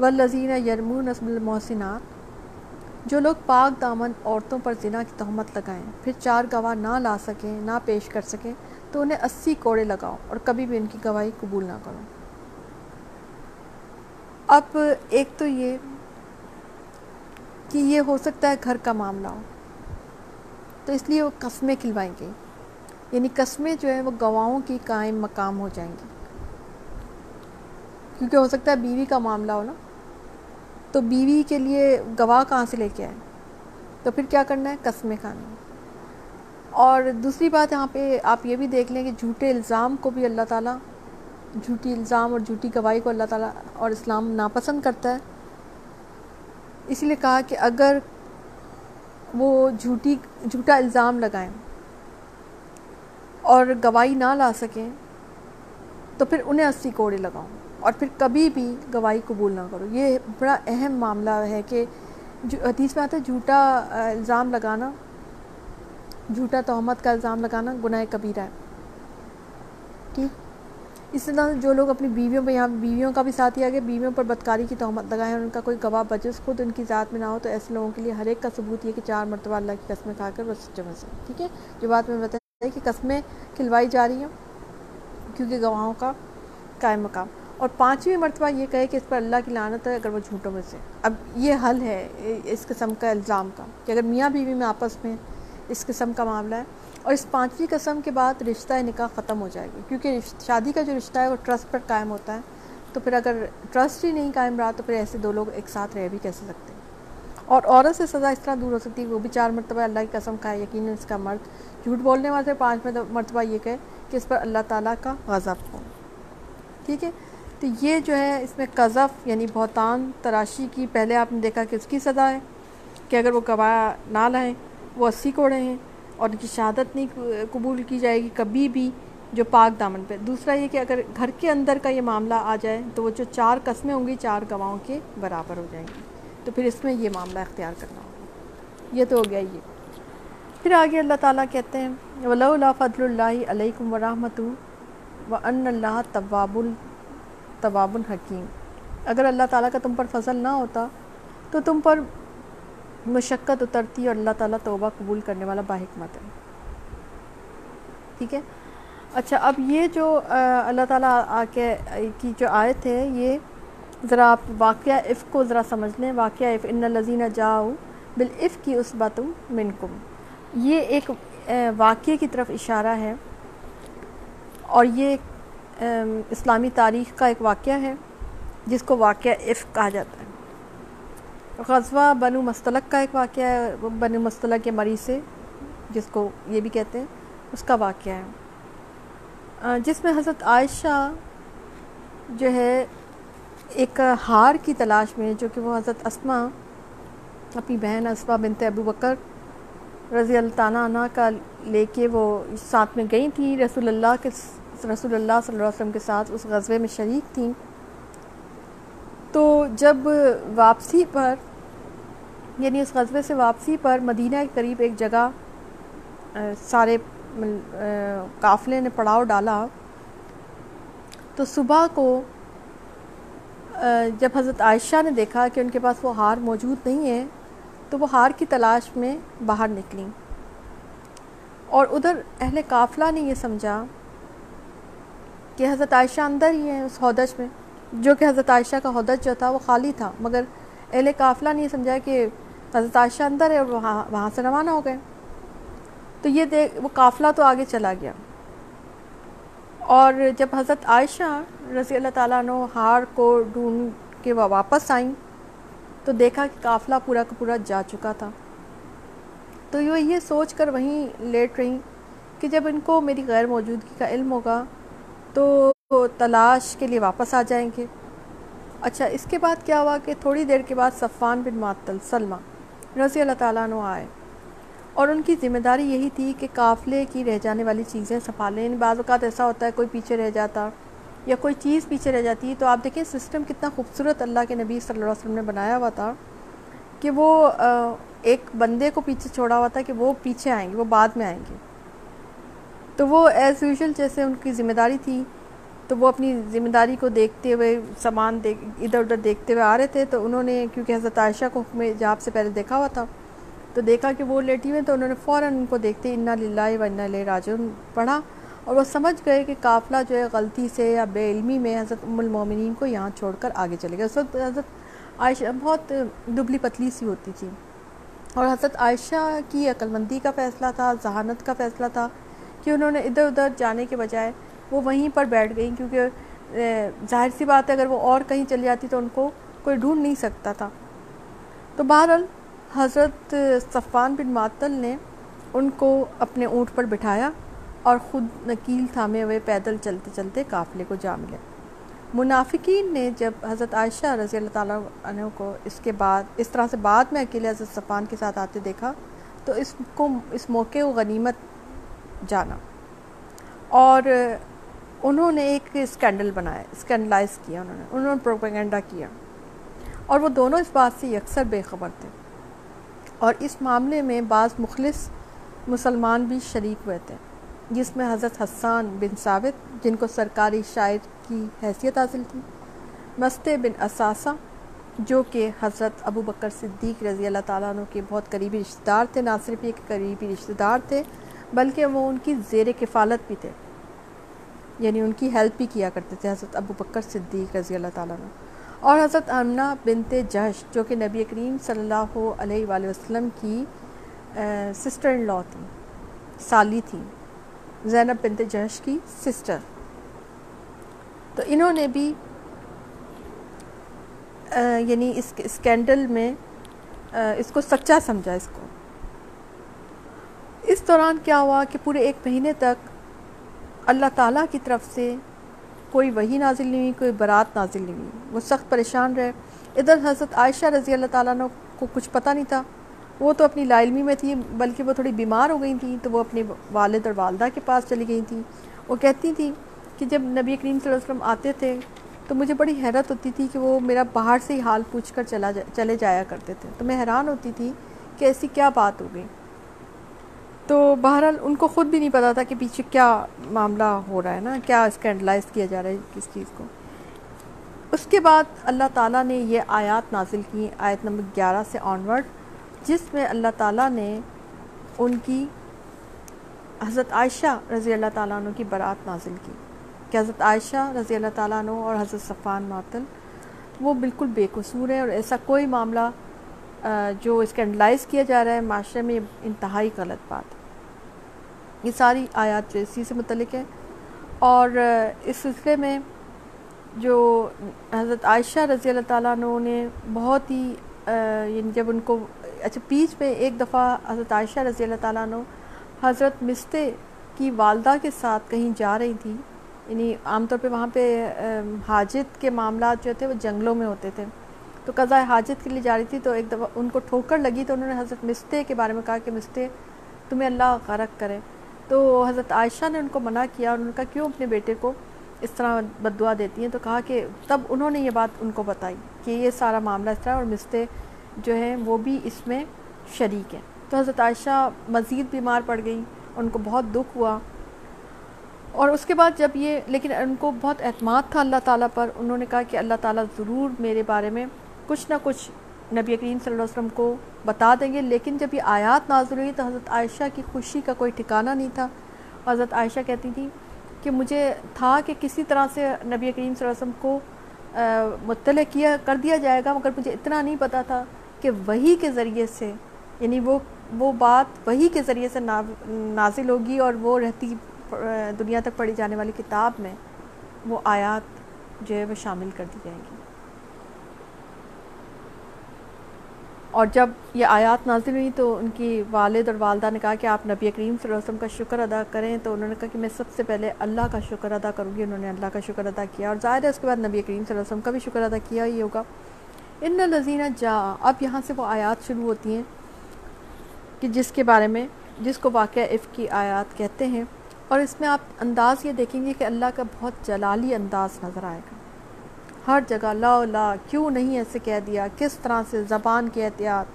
والذین یرمون نصب المحسنات، جو لوگ پاک دامن عورتوں پر زنا کی تہمت لگائیں، پھر چار گواہ نہ لا سکیں، نہ پیش کر سکیں، تو انہیں اسی کوڑے لگاؤ اور کبھی بھی ان کی گواہی قبول نہ کرو۔ اب ایک تو یہ کہ یہ ہو سکتا ہے گھر کا معاملہ ہو، تو اس لیے وہ قسمیں کھلوائیں گے یعنی قسمیں جو ہیں وہ گواہوں کی قائم مقام ہو جائیں گی۔ کیونکہ ہو سکتا ہے بیوی کا معاملہ ہو نا۔ تو بیوی کے لیے گواہ کہاں سے لے کے آئے؟ تو پھر کیا کرنا ہے؟ قسمیں کھانا اور دوسری بات یہاں پہ آپ یہ بھی دیکھ لیں کہ جھوٹے الزام کو بھی اللہ تعالیٰ، جھوٹی الزام اور جھوٹی گواہی کو اللہ تعالیٰ اور اسلام ناپسند کرتا ہے۔ اس لیے کہا کہ اگر وہ جھوٹی، جھوٹا الزام لگائیں اور گواہی نہ لا سکیں، تو پھر انہیں اسی کوڑے لگاؤں۔ اور پھر کبھی بھی گواہی قبول نہ کرو۔ یہ بڑا اہم معاملہ ہے کہ جو حدیث میں آتا ہے، جھوٹا الزام لگانا، جھوٹا تہمت کا الزام لگانا گناہ کبیرہ ہے۔ ٹھیک؟ اس طرح جو لوگ اپنی بیویوں پہ، یہاں بیویوں کا بھی ساتھ ہی آگے، بیویوں پر بدکاری کی تہمت لگائیں اور ان کا کوئی گواہ بجس خود ان کی ذات میں نہ ہو، تو ایسے لوگوں کے لیے ہر ایک کا ثبوت یہ کہ چار مرتبہ اللہ کی قسمیں کھا کر وہ سچے میں ٹھیک ہے؟ جو بات میں بتایا کہ قسمیں کھلوائی جا رہی ہیں کیونکہ گواہوں کا قائم مقام۔ اور پانچویں مرتبہ یہ کہے کہ اس پر اللہ کی لانت ہے اگر وہ جھوٹوں میں سے۔ اب یہ حل ہے اس قسم کا الزام کا کہ اگر میاں بیوی میں آپس میں اس قسم کا معاملہ ہے اور اس پانچویں قسم کے بعد رشتہ نکاح ختم ہو جائے گی۔ کیونکہ شادی کا جو رشتہ ہے وہ ٹرسٹ پر قائم ہوتا ہے، تو پھر اگر ٹرسٹ ہی نہیں قائم رہا تو پھر ایسے دو لوگ ایک ساتھ رہ بھی کیسے سکتے ہیں؟ اور عورت سے سزا اس طرح دور ہو سکتی ہے، وہ بھی چار مرتبہ اللہ کی قسم کھائے، یقیناً اس کا مرد جھوٹ بولنے والے پانچ مرتبہ یہ کہے کہ اس پر اللہ تعالیٰ کا غضب ہو۔ ٹھیک ہے؟ تو یہ جو ہے اس میں قذف یعنی بہتان تراشی کی، پہلے آپ نے دیکھا کہ اس کی سزا ہے کہ اگر وہ گواہ نہ لائیں، وہ اسی کوڑے ہیں اور ان کی شہادت نہیں قبول کی جائے گی کبھی بھی جو پاک دامن پہ۔ دوسرا یہ کہ اگر گھر کے اندر کا یہ معاملہ آ جائے تو وہ جو چار قسمیں ہوں گی، چار گواہوں کے برابر ہو جائیں گی۔ تو پھر اس میں یہ معاملہ اختیار کرنا ہوگا۔ یہ تو ہو گیا یہ۔ پھر آگے اللہ تعالیٰ کہتے ہیں ولا اللہ فضل اللہ علیکم ورحمۃ و ان اللہ طباب طباب الحکیم اگر اللہ تعالیٰ کا تم پر فضل نہ ہوتا، تو تم پر مشقت اترتی اور اللہ تعالیٰ توبہ قبول کرنے والا باحکمت ہے۔ ٹھیک ہے؟ اچھا اب یہ جو اللہ تعالیٰ آ کے کی جو آیت ہے، یہ ذرا آپ واقعہ عف کو ذرا سمجھ لیں۔ واقعہ عف ان لذینہ جاؤ بالعف کی اس باتم منکم۔ یہ ایک واقعے کی طرف اشارہ ہے اور یہ اسلامی تاریخ کا ایک واقعہ ہے، جس کو واقعہ عف کہا جاتا ہے۔ غزوہ بنو مستلق کا ایک واقعہ ہے بنو مستلق کے مریض سے، جس کو یہ بھی کہتے ہیں، اس کا واقعہ ہے۔ جس میں حضرت عائشہ جو ہے، ایک ہار کی تلاش میں، جو کہ وہ حضرت اسما اپنی بہن اسما بنت ابو بکر رضی اللہ تعالیٰ عنہ کا لے کے وہ ساتھ میں گئی تھیں۔ رسول اللہ کے رسول اللہ صلی اللہ علیہ وسلم کے ساتھ اس غزوے میں شریک تھیں تو جب واپسی پر یعنی اس غزبے سے واپسی پر مدینہ کے قریب ایک جگہ سارے قافلے نے پڑاؤ ڈالا۔ تو صبح کو جب حضرت عائشہ نے دیکھا کہ ان کے پاس وہ ہار موجود نہیں ہے، تو وہ ہار کی تلاش میں باہر نکلیں۔ اور ادھر اہل قافلہ نے یہ سمجھا کہ حضرت عائشہ اندر ہی ہیں اس ہودج میں، جو کہ حضرت عائشہ کا ہودج جو تھا وہ خالی تھا، مگر اہل قافلہ نے یہ سمجھا کہ حضرت عائشہ اندر ہے اور وہاں وہاں سے روانہ ہو گئے۔ تو یہ دیکھ، وہ قافلہ تو آگے چلا گیا۔ اور جب حضرت عائشہ رضی اللہ تعالیٰ عنہ ہار کو ڈھونڈ کے وہ واپس آئیں، تو دیکھا کہ قافلہ پورا کا پورا جا چکا تھا۔ تو یہ سوچ کر وہیں لیٹ رہیں کہ جب ان کو میری غیر موجودگی کا علم ہوگا تو تلاش کے لیے واپس آ جائیں گے۔ اچھا اس کے بعد کیا ہوا کہ تھوڑی دیر کے بعد صفان بن معطل سلمہ رضی اللہ تعالیٰ عنہ آئے۔ اور ان کی ذمہ داری یہی تھی کہ قافلے کی رہ جانے والی چیزیں سنبھالیں۔ یعنی بعض اوقات ایسا ہوتا ہے کوئی پیچھے رہ جاتا یا کوئی چیز پیچھے رہ جاتی۔ تو آپ دیکھیں سسٹم کتنا خوبصورت اللہ کے نبی صلی اللہ علیہ وسلم نے بنایا ہوا تھا کہ وہ ایک بندے کو پیچھے چھوڑا ہوا تھا کہ وہ پیچھے آئیں گے، وہ بعد میں آئیں گے۔ تو وہ ایز یوزول جیسے ان کی ذمہ داری تھی، تو وہ اپنی ذمہ داری کو دیکھتے ہوئے سامان دیکھ ادھر ادھر دیکھتے ہوئے آ رہے تھے۔ تو انہوں نے، کیونکہ حضرت عائشہ کو حکم جاب سے پہلے دیکھا ہوا تھا، تو دیکھا کہ وہ لیٹی ہوئے، تو انہوں نے فوراً ان کو دیکھتے انا للہ و انا لے راجن پڑھا۔ اور وہ سمجھ گئے کہ قافلہ جو ہے غلطی سے یا بے علمی میں حضرت ام المومنین کو یہاں چھوڑ کر آگے چلے گئے۔ اس وقت حضرت عائشہ بہت دبلی پتلی سی ہوتی تھی۔ اور حضرت عائشہ کی عقلمندی کا فیصلہ تھا، ذہانت کا فیصلہ تھا۔ کہ انہوں نے ادھر ادھر جانے کے بجائے وہ وہیں پر بیٹھ گئیں، کیونکہ ظاہر سی بات ہے، اگر وہ اور کہیں چلی جاتی تو ان کو کوئی ڈھونڈ نہیں سکتا تھا۔ تو بہرحال، حضرت صفان بن معطل نے ان کو اپنے اونٹ پر بٹھایا اور خود نکیل تھامے ہوئے پیدل چلتے چلتے قافلے کو جا ملے۔ منافقین نے جب حضرت عائشہ رضی اللہ تعالیٰ عنہ کو اس کے بعد، اس طرح سے بعد میں اکیلے حضرت صفان کے ساتھ آتے دیکھا، تو اس کو، اس موقع کو غنیمت جانا۔ اور انہوں نے ایک اسکینڈل بنایا، اسکینڈلائز کیا انہوں نے انہوں نے پروپیگنڈا کیا۔ اور وہ دونوں اس بات سے اکثر بے خبر تھے۔ اور اس معاملے میں بعض مخلص مسلمان بھی شریک ہوئے تھے، جس میں حضرت حسان بن ثابت، جن کو سرکاری شاعر کی حیثیت حاصل تھی مست بن اساسہ، جو کہ حضرت ابو بکر صدیق رضی اللہ تعالیٰ عنہ کے بہت قریبی رشتہ دار تھے نہ صرف ایک قریبی رشتہ دار تھے بلکہ وہ ان کی زیر کفالت بھی تھے۔ یعنی ان کی ہیلپ بھی کیا کرتے تھے حضرت ابو بکر صدیق رضی اللہ تعالیٰ عنہ۔ اور حضرت امنہ بنت جہش جو کہ نبی کریم صلی اللہ علیہ وآلہ وسلم کی سسٹر ان لا تھی سالی تھی زینب بنت جہش کی سسٹر تو انہوں نے بھی یعنی اس اسکینڈل میں اس کو سچا سمجھا، اس کو۔ اس دوران کیا ہوا کہ پورے ایک مہینے تک اللہ تعالیٰ کی طرف سے کوئی وہی نازل نہیں ہوئی، کوئی برات نازل نہیں ہوئی۔ وہ سخت پریشان رہے۔ ادھر حضرت عائشہ رضی اللہ تعالیٰ عنہ کو کچھ پتہ نہیں تھا۔ وہ تو اپنی لائلمی میں تھی، بلکہ وہ تھوڑی بیمار ہو گئی تھیں۔ تو وہ اپنے والد اور والدہ کے پاس چلی گئی تھیں۔ وہ کہتی تھیں کہ جب نبی کریم صلی اللہ علیہ وسلم آتے تھے تو مجھے بڑی حیرت ہوتی تھی کہ وہ میرا باہر سے ہی حال پوچھ کر چلا جا، چلے جایا کرتے تھے۔ تو میں حیران ہوتی تھی کہ ایسی کیا بات ہو گئی۔ تو بہرحال ان کو خود بھی نہیں پتا تھا کہ پیچھے کیا معاملہ ہو رہا ہے نا، کیا اسکینڈلائز کیا جا رہا ہے کس چیز کو۔ اس کے بعد اللہ تعالیٰ نے یہ آیات نازل کی، آیت نمبر گیارہ سے آنورڈ جس میں اللہ تعالیٰ نے ان کی حضرت عائشہ رضی اللہ تعالیٰ عنہ کی برات نازل کی۔ کہ حضرت عائشہ رضی اللہ تعالیٰ عنہ اور حضرت صفان معطل، وہ بالکل بے قصور ہیں اور ایسا کوئی معاملہ جو اسکینڈلائز کیا جا رہا ہے، معاشرے میں انتہائی غلط بات ہے۔ یہ ساری آیات جو اسی سے متعلق ہے اور اس سلسلے میں جو حضرت عائشہ رضی اللہ تعالیٰ عنہ نے بہت ہی یعنی جب ان کو اچھا بیچ میں ایک دفعہ حضرت عائشہ رضی اللہ تعالیٰ عنہ حضرت مستے کی والدہ کے ساتھ کہیں جا رہی تھی یعنی عام طور پہ وہاں پہ حاجت کے معاملات جو تھے وہ جنگلوں میں ہوتے تھے۔ تو قضاء حاجت کے لیے جا رہی تھی تو ایک دفعہ ان کو ٹھوکر لگی تو انہوں نے حضرت مستے کے بارے میں کہا کہ مستے، تمہیں اللہ غرق کرے۔ تو حضرت عائشہ نے ان کو منع کیا اور انہوں نے کہا کیوں اپنے بیٹے کو اس طرح بدعا دیتی ہیں؟ تو کہا کہ تب انہوں نے یہ بات ان کو بتائی کہ یہ سارا معاملہ اس طرح اور مستے جو ہیں وہ بھی اس میں شریک ہیں۔ تو حضرت عائشہ مزید بیمار پڑ گئیں، ان کو بہت دکھ ہوا اور اس کے بعد جب یہ لیکن ان کو بہت اعتماد تھا اللہ تعالیٰ پر، انہوں نے کہا کہ اللہ تعالیٰ ضرور میرے بارے میں کچھ نہ کچھ نبی کریم صلی اللہ علیہ وسلم کو بتا دیں گے، لیکن جب یہ آیات نازل ہوئی تو حضرت عائشہ کی خوشی کا کوئی ٹھکانہ نہیں تھا۔ حضرت عائشہ کہتی تھی کہ مجھے تھا کہ کسی طرح سے نبی کریم صلی اللہ علیہ وسلم کو مطلع کیا، کر دیا جائے گا، مگر مجھے اتنا نہیں پتا تھا کہ وہی کے ذریعے سے یعنی وہ وہ بات وہی کے ذریعے سے نازل ہوگی اور وہ رہتی دنیا تک پڑھی جانے والی کتاب میں وہ آیات جو ہے وہ شامل کر دی جائیں گی۔ اور جب یہ آیات نازل ہوئی تو ان کی والد اور والدہ نے کہا کہ آپ نبی کریم صلی اللہ علیہ وسلم کا شکر ادا کریں، تو انہوں نے کہا کہ میں سب سے پہلے اللہ کا شکر ادا کروں گی، انہوں نے اللہ کا شکر ادا کیا۔ اور ظاہر ہے اس کے بعد نبی کریم صلی اللہ علیہ وسلم کا بھی شکر ادا کیا ہی ہوگا۔ ان لذینہ جا اب یہاں سے وہ آیات شروع ہوتی ہیں کہ جس کے بارے میں، جس کو واقعہ عف کی آیات کہتے ہیں۔ اور اس میں آپ انداز یہ دیکھیں گے کہ اللہ کا بہت جلالی انداز نظر آئے گا۔ ہر جگہ لا لا کیوں نہیں ایسے کہہ دیا؟ کس طرح سے زبان کی احتیاط،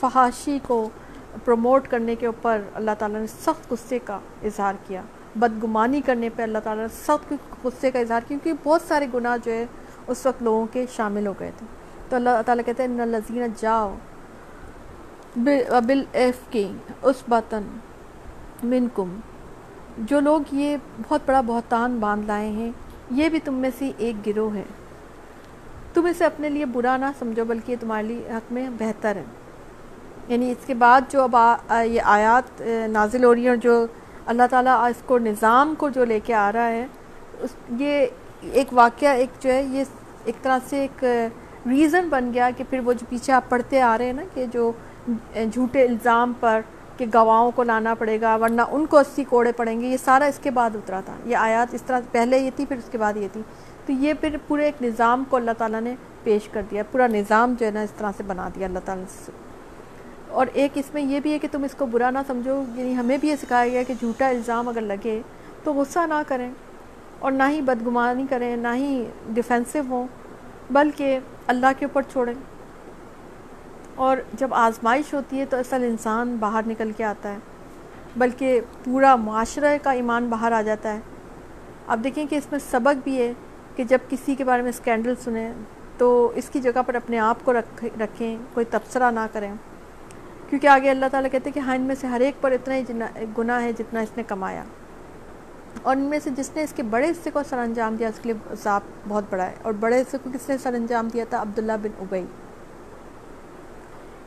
فحاشی کو پروموٹ کرنے کے اوپر اللہ تعالیٰ نے سخت غصے کا اظہار کیا۔ بدگمانی کرنے پہ اللہ تعالیٰ نے سخت غصے کا اظہار کیا، کیونکہ بہت سارے گناہ جو ہے اس وقت لوگوں کے شامل ہو گئے تھے۔ تو اللہ تعالیٰ کہتے ہیں، ان لذین جاؤ بل ایف کی اس بطن من کم جو لوگ یہ بہت بڑا بہتان باندھ لائے ہیں، یہ بھی تم میں سے ایک گروہ ہے۔ تم اسے اپنے لیے برا نہ سمجھو، بلکہ یہ تمہارے لیے حق میں بہتر ہے۔ یعنی اس کے بعد جو اب یہ آیات نازل ہو رہی ہیں اور جو اللہ تعالیٰ اس کو نظام کو جو لے کے آ رہا ہے، اس یہ ایک واقعہ، ایک جو ہے، یہ ایک طرح سے ایک ریزن بن گیا کہ پھر وہ جو پیچھے آپ پڑھتے آ رہے ہیں نا، کہ جو جھوٹے الزام پر کہ گواہوں کو لانا پڑے گا، ورنہ ان کو اسی کوڑے پڑیں گے، یہ سارا اس کے بعد اترا تھا۔ یہ آیات اس طرح پہلے یہ تھی، پھر اس کے بعد یہ تھی۔ تو یہ پھر پورے ایک نظام کو اللہ تعالیٰ نے پیش کر دیا، پورا نظام جو ہے نا اس طرح سے بنا دیا اللہ تعالیٰ سے۔ اور ایک اس میں یہ بھی ہے کہ تم اس کو برا نہ سمجھو یعنی ہمیں بھی یہ سکھایا گیا کہ جھوٹا الزام اگر لگے تو غصہ نہ کریں اور نہ ہی بدگمانی کریں، نہ ہی ڈیفینسو ہوں، بلکہ اللہ کے اوپر چھوڑیں۔ اور جب آزمائش ہوتی ہے تو اصل انسان باہر نکل کے آتا ہے، بلکہ پورا معاشرہ کا ایمان باہر آ جاتا ہے۔ آپ دیکھیں کہ اس میں سبق بھی ہے کہ جب کسی کے بارے میں اسکینڈل سنیں تو اس کی جگہ پر اپنے آپ کو رکھ رکھیں، کوئی تبصرہ نہ کریں۔ کیونکہ آگے اللہ تعالیٰ کہتے ہیں کہ ہاں ان میں سے ہر ایک پر اتنا ہی گناہ ہے جتنا اس نے کمایا۔ اور ان میں سے جس نے اس کے بڑے حصے کو سر انجام دیا، اس کے لیے عذاب بہت بڑا ہے۔ اور بڑے حصے کو کس نے سر انجام دیا تھا؟ عبداللہ بن ابئی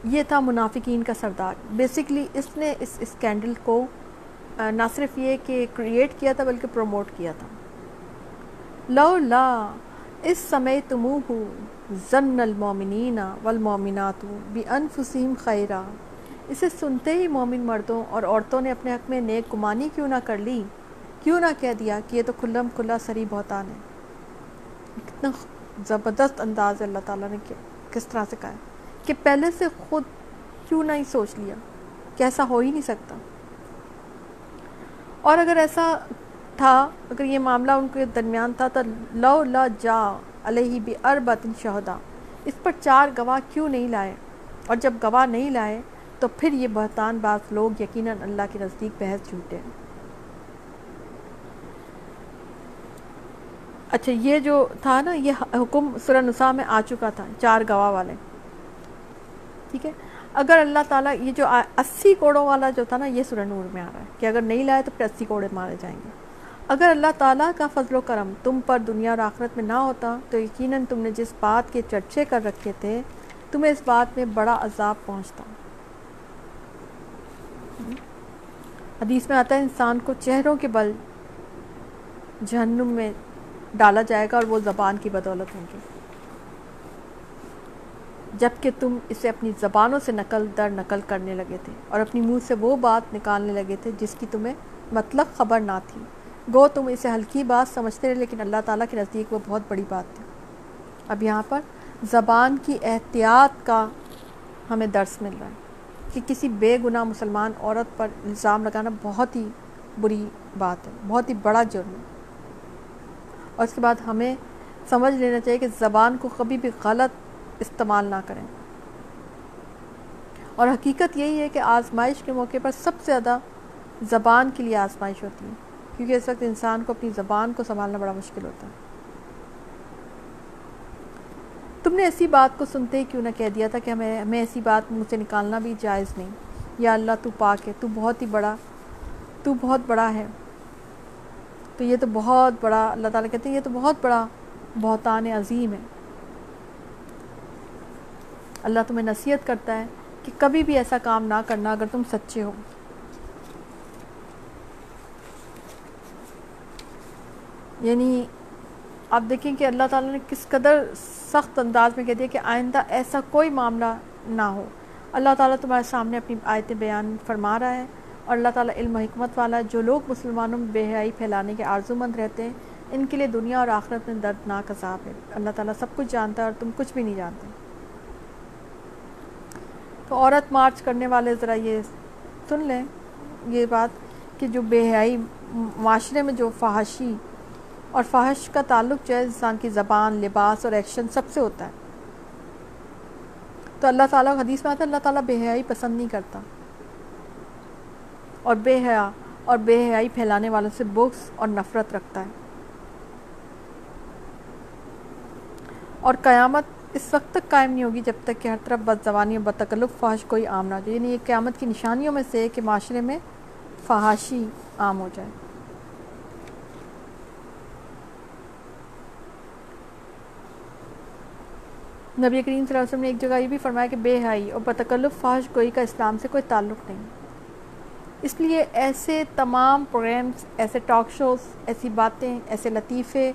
یہ تھا منافقین کا سردار۔ بیسکلی اس نے اس اسکینڈل کو نہ صرف یہ کہ کریٹ کیا تھا، بلکہ پروموٹ کیا تھا۔ لو لا اس سمے تمو ہو ضن المومنین والمومنات بھی انفسیم خیرہ اسے سنتے ہی مومن مردوں اور عورتوں نے اپنے حق میں نیک گمانی کیوں نہ کر لی؟ کیوں نہ کہہ دیا کہ یہ تو کھلم کھلا سری بہتان ہے۔ کتنا زبردست انداز ہے اللہ تعالیٰ نے کیا کس طرح سے کہا ہے کہ پہلے سے خود کیوں نہ ہی سوچ لیا، کہ ایسا ہو ہی نہیں سکتا۔ اور اگر ایسا تھا، اگر یہ معاملہ ان کے درمیان تھا تو لو لا جا علیہ بھی اربت شہدا اس پر چار گواہ کیوں نہیں لائے؟ اور جب گواہ نہیں لائے تو پھر یہ بہتان بعض لوگ یقیناً اللہ کے نزدیک بحث جھوٹے۔ اچھا یہ جو تھا نا، یہ حکم سورہ نساء میں آ چکا تھا، چار گواہ والے۔ ٹھیک ہے؟ اگر اللہ تعالیٰ یہ جو اسی کوڑوں والا جو تھا نا، یہ سورہ نور میں آ رہا ہے۔ کہ اگر نہیں لائے تو پھر اسی کوڑے مارے جائیں گے۔ اگر اللہ تعالیٰ کا فضل و کرم تم پر دنیا اور آخرت میں نہ ہوتا تو یقیناً تم نے جس بات کے چرچے کر رکھے تھے، تمہیں اس بات میں بڑا عذاب پہنچتا۔ حدیث میں آتا ہے، انسان کو چہروں کے بل جہنم میں ڈالا جائے گا اور وہ زبان کی بدولت ہوں گے۔ جبکہ تم اسے اپنی زبانوں سے نقل، در نقل کرنے لگے تھے اور اپنی منہ سے وہ بات نکالنے لگے تھے جس کی تمہیں مطلب خبر نہ تھی۔ گو تم اسے ہلکی بات سمجھتے رہے، لیکن اللہ تعالیٰ کے نزدیک وہ بہت بڑی بات تھی۔ اب یہاں پر زبان کی احتیاط کا ہمیں درس مل رہا ہے کہ کسی بے گناہ مسلمان عورت پر الزام لگانا بہت ہی بری بات ہے، بہت ہی بڑا جرم ہے۔ اور اس کے بعد ہمیں سمجھ لینا چاہیے کہ زبان کو کبھی بھی غلط استعمال نہ کریں۔ اور حقیقت یہی ہے کہ آزمائش کے موقع پر سب سے زیادہ زبان کے لیے آزمائش ہوتی ہے۔ کیونکہ اس وقت انسان کو اپنی زبان کو سنبھالنا بڑا مشکل ہوتا ہے۔ تم نے ایسی بات کو سنتے ہی کیوں نہ کہہ دیا تھا کہ ہمیں ہمیں ایسی بات مجھ سے نکالنا بھی جائز نہیں۔ یا اللہ تو پاک ہے، تو بہت ہی بڑا تو بہت بڑا ہے۔ تو یہ تو بہت بڑا اللہ تعالیٰ کہتے ہیں یہ تو بہت بڑا بہتان عظیم ہے۔ اللہ تمہیں نصیحت کرتا ہے کہ کبھی بھی ایسا کام نہ کرنا اگر تم سچے ہو۔ یعنی آپ دیکھیں کہ اللہ تعالیٰ نے کس قدر سخت انداز میں کہہ دیا کہ آئندہ ایسا کوئی معاملہ نہ ہو۔ اللہ تعالیٰ تمہارے سامنے اپنی آیتیں بیان فرما رہا ہے اور اللہ تعالیٰ علم و حکمت والا جو لوگ مسلمانوں میں بے حیائی پھیلانے کے آرزو مند رہتے ہیں، ان کے لیے دنیا اور آخرت میں دردناک عذاب ہے۔ اللہ تعالیٰ سب کچھ جانتا ہے اور تم کچھ بھی نہیں جانتے۔ تو عورت مارچ کرنے والے ذرا یہ سن لیں، یہ بات کہ جو بے حیائی معاشرے میں جو فحاشی اور فحش کا تعلق جو ہے انسان کی زبان، لباس اور ایکشن سب سے ہوتا ہے۔ تو اللہ تعالیٰ حدیث میں آتا ہے، اللہ تعالیٰ بے حیائی پسند نہیں کرتا۔ اور بے حیا اور بے حیائی پھیلانے والوں سے بکس اور نفرت رکھتا ہے۔ اور قیامت اس وقت تک قائم نہیں ہوگی جب تک کہ ہر طرف بد زبانی اور بتکلف فحش کوئی عام نہ ہو جائے۔ یعنی یہ قیامت کی نشانیوں میں سے کہ معاشرے میں فحاشی عام ہو جائے۔ نبی کریم صلی اللہ علیہ وسلم نے ایک جگہ یہ بھی فرمایا کہ بے حائی اور بتکلف فحش گوئی کا اسلام سے کوئی تعلق نہیں۔ اس لیے ایسے تمام پروگرامس ایسے ٹاک شوز ایسی باتیں، ایسے لطیفے،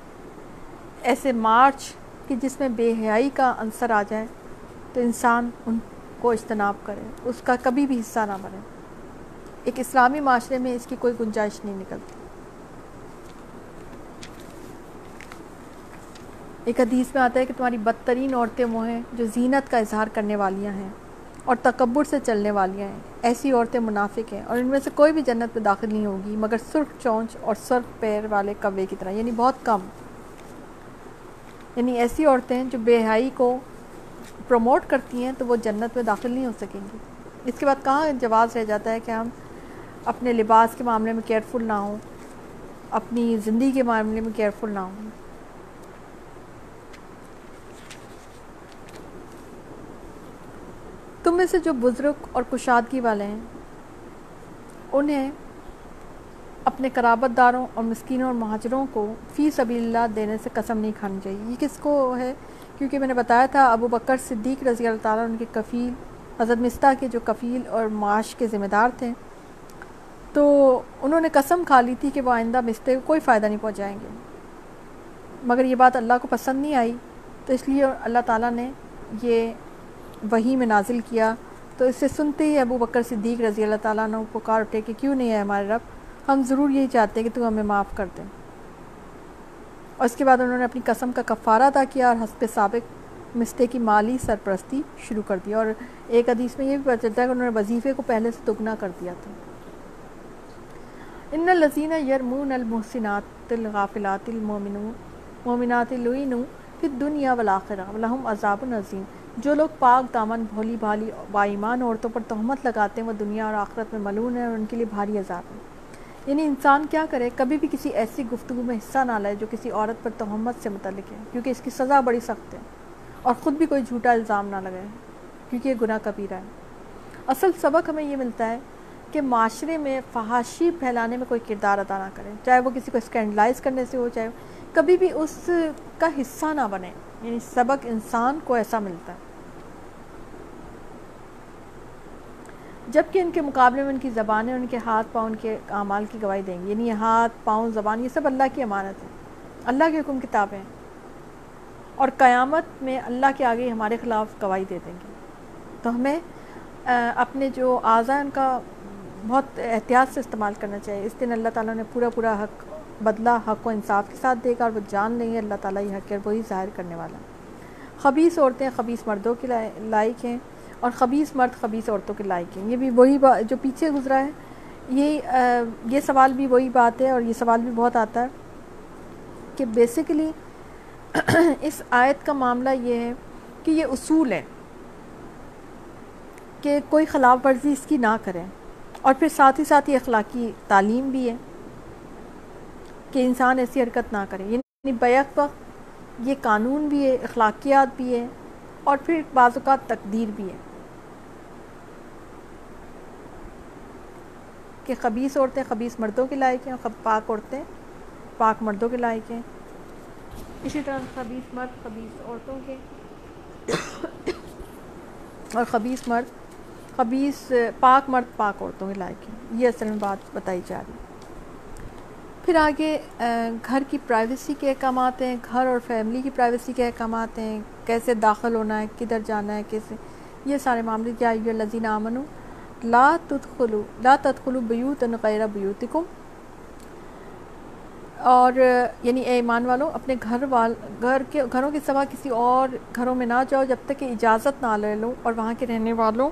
ایسے مارچ کہ جس میں بے حیائی کا عنصر آ جائے تو انسان ان کو اجتناب کرے، اس کا کبھی بھی حصہ نہ بنے۔ ایک اسلامی معاشرے میں اس کی کوئی گنجائش نہیں نکلتی۔ ایک حدیث میں آتا ہے کہ تمہاری بدترین عورتیں وہ ہیں جو زینت کا اظہار کرنے والیاں ہیں اور تکبر سے چلنے والیاں ہیں۔ ایسی عورتیں منافق ہیں اور ان میں سے کوئی بھی جنت میں داخل نہیں ہوگی، مگر سرخ چونچ اور سرخ پیر والے کوے کی طرح یعنی بہت کم۔ یعنی ایسی عورتیں جو بے حائی کو پروموٹ کرتی ہیں تو وہ جنت میں داخل نہیں ہو سکیں گی۔ اس کے بعد کہاں جواز رہ جاتا ہے کہ ہم اپنے لباس کے معاملے میں کیئرفل نہ ہوں، اپنی زندگی کے معاملے میں کیئرفل نہ ہوں؟ تم میں سے جو بزرگ اور کشادگی والے ہیں، انہیں اپنے قرابت داروں اور مسکینوں اور مہاجروں کو فی سبیل اللہ دینے سے قسم نہیں کھانی چاہیے۔ یہ کس کو ہے؟ کیونکہ میں نے بتایا تھا، ابو بکر صدیق رضی اللہ تعالیٰ ان کے کفیل، حضرت مستہ کے جو کفیل اور معاش کے ذمہ دار تھے۔ تو انہوں نے قسم کھا لی تھی کہ وہ آئندہ مستے کو کوئی فائدہ نہیں پہنچائیں گے۔ مگر یہ بات اللہ کو پسند نہیں آئی، تو اس لیے اللہ تعالیٰ نے یہ وہی میں نازل کیا۔ تو اس سے سنتے ہی ابو بکر صدیق رضی اللہ تعالیٰ نے پکار اٹھے کہ کیوں نہیں ہے ہمارے رب؟ ہم ضرور یہی چاہتے ہیں کہ تو ہمیں معاف کر دیں اور اس کے بعد انہوں نے اپنی قسم کا کفارہ ادا کیا اور حسب سابق مستے کی مالی سرپرستی شروع کر دیا اور ایک حدیث میں یہ بھی پتہ چلتا ہے کہ انہوں نے وظیفے کو پہلے سے دگنا کر دیا تھا۔ ان الزین یرمون المحسنات الغافلات المومنون مومنات الوین پھر دنیا والآخرہ، ولہم عذاب العظیم جو لوگ پاک دامن، بھولی بھالی، بائیمان عورتوں پر تہمت لگاتے ہیں، وہ دنیا اور آخرت میں ملون ہیں اور ان کے لیے بھاری عذاب ہے یعنی انسان کیا کرے؟ کبھی بھی کسی ایسی گفتگو میں حصہ نہ لائے جو کسی عورت پر تہمت سے متعلق ہے، کیونکہ اس کی سزا بڑی سخت ہے اور خود بھی کوئی جھوٹا الزام نہ لگائے، کیونکہ یہ گناہ کبیرہ ہے۔ اصل سبق ہمیں یہ ملتا ہے کہ معاشرے میں فحاشی پھیلانے میں کوئی کردار ادا نہ کرے، چاہے وہ کسی کو اسکینڈلائز کرنے سے ہو، چاہے کبھی بھی اس کا حصہ نہ بنے۔ یعنی سبق انسان کو ایسا ملتا ہے۔ جبکہ ان کے مقابلے میں ان کی زبانیں ان کے ہاتھ پاؤں ان کے اعمال کی گواہی دیں گے یعنی یہ ہاتھ، پاؤں، زبان، یہ سب اللہ کی امانت ہے۔ اللہ کے حکم کتابیں ہیں۔ اور قیامت میں اللہ کے آگے ہمارے خلاف گواہی دے دیں گے۔ تو ہمیں اپنے جو اعضاء ان کا بہت احتیاط سے استعمال کرنا چاہیے۔ اس دن اللہ تعالیٰ نے پورا پورا حق بدلہ، حق و انصاف کے ساتھ دے گا، اور وہ جان لیں گے، اللہ تعالیٰ یہ حق ہے وہی ظاہر کرنے والا خبیص عورتیں خبیص مردوں کے لائق ہیں۔ اور خبیص مرد خبیص عورتوں کے لائق ہیں۔ یہ بھی وہی جو پیچھے گزرا ہے، یہ یہ سوال بھی وہی بات ہے اور یہ سوال بھی بہت آتا ہے کہ بیسیکلی اس آیت کا معاملہ یہ ہے کہ یہ اصول ہے کہ کوئی خلاف ورزی اس کی نہ کریں اور پھر ساتھ ہی ساتھ یہ اخلاقی تعلیم بھی ہے کہ انسان ایسی حرکت نہ کرے۔ یعنی بیک وقت یہ قانون بھی ہے، اخلاقیات بھی ہے اور پھر بعض اوقات تقدیر بھی ہے۔ کہ خبیص عورتیں خبیص مردوں کے لائق ہیں پاک عورتیں پاک مردوں کے لائق ہیں۔ اسی طرح خبیص مرد خبیص عورتوں کے۔ اور خبیص مرد خبیص پاک مرد پاک عورتوں کے لائق ہیں۔ یہ اصل میں بات بتائی جا رہی پھر آگے گھر کی پرائیویسی کے احکامات ہیں گھر اور فیملی کی پرائیویسی کے احکامات ہیں کیسے داخل ہونا ہے کدھر جانا ہے کیسے۔ یہ سارے معاملے کیا لذین امن لا تدخلو لا تدخلو بیوت غیر بیوتکم۔ اور یعنی اے ایمان والوں اپنے گھر وال گھر کے گھروں کے سوا کسی اور گھروں میں نہ جاؤ جب تک کہ اجازت نہ لے لو، اور وہاں کے رہنے والوں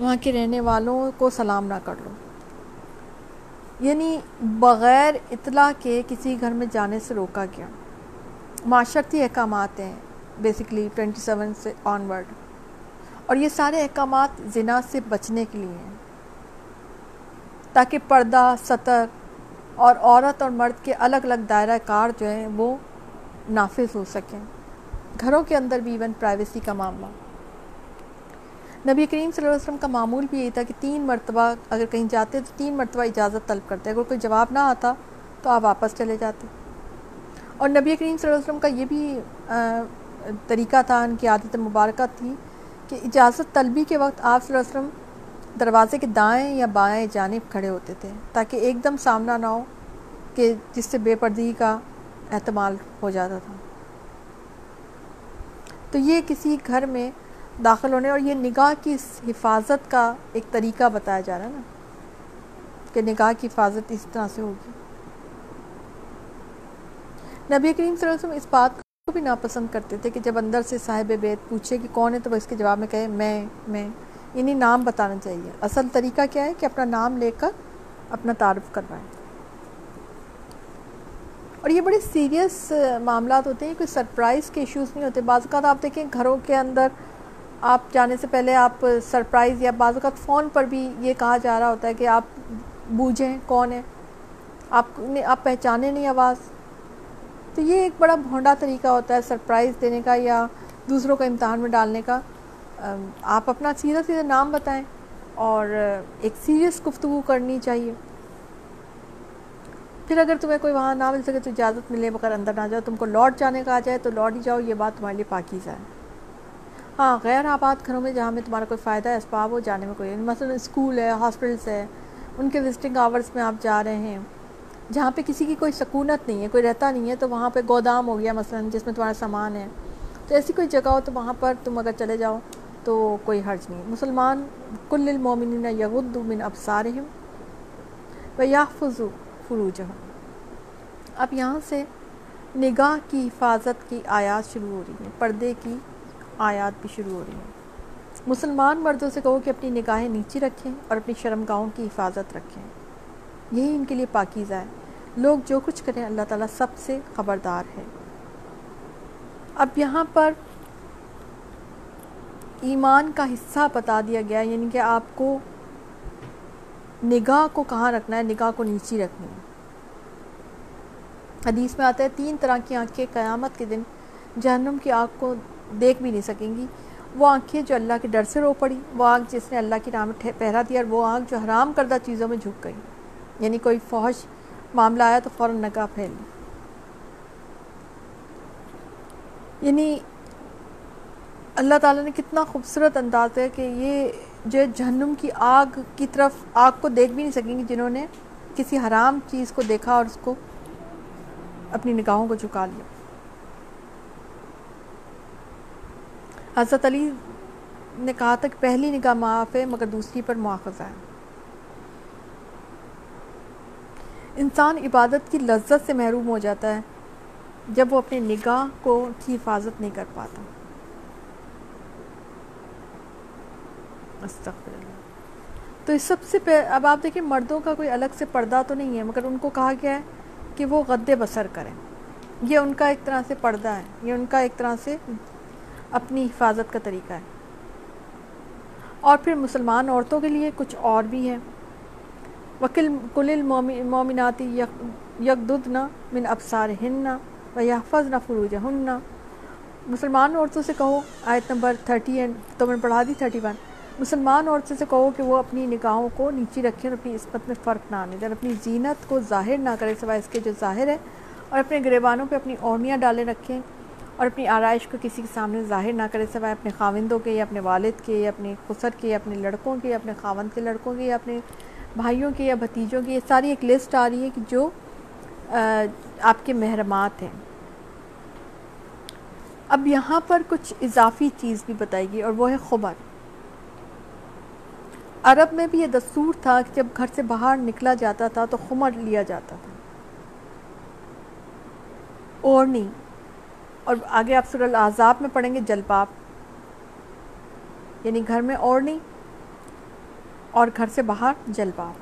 وہاں کے رہنے والوں کو سلام نہ کر لو۔ یعنی بغیر اطلاع کے کسی گھر میں جانے سے روکا گیا۔ معاشرتی احکامات ہیں بیسکلی ٹوینٹی سیون سے آن ورڈ اور یہ سارے احکامات زنا سے بچنے کے لیے ہیں۔ تاکہ پردہ، سطر اور عورت اور مرد کے الگ الگ دائرہ کار جو ہیں وہ نافذ ہو سکیں۔ گھروں کے اندر بھی ایون پرائیویسی کا معاملہ۔ نبی کریم صلی اللہ علیہ وسلم کا معمول بھی یہی تھا کہ تین مرتبہ اگر کہیں جاتے تو تین مرتبہ اجازت طلب کرتے۔ اگر کوئی جواب نہ آتا تو آپ واپس چلے جاتے۔ اور نبی کریم صلی اللہ علیہ وسلم کا یہ بھی طریقہ تھا، ان کی عادت مبارکہ تھی کہ اجازت طلبی کے وقت آپ صلی اللہ علیہ وسلم دروازے کے دائیں یا بائیں جانب کھڑے ہوتے تھے تاکہ ایک دم سامنا نہ ہو کہ جس سے بے پردگی کا احتمال ہو جاتا تھا۔ تو یہ کسی گھر میں داخل ہونے اور یہ نگاہ کی حفاظت کا ایک طریقہ بتایا جا رہا ہے نا کہ نگاہ کی حفاظت اس طرح سے ہوگی۔ نبی کریم صلی اللہ علیہ وسلم اس بات کو بھی ناپسند کرتے تھے کہ جب اندر سے صاحب بیت پوچھے کہ کون ہے، تو وہ اس کے جواب میں کہے، میں میں۔ یعنی نام بتانا چاہیے۔ اصل طریقہ کیا ہے کہ اپنا نام لے کر اپنا تعارف کروائیں۔ اور یہ بڑے سیریس معاملات ہوتے ہیں، کوئی سرپرائز کے ایشوز نہیں ہوتے۔ بعض اوقات آپ دیکھیں گھروں کے اندر آپ جانے سے پہلے آپ سرپرائز یا بعض اوقات فون پر بھی یہ کہا جا رہا ہوتا ہے کہ آپ بوجھیں، کون ہے؟ آپ نے، آپ پہچانے نہیں آواز۔ تو یہ ایک بڑا بھونڈا طریقہ ہوتا ہے سرپرائز دینے کا یا دوسروں کو امتحان میں ڈالنے کا۔ آپ اپنا سیدھا سیدھا نام بتائیں اور ایک سیریس گفتگو کرنی چاہیے۔ پھر اگر تمہیں کوئی وہاں نہ مل سکے تو اجازت ملے مگر اندر نہ جاؤ۔ تم کو لوٹ جانے کا آ جائے تو لوٹ ہی جاؤ، یہ بات تمہارے لیے پاکیزہ ہے۔ ہاں غیر آباد گھروں میں جہاں میں تمہارا کوئی فائدہ ہے، اسباب ہو، جانے میں کوئی، مثلا اسکول ہے ہاسپٹلس ہے، ان کے وزٹنگ آورس میں آپ جا رہے ہیں۔ جہاں پہ کسی کی کوئی سکونت نہیں ہے، کوئی رہتا نہیں ہے، تو وہاں پہ گودام ہو گیا مثلا، جس میں تمہارا سامان ہے۔ تو ایسی کوئی جگہ ہو تو وہاں پر تم اگر چلے جاؤ تو کوئی حرج نہیں۔ مسلمان کل المومنین یغد من ابصارہم و یحفظ فروجہم۔ اب یہاں سے نگاہ کی حفاظت کی آیات شروع ہو رہی ہیں، پردے کی آیات بھی شروع ہو رہی ہیں۔ مسلمان مردوں سے کہو کہ اپنی نگاہیں نیچی رکھیں اور اپنی شرم گاہوں کی حفاظت رکھیں۔ یہی ان کے لیے پاکیزہ ہے۔ لوگ جو کچھ کریں، اللہ تعالیٰ سب سے خبردار ہے۔ اب یہاں پر ایمان کا حصہ بتا دیا گیا یعنی کہ آپ کو نگاہ کو کہاں رکھنا ہے؟ نگاہ کو نیچی رکھنی ہے۔ حدیث میں آتا ہے، تین طرح کی آنکھیں قیامت کے دن جہنم کی آنکھ کو دیکھ بھی نہیں سکیں گی۔ وہ آنکھیں جو اللہ کے ڈر سے رو پڑی، وہ آنکھ جس نے اللہ کی نام پہرا دیا اور وہ آنکھ جو حرام کردہ چیزوں میں جھک گئی۔ یعنی کوئی فوج معاملہ آیا تو فوراً نگاہ پھیل یعنی اللہ تعالیٰ نے کتنا خوبصورت انداز ہے کہ یہ جو جہنم کی آگ کی طرف آگ کو دیکھ بھی نہیں سکیں گی جنہوں نے کسی حرام چیز کو دیکھا اور اس کو اپنی نگاہوں کو جھکا لیا۔ حضرت علی نے کہا تھا کہ پہلی نگاہ معاف ہے مگر دوسری پر مواخذہ ہے۔ انسان عبادت کی لذت سے محروم ہو جاتا ہے جب وہ اپنی نگاہ کو کی حفاظت نہیں کر پاتا۔ تو اس سب سے اب آپ دیکھیں مردوں کا کوئی الگ سے پردہ تو نہیں ہے، مگر ان کو کہا گیا ہے کہ وہ غد بسر کریں۔ یہ ان کا ایک طرح سے پردہ ہے، یہ ان کا ایک طرح سے اپنی حفاظت کا طریقہ ہے۔ اور پھر مسلمان عورتوں کے لیے کچھ اور بھی ہے۔ وکل کل مومناتی یکدنا من ابسار ہننا و یحفظ نہ فروج ہننا مسلمان عورتوں سے کہو، آیت نمبر تھرٹی اینڈ تو میں پڑھا دی تھرٹی ون۔ مسلمان عورتوں سے کہو کہ وہ اپنی نگاہوں کو نیچی رکھیں اور اپنی عصمت میں فرق نہ آنے دیں اپنی زینت کو ظاہر نہ کرے سوائے اس کے جو ظاہر ہے۔ اور اپنے گریبانوں پہ اپنی اوڑنیاں ڈالے رکھیں اور اپنی آرائش کو کسی کے سامنے ظاہر نہ کرے سوائے اپنے خاوندوں کے یا اپنے والد کے یا اپنے خسر کے یا اپنے لڑکوں کے یا اپنے خاوند کے لڑکوں کے یا اپنے بھائیوں کے یا بھتیجوں کی یہ ساری ایک لسٹ آ رہی ہے کہ جو آپ کے محرمات ہیں۔ اب یہاں پر کچھ اضافی چیز بھی بتائی گئی اور وہ ہے خبر۔ عرب میں بھی یہ دستور تھا کہ جب گھر سے باہر نکلا جاتا تھا تو خمر لیا جاتا تھا۔ اوڑنی اور آگے آپ سر العذاب میں پڑھیں گے جلباب۔ یعنی گھر میں اوڑنی اور گھر سے باہر جلباب۔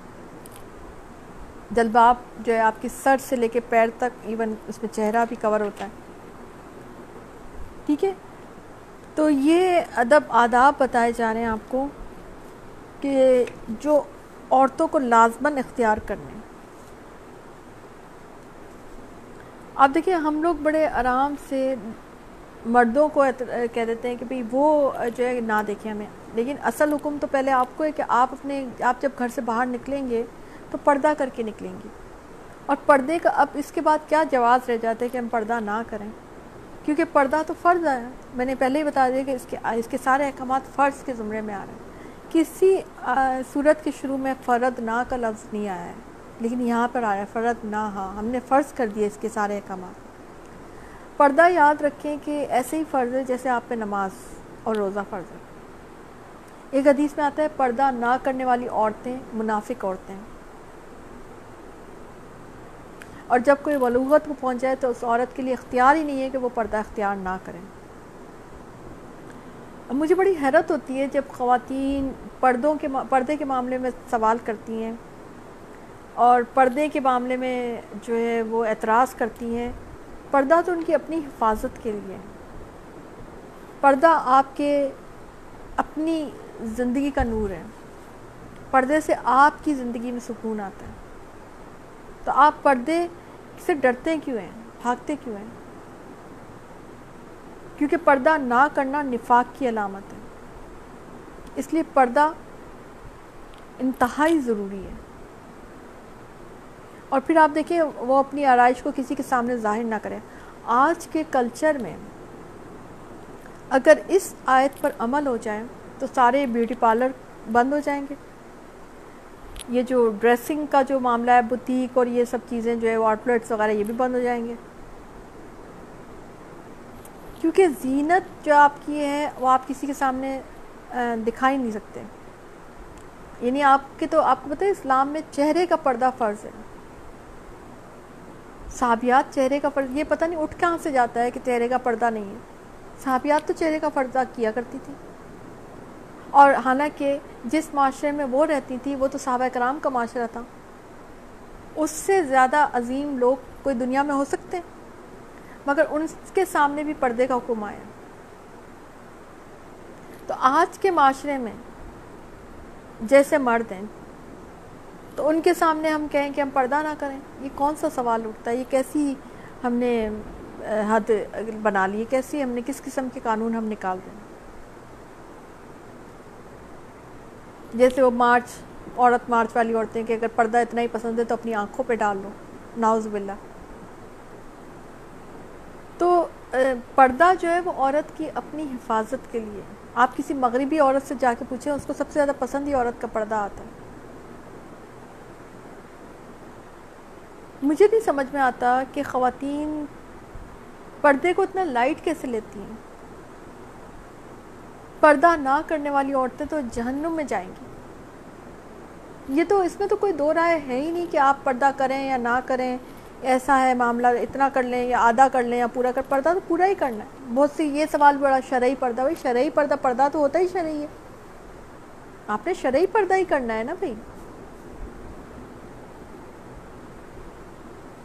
جلباب جو ہے آپ کی سر سے لے کے پیر تک ایون اس میں چہرہ بھی کور ہوتا ہے۔ ٹھیک ہے؟ تو یہ ادب، آداب بتائے جا رہے ہیں آپ کو کہ جو عورتوں کو لازمن اختیار کرنے۔ آپ دیکھیں ہم لوگ بڑے آرام سے مردوں کو کہہ دیتے ہیں کہ بھئی وہ جو ہے نہ دیکھیں ہمیں۔ لیکن اصل حکم تو پہلے آپ کو ہے کہ آپ اپنے آپ جب گھر سے باہر نکلیں گے تو پردہ کر کے نکلیں گے۔ اور پردے کا اب اس کے بعد کیا جواز رہ جاتا ہے کہ ہم پردہ نہ کریں؟ کیونکہ پردہ تو فرض ہے۔ میں نے پہلے ہی بتا دیا کہ اس کے اس کے سارے احکامات فرض کے زمرے میں آ رہے ہیں۔ کسی صورت کے شروع میں فرد نہ کا لفظ نہیں آیا ہے۔ لیکن یہاں پر آیا فرد نہ ہاں ہم نے فرض کر دیا اس کے سارے احکامات۔ پردہ یاد رکھیں کہ ایسے ہی فرض ہے جیسے آپ پہ نماز اور روزہ فرض ہے۔ ایک حدیث میں آتا ہے، پردہ نہ کرنے والی عورتیں منافق عورتیں۔ اور جب کوئی ولوغت کو پہنچ جائے تو اس عورت کے لیے اختیار ہی نہیں ہے کہ وہ پردہ اختیار نہ کریں مجھے بڑی حیرت ہوتی ہے جب خواتین پردوں کے پردے کے معاملے میں سوال کرتی ہیں اور پردے کے معاملے میں جو ہے وہ اعتراض کرتی ہیں۔ پردہ تو ان کی اپنی حفاظت کے لیے پردہ آپ کے اپنی زندگی کا نور ہے۔ پردے سے آپ کی زندگی میں سکون آتا ہے۔ تو آپ پردے سے ڈرتے کیوں ہیں؟ بھاگتے کیوں ہیں؟ کیونکہ پردہ نہ کرنا نفاق کی علامت ہے۔ اس لیے پردہ انتہائی ضروری ہے۔ اور پھر آپ دیکھیں، وہ اپنی آرائش کو کسی کے سامنے ظاہر نہ کرے۔ آج کے کلچر میں اگر اس آیت پر عمل ہو جائے تو سارے بیوٹی پارلر بند ہو جائیں گے۔ یہ جو ڈریسنگ کا جو معاملہ ہے، بوتیک اور یہ سب چیزیں جو ہے آؤٹ لیٹس وغیرہ، یہ بھی بند ہو جائیں گے۔ کیونکہ زینت جو آپ کی ہے، وہ آپ کسی کے سامنے دکھائی نہیں سکتے۔ یعنی آپ کے تو، آپ کو پتہ ہے، اسلام میں چہرے کا پردہ فرض ہے۔ صحابیات چہرے کا پردہ، یہ پتہ نہیں اٹھ کہاں سے جاتا ہے کہ چہرے کا پردہ نہیں ہے۔ صحابیات تو چہرے کا پردہ کیا کرتی تھی اور حالانکہ جس معاشرے میں وہ رہتی تھی، وہ تو صحابہ کرام کا معاشرہ تھا۔ اس سے زیادہ عظیم لوگ کوئی دنیا میں ہو سکتے ہیں؟ مگر ان کے سامنے بھی پردے کا حکم آیا۔ تو آج کے معاشرے میں جیسے مرد ہیں، تو ان کے سامنے ہم کہیں کہ ہم پردہ نہ کریں۔ یہ کون سا سوال اٹھتا ہے؟ یہ کیسی ہم نے حد بنا لی؟ کیسی ہم نے، کس قسم کے قانون ہم نکال دیں؟ جیسے وہ مارچ، عورت مارچ والی عورتیں کہ اگر پردہ اتنا ہی پسند ہے تو اپنی آنکھوں پہ ڈال لو۔ ناؤز باللہ۔ تو پردہ جو ہے وہ عورت کی اپنی حفاظت کے لیے۔ آپ کسی مغربی عورت سے جا کے پوچھیں، اس کو سب سے زیادہ پسند ہی عورت کا پردہ آتا ہے۔ مجھے نہیں سمجھ میں آتا کہ خواتین پردے کو اتنا لائٹ کیسے لیتی ہیں؟ پردہ نہ کرنے والی عورتیں تو جہنم میں جائیں گی۔ یہ تو اس میں تو کوئی دو رائے ہے ہی نہیں کہ آپ پردہ کریں یا نہ کریں، ایسا ہے معاملہ، اتنا کر لیں یا آدھا کر لیں یا پورا کر، پردہ تو پورا ہی کرنا ہے۔ بہت سی یہ سوال بڑا شرعی پردہ، بھائی شرعی پردہ پردہ تو ہوتا ہی شرعی ہے۔ آپ نے شرعی پردہ ہی کرنا ہے نا بھائی۔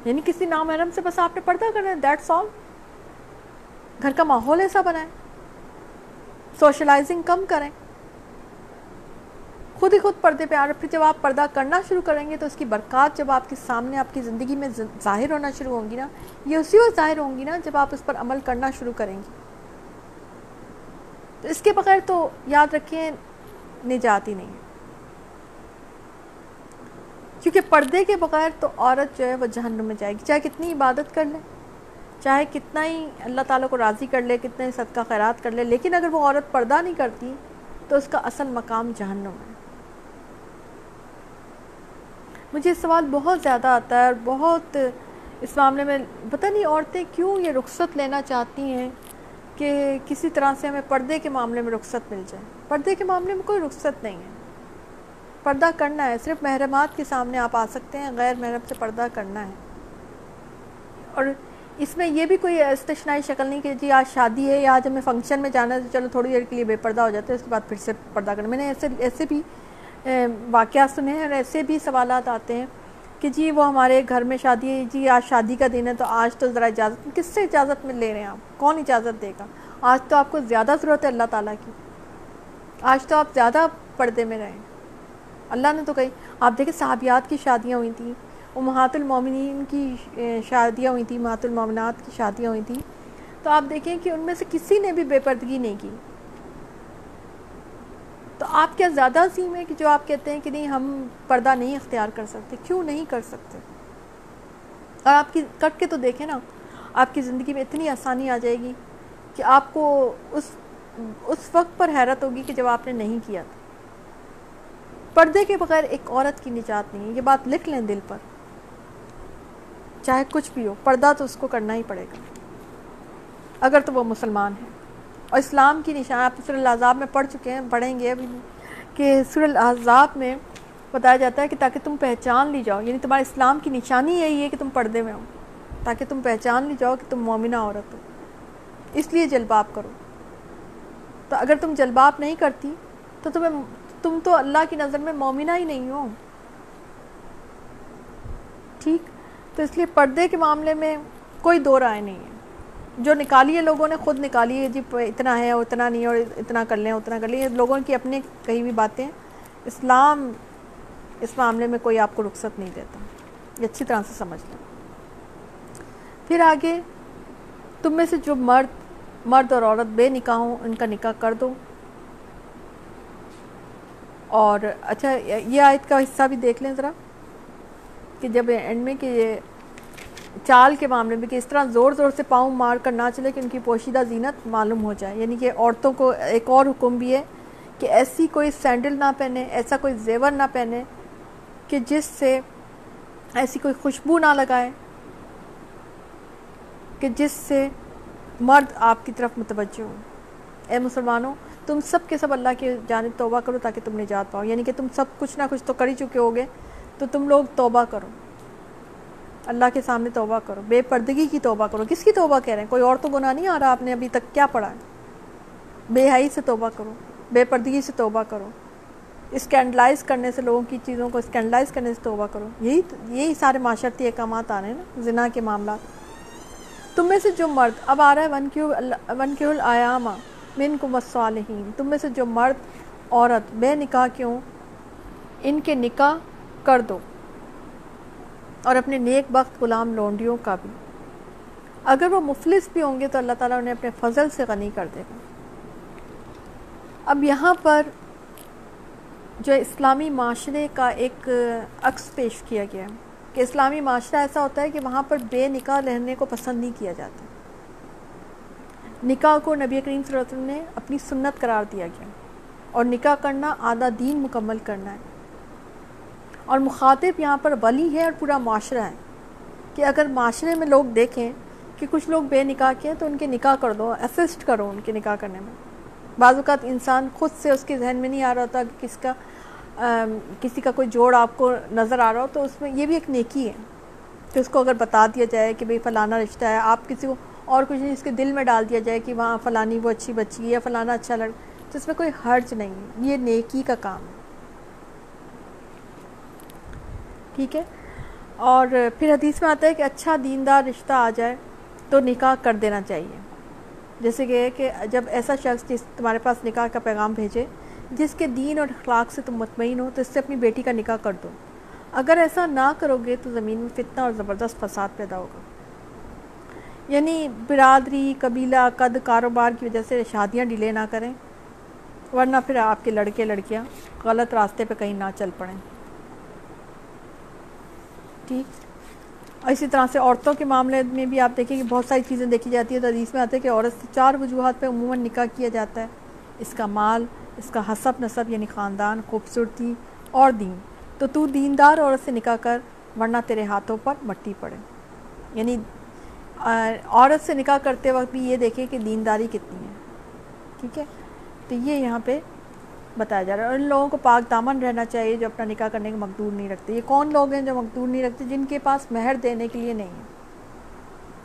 یعنی کسی نامحرم سے بس آپ نے پردہ کرنا ہے دیٹس آل گھر کا ماحول ایسا بنائے سوشلائزنگ کم کریں۔ خود ہی خود پردے پہ آ رہے، پھر جب آپ پردہ کرنا شروع کریں گے تو اس کی برکات جب آپ کے سامنے، آپ کی زندگی میں ظاہر ہونا شروع ہوں گی نا، یہ اسی وقت ظاہر ہوں گی نا جب آپ اس پر عمل کرنا شروع کریں گی۔ تو اس کے بغیر تو یاد رکھیں، نجات ہی نہیں کیونکہ پردے کے بغیر تو عورت جو ہے وہ جہنم میں جائے گی، چاہے کتنی عبادت کر لے۔ چاہے کتنا ہی اللہ تعالیٰ کو راضی کر لے، کتنا ہی صدقہ خیرات کر لے، لیکن اگر وہ عورت پردہ نہیں کرتی تو اس کا اصل مقام جہنم ہے۔ مجھے سوال بہت زیادہ آتا ہے اور بہت اس معاملے میں پتہ نہیں عورتیں کیوں یہ رخصت لینا چاہتی ہیں کہ کسی طرح سے ہمیں پردے کے معاملے میں رخصت مل جائے۔ پردے کے معاملے میں کوئی رخصت نہیں ہے۔ پردہ کرنا ہے، صرف محرمات کے سامنے آپ آ سکتے ہیں، غیر محرم سے پردہ کرنا ہے۔ اور اس میں یہ بھی کوئی استشنائی شکل نہیں کہ جی آج شادی ہے یا آج ہمیں فنکشن میں جانا ہے تو چلو تھوڑی دیر کے لیے بے پردہ ہو جاتے ہیں، اس کے بعد پھر سے پردہ کرنا۔ میں نے ایسے ایسے بھی واقعات سنے ہیں اور ایسے بھی سوالات آتے ہیں کہ جی وہ ہمارے گھر میں شادی ہے جی آج شادی کا دن ہے تو آج تو ذرا اجازت کس سے اجازت میں لے رہے ہیں آپ؟ کون اجازت دے گا؟ آج تو آپ کو زیادہ ضرورت ہے اللہ تعالیٰ کی۔ آج تو آپ زیادہ پردے میں رہیں اللہ نے تو کہی آپ دیکھیں صحابیات کی شادیاں ہوئی تھیں۔ وہ محات المومنین کی شادیاں ہوئی تھیں محات المومنات کی شادیاں ہوئی تھیں تو آپ دیکھیں کہ ان میں سے کسی نے بھی بے پردگی نہیں کی۔ تو آپ کیا زیادہ عظیم ہے کہ جو آپ کہتے ہیں کہ نہیں، ہم پردہ نہیں اختیار کر سکتے؟ کیوں نہیں کر سکتے؟ اور آپ کی، کٹ کے تو دیکھیں نا، آپ کی زندگی میں اتنی آسانی آ جائے گی کہ آپ کو اس اس وقت پر حیرت ہوگی کہ جب آپ نے نہیں کیا تھا۔ پردے کے بغیر ایک عورت کی نجات نہیں ہے، یہ بات لکھ لیں دل پر۔ چاہے کچھ بھی ہو، پردہ تو اس کو کرنا ہی پڑے گا۔ اگر تو وہ مسلمان ہے اور اسلام کی نشان، آپ سر العذاب میں پڑھ چکے ہیں، پڑھیں گے ابھی کہ سر العذاب میں بتایا جاتا ہے کہ تاکہ تم پہچان لی جاؤ یعنی تمہارے اسلام کی نشانی یہی ہے کہ تم پردے میں ہو۔ تاکہ تم پہچان لی جاؤ کہ تم مومنہ عورت ہو۔ اس لیے جلباب کرو۔ تو اگر تم جلباب نہیں کرتی، تو تمہیں، تم تو اللہ کی نظر میں مومنہ ہی نہیں ہو۔ ٹھیک؟ تو اس لیے پردے کے معاملے میں کوئی دو رائے نہیں ہے۔ جو نکالی ہے لوگوں نے، خود نکالی ہے جی اتنا ہے اور اتنا نہیں اور اتنا کر لیں، اتنا کر لیں لوگوں کی اپنے کئی بھی باتیں اسلام اس معاملے میں کوئی آپ کو رخصت نہیں دیتا۔ یہ اچھی طرح سے سمجھ لیں۔ پھر آگے، تم میں سے جو مرد مرد اور عورت بے نکاح ہوں، ان کا نکاح کر دو۔ اور اچھا یہ آیت کا حصہ بھی دیکھ لیں ذرا۔ کہ جب اینڈ میں کہ یہ چال کے معاملے میں کہ اس طرح زور زور سے پاؤں مار کر نہ چلے کہ ان کی پوشیدہ زینت معلوم ہو جائے۔ یعنی کہ عورتوں کو ایک اور حکم بھی ہے کہ ایسی کوئی سینڈل نہ پہنے، ایسا کوئی زیور نہ پہنے کہ جس سے ایسی کوئی خوشبو نہ لگائے، کہ جس سے مرد آپ کی طرف متوجہ ہو۔ اے مسلمانوں، تم سب کے سب اللہ کی جانب توبہ کرو تاکہ تم نجات پاؤ۔ یعنی کہ تم سب کچھ نہ کچھ تو کر ہی چکے ہوگے تو تم لوگ توبہ کرو۔ اللہ کے سامنے توبہ کرو۔ بے پردگی کی توبہ کرو۔ کس کی توبہ کہہ رہے ہیں؟ کوئی اور تو گناہ نہیں آ رہا؟ آپ نے ابھی تک کیا پڑھا ہے؟ بے حائی سے توبہ کرو۔ بے پردگی سے توبہ کرو۔ اسکینڈلائز کرنے سے لوگوں کی چیزوں کو اسکینڈلائز کرنے سے توبہ کرو۔ یہی یہی سارے معاشرتی احکامات آ رہے ہیں نا، زنا کے معاملات۔ تم میں سے جو مرد، اب آ رہا ہے ون کیو ون کیو الایامہ من کو مسالحین تم میں سے جو مرد، عورت، بے نکاح کیوں؟ ان کے نکاح کر دو۔ اور اپنے نیک بخت غلام لونڈیوں کا بھی۔ اگر وہ مفلس بھی ہوں گے تو اللہ تعالیٰ انہیں اپنے فضل سے غنی کر دے گا۔ اب یہاں پر جو اسلامی معاشرے کا ایک عکس پیش کیا گیا ہے کہ اسلامی معاشرہ ایسا ہوتا ہے کہ وہاں پر بے نکاح رہنے کو پسند نہیں کیا جاتا۔ نکاح کو نبی کریم صلی اللہ علیہ وسلم نے اپنی سنت قرار دیا گیا۔ اور نکاح کرنا آدھا دین مکمل کرنا ہے۔ اور مخاطب یہاں پر ولی ہے اور پورا معاشرہ ہے کہ اگر معاشرے میں لوگ دیکھیں کہ کچھ لوگ بے نکاح کیے تو ان کے نکاح کر دو اسسٹ کرو ان کے نکاح کرنے میں۔ بعض اوقات انسان خود سے اس کے ذہن میں نہیں آ رہا ہوتا کہ کس کا کسی کا کوئی جوڑ آپ کو نظر آ رہا ہو، تو اس میں یہ بھی ایک نیکی ہے کہ اس کو اگر بتا دیا جائے کہ بھئی فلانا رشتہ ہے، آپ کسی کو اور کچھ نہیں، اس کے دل میں ڈال دیا جائے کہ وہاں فلانی وہ اچھی بچی ہے یا فلانا اچھا لڑ تو اس میں کوئی حرج نہیں ہے، یہ نیکی کا کام ہے۔ ٹھیک ہے۔ اور پھر حدیث میں آتا ہے کہ اچھا دیندار رشتہ آ جائے تو نکاح کر دینا چاہیے۔ جیسے کہ کہ جب ایسا شخص جس تمہارے پاس نکاح کا پیغام بھیجے، جس کے دین اور اخلاق سے تم مطمئن ہو، تو اس سے اپنی بیٹی کا نکاح کر دو۔ اگر ایسا نہ کرو گے تو زمین میں فتنہ اور زبردست فساد پیدا ہوگا۔ یعنی برادری، قبیلہ، قد، کاروبار کی وجہ سے شادیاں ڈیلے نہ کریں، ورنہ پھر آپ کے لڑکے لڑکیاں غلط راستے پہ کہیں نہ چل پڑیں۔ ٹھیک اور اسی طرح سے عورتوں کے معاملے میں بھی آپ دیکھیں کہ بہت ساری چیزیں دیکھی جاتی ہیں تو حدیث میں آتے ہیں کہ عورت سے چار وجوہات پہ عموماً نکاح کیا جاتا ہے۔ اس کا مال، اس کا حسب نصب یعنی خاندان، خوبصورتی اور دین۔ تو تو دیندار عورت سے نکاح کر، ورنہ تیرے ہاتھوں پر مٹی پڑے۔ یعنی عورت سے نکاح کرتے وقت بھی یہ دیکھیں کہ دینداری کتنی ہے۔ ٹھیک ہے؟ تو یہ یہاں پہ بتایا جا رہا ہے اور ان لوگوں کو پاک دامن رہنا چاہیے جو اپنا نکاح کرنے کا مقدور نہیں رکھتے۔ یہ کون لوگ ہیں جو مقدور نہیں رکھتے؟ جن کے پاس مہر دینے کے لیے نہیں ہے۔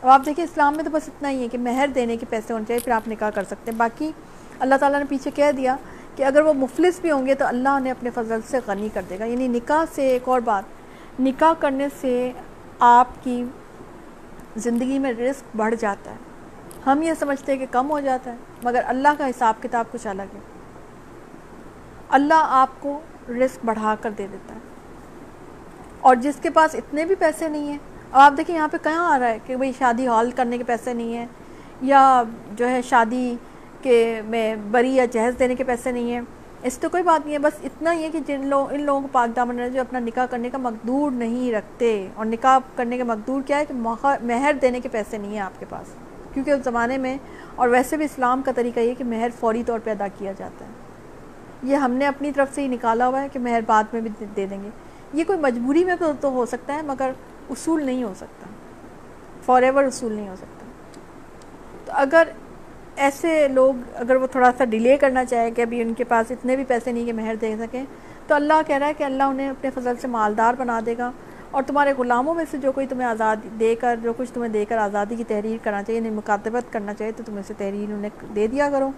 اب آپ دیکھیں، اسلام میں تو بس اتنا ہی ہے کہ مہر دینے کے پیسے ہونے چاہیے، پھر آپ نکاح کر سکتے ہیں۔ باقی اللہ تعالیٰ نے پیچھے کہہ دیا کہ اگر وہ مفلس بھی ہوں گے تو اللہ انہیں اپنے فضل سے غنی کر دے گا۔ یعنی نکاح سے ایک اور بات، نکاح کرنے سے آپ کی زندگی میں رزق بڑھ جاتا ہے۔ ہم یہ سمجھتے ہیں کہ کم ہو جاتا ہے، مگر اللہ کا حساب کتاب کچھ الگ ہے۔ اللہ آپ کو رزق بڑھا کر دے دیتا ہے۔ اور جس کے پاس اتنے بھی پیسے نہیں ہیں اب آپ دیکھیں یہاں پہ کہاں آ رہا ہے کہ بھئی شادی ہال کرنے کے پیسے نہیں ہیں، یا جو ہے شادی کے میں بری یا جہیز دینے کے پیسے نہیں ہیں۔ اس تو کوئی بات نہیں ہے، بس اتنا ہی ہے کہ جن لوگ، ان لوگوں کو پاک دامن جو اپنا نکاح کرنے کا مقدور نہیں رکھتے۔ اور نکاح کرنے کا مقدور کیا ہے کہ مہر دینے کے پیسے نہیں ہیں آپ کے پاس۔ کیونکہ اس زمانے میں، اور ویسے بھی اسلام کا طریقہ یہ کہ مہر فوری طور پہ ادا کیا جاتا ہے۔ یہ ہم نے اپنی طرف سے ہی نکالا ہوا ہے کہ مہر بعد میں بھی دے دیں گے۔ یہ کوئی مجبوری میں تو ہو سکتا ہے، مگر اصول نہیں ہو سکتا۔ فار ایور اصول نہیں ہو سکتا۔ تو اگر ایسے لوگ اگر وہ تھوڑا سا ڈیلے کرنا چاہے کہ ابھی ان کے پاس اتنے بھی پیسے نہیں کہ مہر دے سکیں، تو اللہ کہہ رہا ہے کہ اللہ انہیں اپنے فضل سے مالدار بنا دے گا۔ اور تمہارے غلاموں میں سے جو کوئی تمہیں آزاد دے کر، جو کچھ تمہیں دے کر آزادی کی تحریر کرنا چاہیے انہیں مکاتبت کرنا چاہیے، تو تم اسے تحریر انہیں دے دیا کرو۔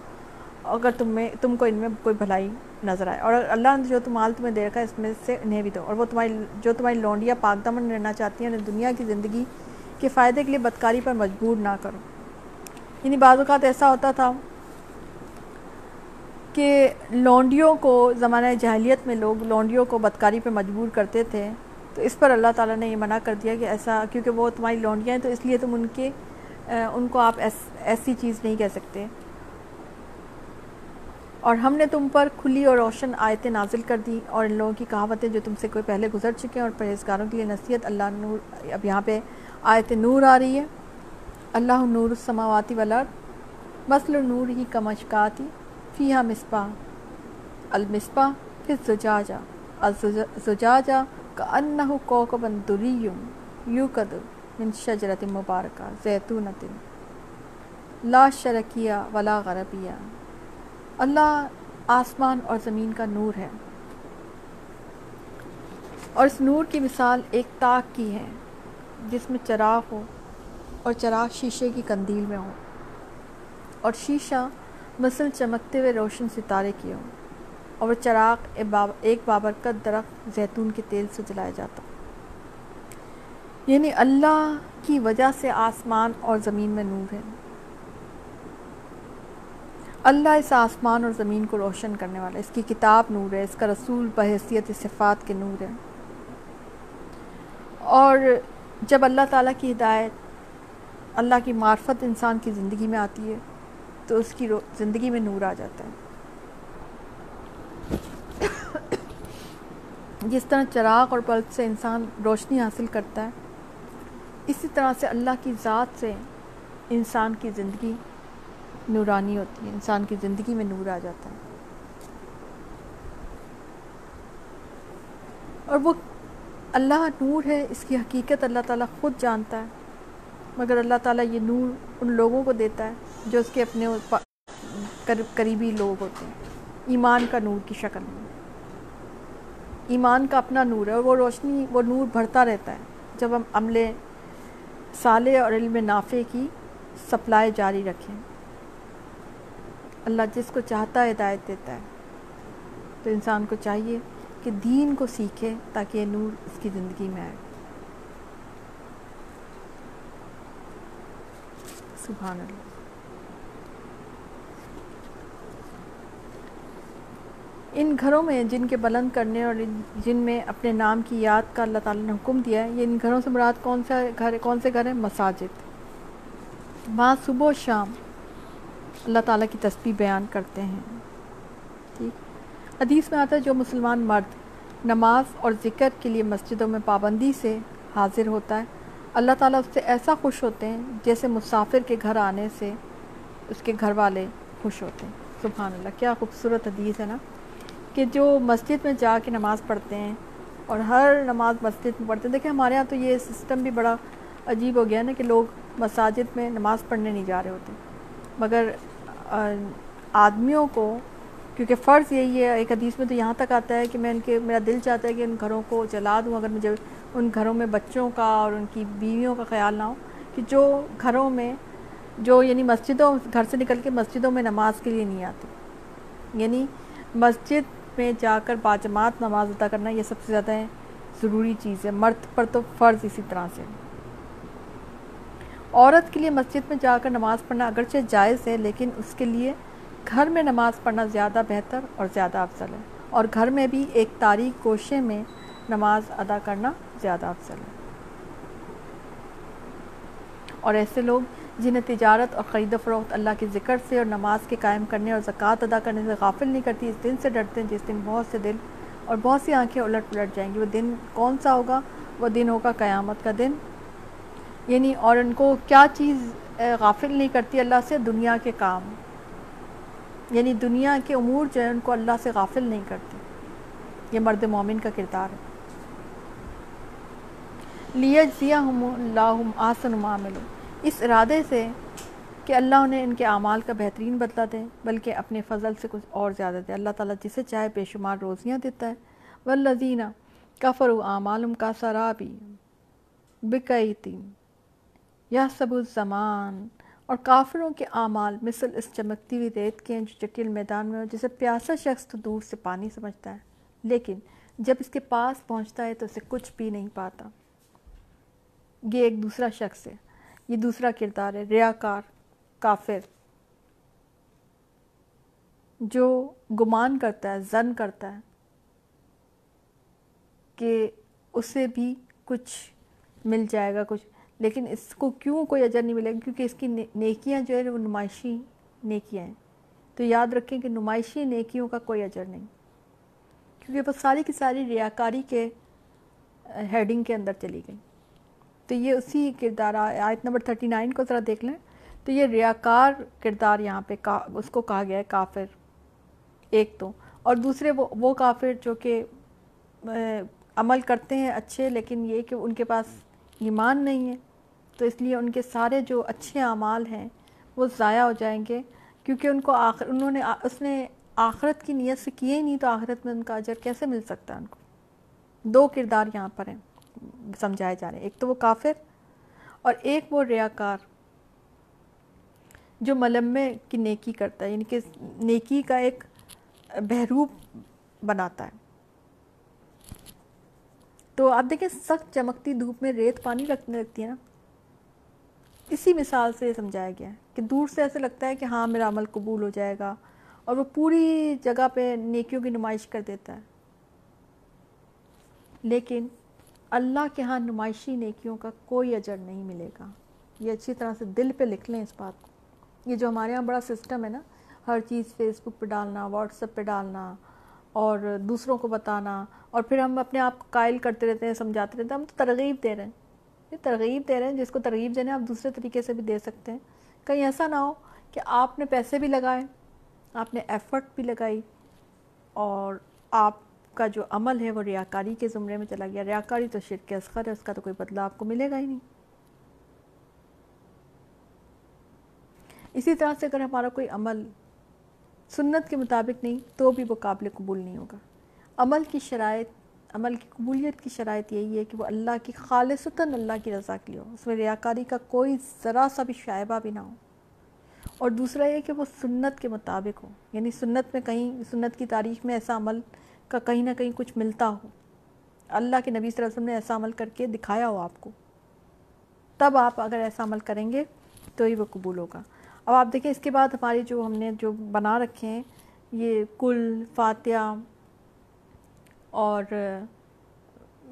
اگر تم میں تم کو ان میں کوئی بھلائی نظر آئے۔ اور اللہ نے جو مال تمہیں دے رکھا ہے، اس میں سے انہیں بھی دو۔ اور وہ تمہاری جو تمہاری لونڈیاں پاک دمن رہنا چاہتی ہیں، انہیں دنیا کی زندگی کے فائدے کے لیے بدکاری پر مجبور نہ کرو۔ یعنی بعض اوقات ایسا ہوتا تھا کہ لونڈیوں کو زمانہ جاہلیت میں لوگ لونڈیوں کو بدکاری پہ مجبور کرتے تھے۔ تو اس پر اللہ تعالیٰ نے یہ منع کر دیا کہ ایسا کیونکہ وہ تمہاری لونڈیاں ہیں، تو اس لیے تم ان کے ان کو آپ ایسی چیز نہیں کہہ سکتے۔ اور ہم نے تم پر کھلی اور روشن آیتیں نازل کر دی اور ان لوگوں کی کہاوتیں جو تم سے کوئی پہلے گزر چکے ہیں اور پرہیزگاروں کے لیے نصیحت اللہ نور، اب یہاں پہ آیت نور آ رہی ہے۔ اللہ نور السماواتی والارض مسل نور ہی کمشکاتی، فیہا مصباح، المصباح پھر زجاجہ الزجاجہ کأنہ کوکبا دریم یوکد من شجرت مبارکہ زیتونت لا شرکیہ ولا غربیہ۔ اللہ آسمان اور زمین کا نور ہے۔ اور اس نور کی مثال ایک تاک کی ہے، جس میں چراغ ہو اور چراغ شیشے کی کندیل میں ہو، اور شیشہ مثل چمکتے ہوئے روشن ستارے کی ہو، اور وہ چراغ ایک بابرکت درخت زیتون کے تیل سے جلایا جاتا۔ یعنی اللہ کی وجہ سے آسمان اور زمین میں نور ہے۔ اللہ اس آسمان اور زمین کو روشن کرنے والا، اس کی کتاب نور ہے، اس کا رسول بحیثیت صفات کے نور ہے۔ اور جب اللہ تعالیٰ کی ہدایت، اللہ کی معرفت انسان کی زندگی میں آتی ہے، تو اس کی زندگی میں نور آ جاتا ہے۔ جس طرح چراغ اور بلب سے انسان روشنی حاصل کرتا ہے، اسی طرح سے اللہ کی ذات سے انسان کی زندگی نورانی ہوتی ہے، انسان کی زندگی میں نور آ جاتا ہے۔ اور وہ اللہ نور ہے، اس کی حقیقت اللہ تعالیٰ خود جانتا ہے۔ مگر اللہ تعالیٰ یہ نور ان لوگوں کو دیتا ہے جو اس کے اپنے قریبی لوگ ہوتے ہیں۔ ایمان کا نور کی شکل میں۔ ایمان کا اپنا نور ہے اور وہ روشنی، وہ نور بڑھتا رہتا ہے۔ جب ہم عملے سالے اور علم نافع کی سپلائی جاری رکھیں اللہ جس کو چاہتا ہے ہدایت دیتا ہے۔ تو انسان کو چاہیے کہ دین کو سیکھے تاکہ یہ نور اس کی زندگی میں آئے۔ سبحان اللہ۔ ان گھروں میں جن کے بلند کرنے اور جن میں اپنے نام کی یاد کا اللہ تعالیٰ نے حکم دیا ہے، یہ ان گھروں سے مراد کون سا گھر کون سے گھر ہیں؟ مساجد۔ وہاں صبح و شام اللہ تعالیٰ کی تسبیح بیان کرتے ہیں۔ ٹھیک۔ حدیث میں آتا ہے، جو مسلمان مرد نماز اور ذکر کے لیے مسجدوں میں پابندی سے حاضر ہوتا ہے، اللہ تعالیٰ اس سے ایسا خوش ہوتے ہیں جیسے مسافر کے گھر آنے سے اس کے گھر والے خوش ہوتے ہیں۔ سبحان اللہ، کیا خوبصورت حدیث ہے نا۔ کہ جو مسجد میں جا کے نماز پڑھتے ہیں اور ہر نماز مسجد میں پڑھتے ہیں۔ دیکھیں، ہمارے یہاں تو یہ سسٹم بھی بڑا عجیب ہو گیا نا کہ لوگ مساجد میں نماز پڑھنے نہیں جا رہے ہوتے۔ مگر آدمیوں کو، کیونکہ فرض یہی ہے، ایک حدیث میں تو یہاں تک آتا ہے کہ میں ان کے، میرا دل چاہتا ہے کہ ان گھروں کو جلا دوں، اگر مجھے ان گھروں میں بچوں کا اور ان کی بیویوں کا خیال نہ ہو، کہ جو گھروں میں، جو یعنی مسجدوں، گھر سے نکل کے مسجدوں میں نماز کے لیے نہیں آتے۔ یعنی مسجد میں جا کر باجماعت نماز ادا کرنا یہ سب سے زیادہ ضروری چیز ہے۔ مرد پر تو فرض اسی طرح سے۔ عورت کے لیے مسجد میں جا کر نماز پڑھنا اگرچہ جائز ہے، لیکن اس کے لیے گھر میں نماز پڑھنا زیادہ بہتر اور زیادہ افضل ہے۔ اور گھر میں بھی ایک تاریخ گوشے میں نماز ادا کرنا زیادہ افضل ہے۔ اور ایسے لوگ جنہیں تجارت اور خرید و فروخت اللہ کے ذکر سے اور نماز کے قائم کرنے اور زکوٰۃ ادا کرنے سے غافل نہیں کرتی، اس دن سے ڈرتے ہیں جس دن بہت سے دل اور بہت سی آنکھیں الٹ پلٹ جائیں گی۔ وہ دن کون سا ہوگا؟ وہ دن ہوگا قیامت کا دن۔ یعنی اور ان کو کیا چیز غافل نہیں کرتی اللہ سے؟ دنیا کے کام۔ یعنی دنیا کے امور جو ہیں ان کو اللہ سے غافل نہیں کرتی یہ مرد مومن کا کردار ہے۔ لیجزیہ ہم اللہ آسن معاملوں اس ارادے سے کہ اللہ انہیں ان کے اعمال کا بہترین بدلہ دے، بلکہ اپنے فضل سے کچھ اور زیادہ دے۔ اللہ تعالیٰ جسے چاہے بے شمار روزیاں دیتا ہے۔ والذین کفر و اعمالم کا سرابی بکیتی یا سب الزمان۔ اور کافروں کے اعمال مثل اس چمکتی ہوئی ریت کے ہیں جو چکیل میدان میں ہو، جسے پیاسا شخص تو دور سے پانی سمجھتا ہے، لیکن جب اس کے پاس پہنچتا ہے تو اسے کچھ بھی نہیں پاتا۔ یہ ایک دوسرا شخص ہے، یہ دوسرا کردار ہے، ریاکار، کافر، جو گمان کرتا ہے، زن کرتا ہے کہ اسے بھی کچھ مل جائے گا، کچھ لیکن اس کو کیوں کوئی اجر نہیں ملے گا؟ کیونکہ اس کی نیکیاں جو ہے وہ نمائشی نیکیاں ہیں۔ تو یاد رکھیں کہ نمائشی نیکیوں کا کوئی اجر نہیں۔ کیونکہ وہ ساری کی ساری ریاکاری کے ہیڈنگ کے اندر چلی گئی۔ تو یہ اسی کردار آیت نمبر تھرٹی نائن کو ذرا دیکھ لیں۔ تو یہ ریاکار کردار یہاں پہ اس کو کہا گیا ہے کافر۔ ایک تو۔ اور دوسرے وہ وہ کافر جو کہ عمل کرتے ہیں اچھے لیکن یہ کہ ان کے پاس ایمان نہیں ہے۔ تو اس لیے ان کے سارے جو اچھے اعمال ہیں وہ ضائع ہو جائیں گے، کیونکہ ان کو آخر، انہوں نے اس نے آخرت کی نیت سے کیے ہی نہیں تو آخرت میں ان کا اجر کیسے مل سکتا ہے ان کو؟ دو کردار یہاں پر ہیں، سمجھائے جا رہے ہیں۔ ایک تو وہ کافر اور ایک وہ ریاکار جو ملمے کی نیکی کرتا ہے یعنی کہ نیکی کا ایک بہروپ بناتا ہے۔ تو آپ دیکھیں، سخت چمکتی دھوپ میں ریت پانی رکھنے لگتی ہے نا۔ اسی مثال سے یہ سمجھایا گیا ہے کہ دور سے ایسے لگتا ہے کہ ہاں میرا عمل قبول ہو جائے گا اور وہ پوری جگہ پہ نیکیوں کی نمائش کر دیتا ہے۔ لیکن اللہ کے ہاں نمائشی نیکیوں کا کوئی اجر نہیں ملے گا۔ یہ اچھی طرح سے دل پہ لکھ لیں اس بات کو۔ یہ جو ہمارے یہاں بڑا سسٹم ہے نا، ہر چیز فیس بک پہ ڈالنا واٹس ایپ پہ ڈالنا اور دوسروں کو بتانا اور پھر ہم اپنے آپ کو قائل کرتے رہتے ہیں، سمجھاتے رہتے ہیں، ہم تو ترغیب دے رہے ہیں۔ یہ ترغیب دے رہے ہیں، جس کو ترغیب دینا آپ دوسرے طریقے سے بھی دے سکتے ہیں۔ کہیں ایسا نہ ہو کہ آپ نے پیسے بھی لگائے، آپ نے ایفرٹ بھی لگائی اور آپ کا جو عمل ہے وہ ریاکاری کے زمرے میں چلا گیا۔ ریاکاری تو شرک اصغر ہے اس کا تو کوئی بدلہ آپ کو ملے گا ہی نہیں۔ اسی طرح سے اگر ہمارا کوئی عمل سنت کے مطابق نہیں، تو بھی وہ قابل قبول نہیں ہوگا۔ عمل کی شرائط عمل کی قبولیت کی شرائط یہی ہے کہ وہ اللہ کی خالصتاً اللہ کی رضا کے لیے ہو۔ اس میں ریاکاری کا کوئی ذرا سا بھی شائبہ بھی نہ ہو۔ اور دوسرا یہ کہ وہ سنت کے مطابق ہو۔ یعنی سنت میں کہیں، سنت کی تاریخ میں ایسا عمل کا کہیں نہ کہیں کچھ ملتا ہو۔ اللہ کے نبی صلی اللہ علیہ وسلم نے ایسا عمل کر کے دکھایا ہو آپ کو۔ تب آپ اگر ایسا عمل کریں گے تو ہی وہ قبول ہوگا۔ اب آپ دیکھیں، اس کے بعد ہماری جو ہم نے جو بنا رکھے ہیں، یہ کل، فاتحہ اور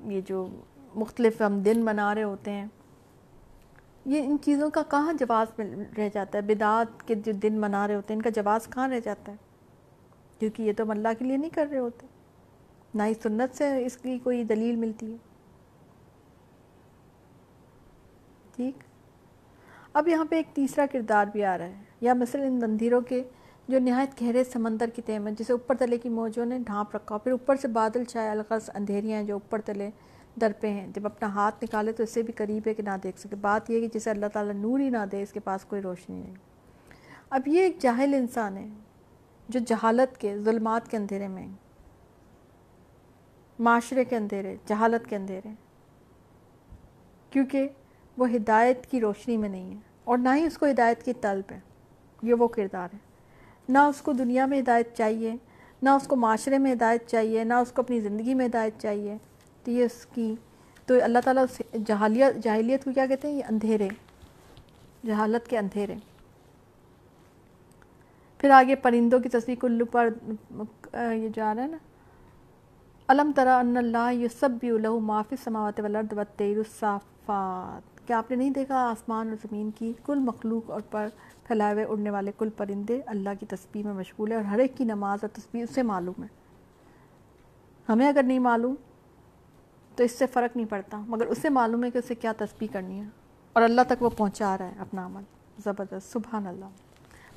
یہ جو مختلف ہم دن منا رہے ہوتے ہیں، یہ ان چیزوں کا کہاں جواز رہ جاتا ہے؟ بدعات کے جو دن منا رہے ہوتے ہیں، ان کا جواز کہاں رہ جاتا ہے؟ کیونکہ یہ تو ہم اللہ کے لیے نہیں کر رہے ہوتے، نہ ہی سنت سے اس کی کوئی دلیل ملتی ہے۔ ٹھیک؟ اب یہاں پہ ایک تیسرا کردار بھی آ رہا ہے، یا مثلا ان مندروں کے جو نہایت گہرے سمندر کی تیم ہے جسے اوپر تلے کی موجوں نے ڈھانپ رکھا پھر اوپر سے بادل چھائے الغز اندھیریاں ہیں جو اوپر تلے در پہ ہیں۔ جب اپنا ہاتھ نکالے تو اس سے بھی قریب ہے کہ نہ دیکھ سکے۔ بات یہ کہ جسے اللہ تعالیٰ نور ہی نہ دے، اس کے پاس کوئی روشنی نہیں۔ اب یہ ایک جاہل انسان ہے جو جہالت کے، ظلمات کے اندھیرے میں معاشرے کے اندھیرے، جہالت کے اندھیرے۔ کیونکہ وہ ہدایت کی روشنی میں نہیں ہے اور نہ ہی اس کو ہدایت کی طلب ہے۔ یہ وہ کردار ہے۔ نہ اس کو دنیا میں ہدایت چاہیے، نہ اس کو معاشرے میں ہدایت چاہیے، نہ اس کو اپنی زندگی میں ہدایت چاہیے۔ تو یہ اس کی، تو اللہ تعالیٰ جہالیت جاہلیت کو کیا کہتے ہیں؟ یہ اندھیرے، جہالت کے اندھیرے۔ پھر آگے پرندوں کی تصویر، کلو پر یہ جا رہا ہے نا۔ علم ترا ان اللہ یہ سب بھی الہ معافی سماوات والارض والتیر الصافات۔ کیا آپ نے نہیں دیکھا آسمان اور زمین کی؟ کل مخلوق اور پر پھیلائے ہوئے اڑنے والے کل پرندے اللہ کی تسبیح میں مشغول ہے اور ہر ایک کی نماز اور تسبیح اسے معلوم ہے۔ ہمیں اگر نہیں معلوم تو اس سے فرق نہیں پڑتا، مگر اسے معلوم ہے کہ اسے کیا تسبیح کرنی ہے۔ اور اللہ تک وہ پہنچا رہا ہے اپنا عمل۔ زبردست، سبحان اللہ۔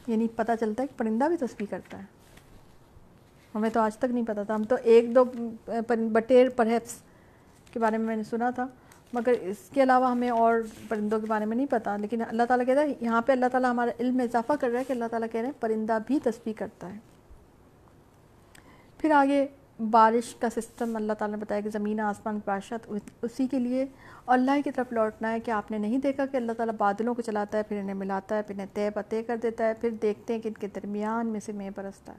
یعنی پتہ چلتا ہے کہ پرندہ بھی تسبیح کرتا ہے۔ ہمیں تو آج تک نہیں پتہ تھا۔ ہم تو ایک دو بٹیر پرہیپس کے بارے میں میں نے سنا تھا۔ مگر اس کے علاوہ ہمیں اور پرندوں کے بارے میں نہیں پتہ لیکن اللہ تعالیٰ کہتا ہے، یہاں پہ اللہ تعالیٰ ہمارے علم میں اضافہ کر رہا ہے کہ اللہ تعالیٰ کہہ رہے ہیں پرندہ بھی تسبیح کرتا ہے۔ پھر آگے بارش کا سسٹم اللہ تعالیٰ نے بتایا کہ زمین، آسمان، بادشاہ، اسی کے لیے اور اللہ کی طرف لوٹنا ہے۔ کہ آپ نے نہیں دیکھا کہ اللہ تعالیٰ بادلوں کو چلاتا ہے، پھر انہیں ملاتا ہے، پھر انہیں طے پتے کر دیتا ہے، پھر دیکھتے ہیں کہ ان کے درمیان میں سے میں برستا ہے۔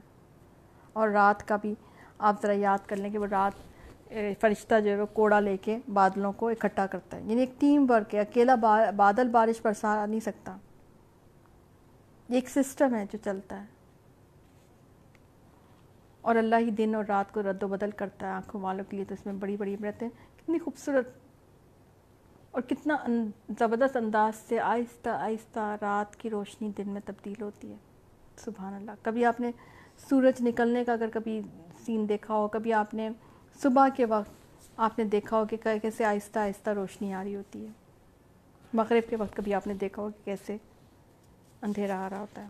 اور رات کا بھی آپ ذرا یاد کر لیں کہ وہ رات فرشتہ جو ہے وہ کوڑا لے کے بادلوں کو اکٹھا کرتا ہے۔ یعنی ایک ٹیم ورک ہے، اکیلا بادل بارش برسا نہیں سکتا۔ یہ ایک سسٹم ہے جو چلتا ہے۔ اور اللہ ہی دن اور رات کو رد و بدل کرتا ہے آنکھوں والوں کے لیے، تو اس میں بڑی بڑی عبرتیں۔ کتنی خوبصورت۔ اور کتنا زبردست انداز سے آہستہ آہستہ رات کی روشنی دن میں تبدیل ہوتی ہے۔ سبحان اللہ۔ کبھی آپ نے سورج نکلنے کا اگر کبھی سین دیکھا ہو، کبھی آپ نے صبح کے وقت آپ نے دیکھا ہو کہ کیسے آہستہ آہستہ روشنی آ رہی ہوتی ہے۔ مغرب کے وقت کبھی آپ نے دیکھا ہو کہ کیسے اندھیرا آ رہا ہوتا ہے۔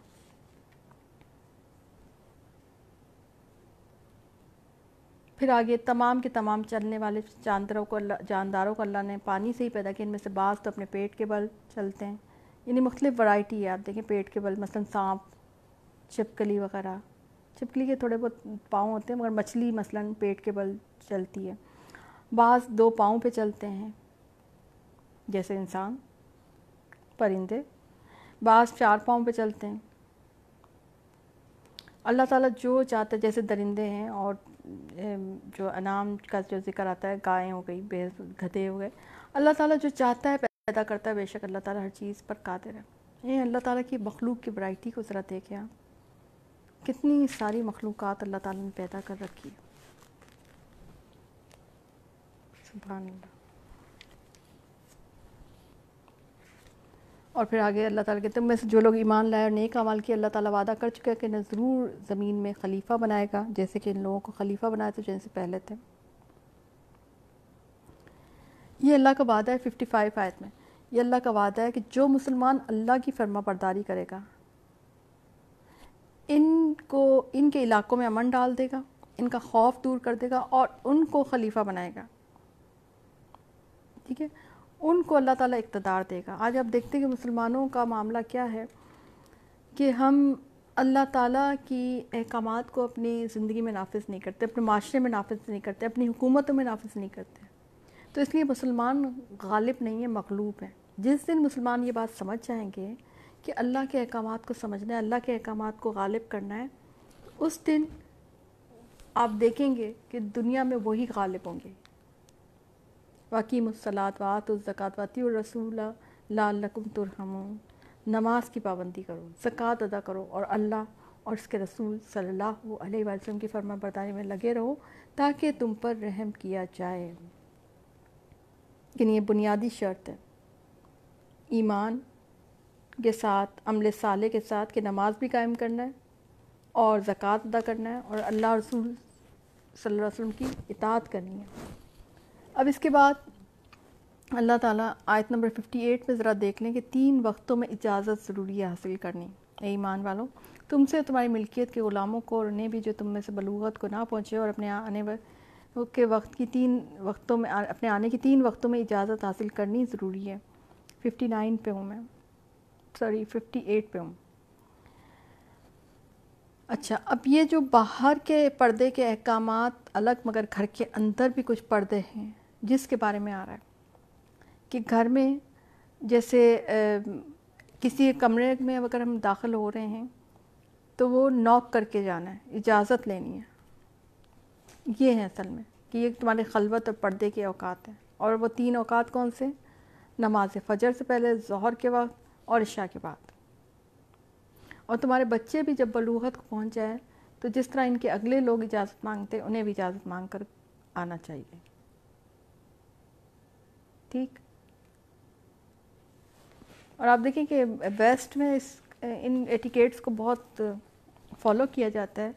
پھر آگے تمام کے تمام چلنے والے جانداروں کو اللہ جانداروں کو اللہ نے پانی سے ہی پیدا کیا۔ ان میں سے بعض تو اپنے پیٹ کے بل چلتے ہیں۔ یعنی مختلف ورائٹی ہے، آپ دیکھیں پیٹ کے بل، مثلا سانپ، چپکلی وغیرہ۔ چپکلی کے تھوڑے بہت پاؤں ہوتے ہیں، مگر مچھلی مثلا پیٹ کے بل چلتی ہے۔ بعض دو پاؤں پہ چلتے ہیں، جیسے انسان، پرندے۔ بعض چار پاؤں پہ چلتے ہیں۔ اللہ تعالیٰ جو چاہتا ہے، جیسے درندے ہیں اور جو انعام کا جو ذکر آتا ہے، گائے ہو گئی بے گھدے ہو گئے، اللہ تعالیٰ جو چاہتا ہے، پیدا کرتا ہے، بے شک اللہ تعالیٰ ہر چیز پر قادر ہے۔ یہ اللہ تعالیٰ کی مخلوق کی ورائٹی کو ذرا دیکھیں آپ۔ کتنی ساری مخلوقات اللہ تعالیٰ نے پیدا کر رکھی ہے سبحان اللہ۔ اور پھر آگے اللہ تعالیٰ کہتے ہیں، میں سے جو لوگ ایمان لائے اور نیک عمال کی اللہ تعالیٰ وعدہ کر چکا ہے کہ انہیں ضرور زمین میں خلیفہ بنائے گا، جیسے کہ ان لوگوں کو خلیفہ بنائے تھے جن سے پہلے تھے۔ یہ اللہ کا وعدہ ہے ففٹی فائیو آیت میں۔ یہ اللہ کا وعدہ ہے کہ جو مسلمان اللہ کی فرما برداری کرے گا ان کو، ان کے علاقوں میں امن ڈال دے گا، ان کا خوف دور کر دے گا اور ان کو خلیفہ بنائے گا۔ ٹھیک ہے؟ ان کو اللہ تعالیٰ اقتدار دے گا۔ آج آپ دیکھتے ہیں کہ مسلمانوں کا معاملہ کیا ہے کہ ہم اللہ تعالیٰ کی احکامات کو اپنی زندگی میں نافذ نہیں کرتے، اپنے معاشرے میں نافذ نہیں کرتے، اپنی حکومتوں میں نافذ نہیں کرتے۔ تو اس لیے مسلمان غالب نہیں ہے مغلوب ہیں۔ جس دن مسلمان یہ بات سمجھ جائیں گے کہ اللہ کے احکامات کو سمجھنا ہے، اللہ کے احکامات کو غالب کرنا ہے، اس دن آپ دیکھیں گے کہ دنیا میں وہی غالب ہوں گے۔ واقیم الصلاۃ وات الزکوٰۃ واطی الرسول لعلکم ترحمون۔ نماز کی پابندی کرو زکوٰۃ ادا کرو اور اللہ اور اس کے رسول صلی اللہ علیہ وسلم کی فرما برداری میں لگے رہو تاکہ تم پر رحم کیا جائے۔ یعنی یہ بنیادی شرط ہے۔ ایمان کے ساتھ، عمل صالح کے ساتھ کہ نماز بھی قائم کرنا ہے اور زکوٰۃ ادا کرنا ہے اور اللہ رسول صلی اللہ علیہ وسلم کی اطاعت کرنی ہے۔ اب اس کے بعد اللہ تعالیٰ آیت نمبر 58 میں ذرا دیکھ لیں کہ تین وقتوں میں اجازت ضروری ہے حاصل کرنی، اے ایمان والوں تم سے تمہاری ملکیت کے غلاموں کو اور انہیں بھی جو تم میں سے بلوغت کو نہ پہنچے اور اپنے آنے کے وقت کی تین وقتوں میں اپنے آنے کی تین وقتوں میں اجازت حاصل کرنی ضروری ہے۔ 59 پہ ہوں میں۔ سوری 58 پہ ہوں۔ اچھا اب یہ جو باہر کے پردے کے احکامات الگ، مگر گھر کے اندر بھی کچھ پردے ہیں، جس کے بارے میں آ رہا ہے؟ کہ گھر میں جیسے کسی کمرے میں اگر ہم داخل ہو رہے ہیں، تو وہ نوک کر کے جانا ہے، اجازت لینی ہے۔ یہ ہے اصل میں کہ یہ تمہارے خلوت اور پردے کے اوقات ہیں۔ اور وہ تین اوقات کون سے؟ نماز فجر سے پہلے، ظہر کے وقت اور عشاء کے بعد۔ اور تمہارے بچے بھی جب بلوغت کو پہنچ جائے، تو جس طرح ان کے اگلے لوگ اجازت مانگتے، انہیں بھی اجازت مانگ کر آنا چاہیے۔ ٹھیک؟ اور آپ دیکھیں کہ ویسٹ میں اس، ان ایٹیکیٹس کو بہت فالو کیا جاتا ہے،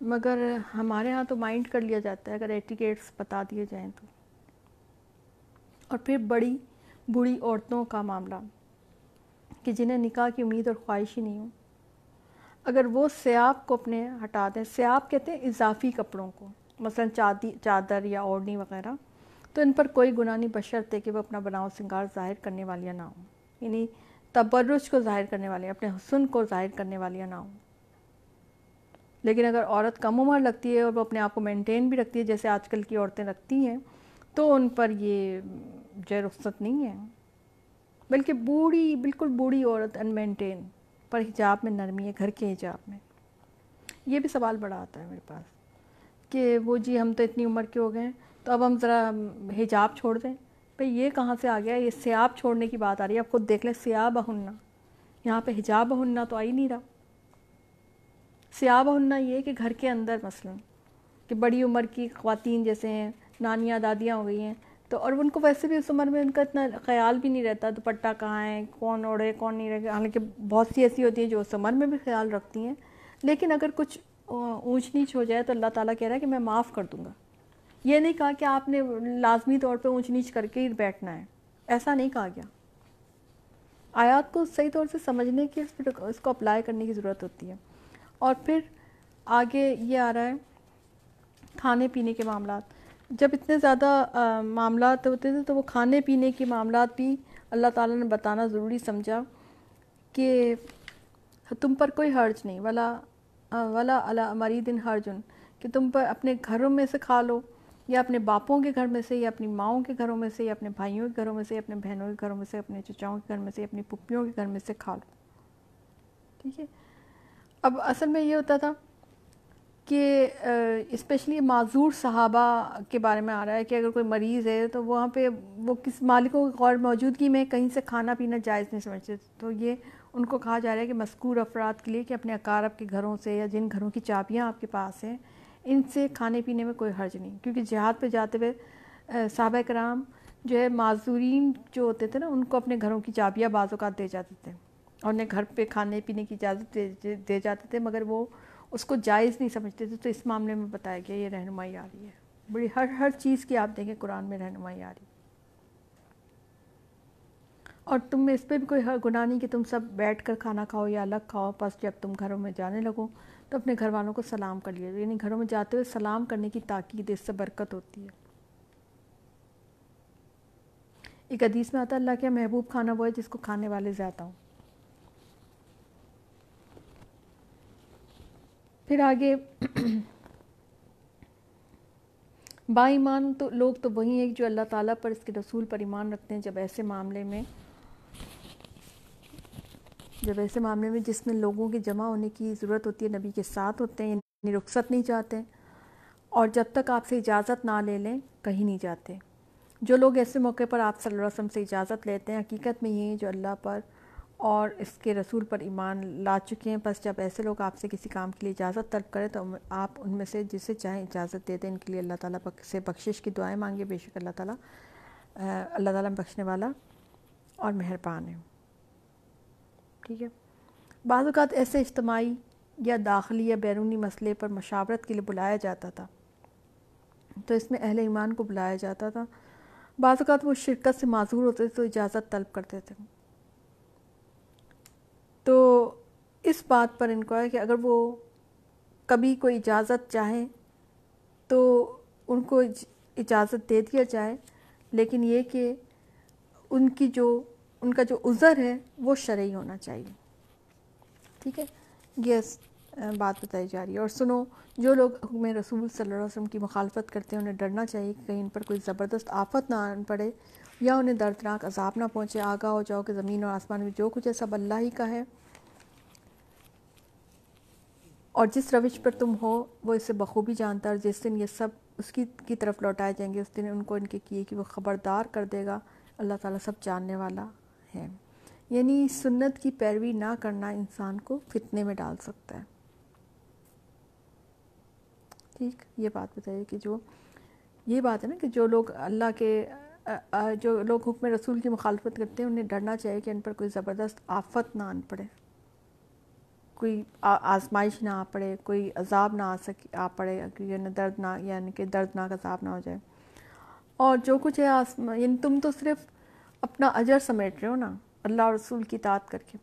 مگر ہمارے ہاں تو مائنڈ کر لیا جاتا ہے، اگر ایٹیکیٹس بتا دیے جائیں تو۔ اور پھر بڑی، بوڑھی عورتوں کا معاملہ۔ کہ جنہیں نکاح کی امید اور خواہش ہی نہیں ہو اگر وہ سیاب کو اپنے ہٹا دیں سیاب کہتے ہیں اضافی کپڑوں کو، مثلا چادی، چادر یا اوڑھنی وغیرہ، تو ان پر کوئی گناہ نہیں بشرط کہ وہ اپنا بناؤ سنگار ظاہر کرنے والیاں نہ ہوں۔ یعنی تبرج کو ظاہر کرنے والی اپنے حسن کو ظاہر کرنے والیاں نہ ہوں۔ لیکن اگر عورت کم عمر لگتی ہے اور وہ اپنے آپ کو مینٹین بھی رکھتی ہے، جیسے آج کل کی عورتیں رکھتی ہیں، تو ان پر یہ جو رخصت نہیں ہے۔ بلکہ بوڑھی، بالکل بوڑھی عورت ان مینٹین پر حجاب میں نرمی ہے، گھر کے حجاب میں۔ یہ بھی سوال بڑا آتا ہے میرے پاس کہ وہ جی ہم تو اتنی عمر کے ہو گئے ہیں، تو اب ہم ذرا حجاب چھوڑ دیں۔ بھئی یہ کہاں سے آ گیا؟ یہ سیاب چھوڑنے کی بات آ رہی ہے، آپ خود دیکھ لیں، سیاب ہننا یہاں پہ حجاب ہننا تو آئی نہیں رہا۔ سیاب ہننا یہ کہ گھر کے اندر مثلا کہ بڑی عمر کی خواتین جیسے ہیں، نانیاں دادیاں ہو گئی ہیں تو اور ان کو ویسے بھی اس عمر میں ان کا اتنا خیال بھی نہیں رہتا دوپٹہ کہاں ہے، کون اوڑے کون نہیں رہے، حالانکہ بہت سی ایسی ہوتی ہیں جو اس عمر میں بھی خیال رکھتی ہیں۔ لیکن اگر کچھ اونچ نیچ ہو جائے تو اللہ تعالیٰ کہہ رہا ہے کہ میں معاف کر دوں گا۔ یہ نہیں کہا کہ آپ نے لازمی طور پہ اونچ نیچ کر کے ہی بیٹھنا ہے۔ ایسا نہیں کہا گیا۔ آیات کو صحیح طور سے سمجھنے کی اس کو اپلائی کرنے کی ضرورت ہوتی ہے۔ اور پھر آگے یہ آ رہا ہے کھانے پینے کے معاملات۔ جب اتنے زیادہ معاملات ہوتے تھے تو وہ کھانے پینے کے معاملات بھی اللہ تعالیٰ نے بتانا ضروری سمجھا کہ تم پر کوئی حرج نہیں، ولا ولا اللہ مری دن حرجن، کہ تم پر اپنے گھروں میں سے کھا لو، یا اپنے باپوں کے گھر میں سے، یا اپنی ماؤں کے گھروں میں سے، یا اپنے بھائیوں کے گھروں میں سے اپنے بہنوں کے گھروں میں سے، اپنے چچاؤں کے گھر میں سے اپنی پپیوں کے گھر میں سے کھا لو۔ ٹھیک ہے؟ اب اصل میں یہ ہوتا تھا کہ اسپیشلی معذور صحابہ کے بارے میں آ رہا ہے کہ اگر کوئی مریض ہے تو وہاں پہ وہ کس مالکوں کی غور موجودگی میں کہیں سے کھانا پینا جائز نہیں سمجھتے۔ تو یہ ان کو کہا جا رہا ہے کہ مذکور افراد کے لیے کہ اپنے اقارب کے گھروں سے یا جن گھروں کی چابیاں آپ کے پاس ہیں، ان سے کھانے پینے میں کوئی حرج نہیں۔ کیونکہ جہاد پہ جاتے ہوئے صحابہ کرام جو ہے معذورین جو ہوتے تھے نا، ان کو اپنے گھروں کی چابیاں بعض اوقات دے جاتے تھے اور انہیں گھر پہ کھانے پینے کی اجازت دے جاتے تھے، مگر وہ اس کو جائز نہیں سمجھتے تھے، تو اس معاملے میں بتایا گیا یہ رہنمائی آ رہی ہے۔ بڑی ہر ہر چیز کی آپ دیکھیں، قرآن میں رہنمائی آ رہی ہے۔ اور تم میں اس پہ بھی کوئی گناہ نہیں کہ تم سب بیٹھ کر کھانا کھاؤ یا الگ کھاؤ، بس جب تم گھروں میں جانے لگو تو اپنے گھر والوں کو سلام کر لیا یعنی گھروں میں جاتے ہوئے سلام کرنے کی تاکید اس سے برکت ہوتی ہے۔ ایک حدیث میں آتا ہے، اللہ کے محبوب کھانا وہ ہے جس کو کھانے والے زیادہ ہوں۔ پھر آگے با ایمان تو لوگ تو وہی ہیں جو اللہ تعالیٰ پر اس کے رسول پر ایمان رکھتے ہیں جب ایسے معاملے میں جب ایسے معاملے میں جس میں لوگوں کے جمع ہونے کی ضرورت ہوتی ہے، نبی کے ساتھ ہوتے ہیں یعنی رخصت نہیں چاہتے اور جب تک آپ سے اجازت نہ لے لیں، کہیں نہیں جاتے۔ جو لوگ ایسے موقع پر آپ صلی اللہ علیہ وسلم سے اجازت لیتے ہیں، حقیقت میں یہ جو اللہ پر اور اس کے رسول پر ایمان لا چکے ہیں۔ بس جب ایسے لوگ آپ سے کسی کام کے لیے اجازت طلب کریں تو آپ ان میں سے جسے چاہیں اجازت دے دیں۔ ان کے لیے اللہ تعالیٰ سے بخشش کی دعائیں مانگے بے شک اللہ تعالیٰ اللہ تعالیٰ بخشنے والا اور مہربان ہے۔ ٹھیک ہے۔ بعض اوقات ایسے اجتماعی یا داخلی یا بیرونی مسئلے پر مشاورت کے لیے بلایا جاتا تھا، تو اس میں اہل ایمان کو بلایا جاتا تھا۔ بعض اوقات وہ شرکت سے معذور ہوتے تھے تو اجازت طلب کرتے تھے۔ تو اس بات پر ان کو ہے کہ اگر وہ کبھی کوئی اجازت چاہیں تو ان کو اجازت دے دیا جائے، لیکن یہ کہ ان کی جو، ان کا جو عذر ہے وہ شرعی ہونا چاہیے۔ ٹھیک ہے؟ یہ بات بتائی جا رہی ہے۔ اور سنو، جو لوگ حکم رسول صلی اللہ علیہ وسلم کی مخالفت کرتے ہیں، انہیں ڈرنا چاہیے کہ کہیں ان پر کوئی زبردست آفت نہ آن پڑے۔ یا انہیں دردناک عذاب نہ پہنچے، آگاہ ہو جاؤ کہ زمین اور آسمان میں جو کچھ ہے سب اللہ ہی کا ہے۔ اور جس روش پر تم ہو، وہ اسے بخوبی جانتا ہے اور جس دن یہ سب اس کی کی طرف لوٹائے جائیں گے، اس دن ان کو ان کے کیے کہ وہ خبردار کر دے گا۔ اللہ تعالیٰ سب جاننے والا ہے۔ یعنی سنت کی پیروی نہ کرنا انسان کو فتنے میں ڈال سکتا ہے۔ ٹھیک، یہ بات بتائیے کہ جو، یہ بات ہے نا کہ جو لوگ اللہ کے جو لوگ حکم رسول کی مخالفت کرتے ہیں، انہیں ڈرنا چاہیے کہ ان پر کوئی زبردست آفت نہ آن پڑے، کوئی آزمائش نہ آ پڑے، کوئی عذاب نہ آ سک، آ پڑے یعنی درد نہ یعنی کہ دردناک عذاب نہ ہو جائے۔ اور جو کچھ ہے یعنی تم تو صرف اپنا اجر سمیٹ رہے ہو نا، اللہ اور رسول کی اطاعت کر کے،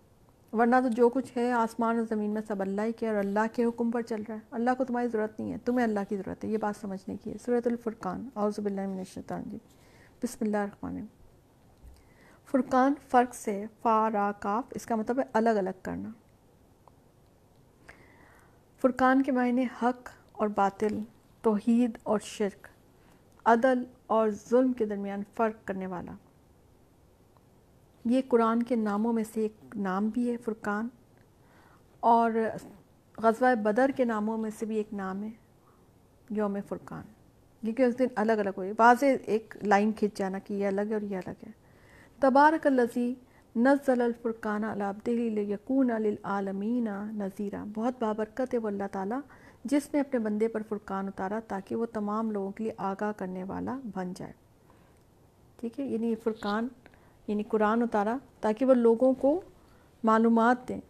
ورنہ تو جو کچھ ہے آسمان اور زمین میں سب اللہ ہی کے اور اللہ کے حکم پر چل رہا ہے۔ اللہ کو تمہاری ضرورت نہیں ہے، تمہیں اللہ کی ضرورت ہے، یہ بات سمجھنے کی ہے۔ صورت الفرقان، اعوذ باللہ من الشیطان جی بسم اللہ الرحمن فرقان فرق سے فا، را کاف اس کا مطلب ہے الگ الگ کرنا۔ فرقان کے معنی حق اور باطل، توحید اور شرک، عدل اور ظلم کے درمیان فرق کرنے والا۔ یہ قرآن کے ناموں میں سے ایک نام بھی ہے فرقان، اور غزوہ بدر کے ناموں میں سے بھی ایک نام ہے یوم فرقان۔ کیونکہ اس دن الگ الگ ہوئی۔ واضح ایک لائن کھینچ جانا کہ یہ الگ ہے اور یہ الگ ہے۔ تبارک الزی نزل الفرقان العبدہ یقون للعالمین نذیرہ بہت بابرکت ہے وہ اللہ تعالیٰ جس نے اپنے بندے پر فرقان اتارا تاکہ وہ تمام لوگوں کے لیے آگاہ کرنے والا بن جائے۔ ٹھیک ہے؟ یعنی فرقان یعنی قرآن اتارا تاکہ وہ لوگوں کو معلومات دیں۔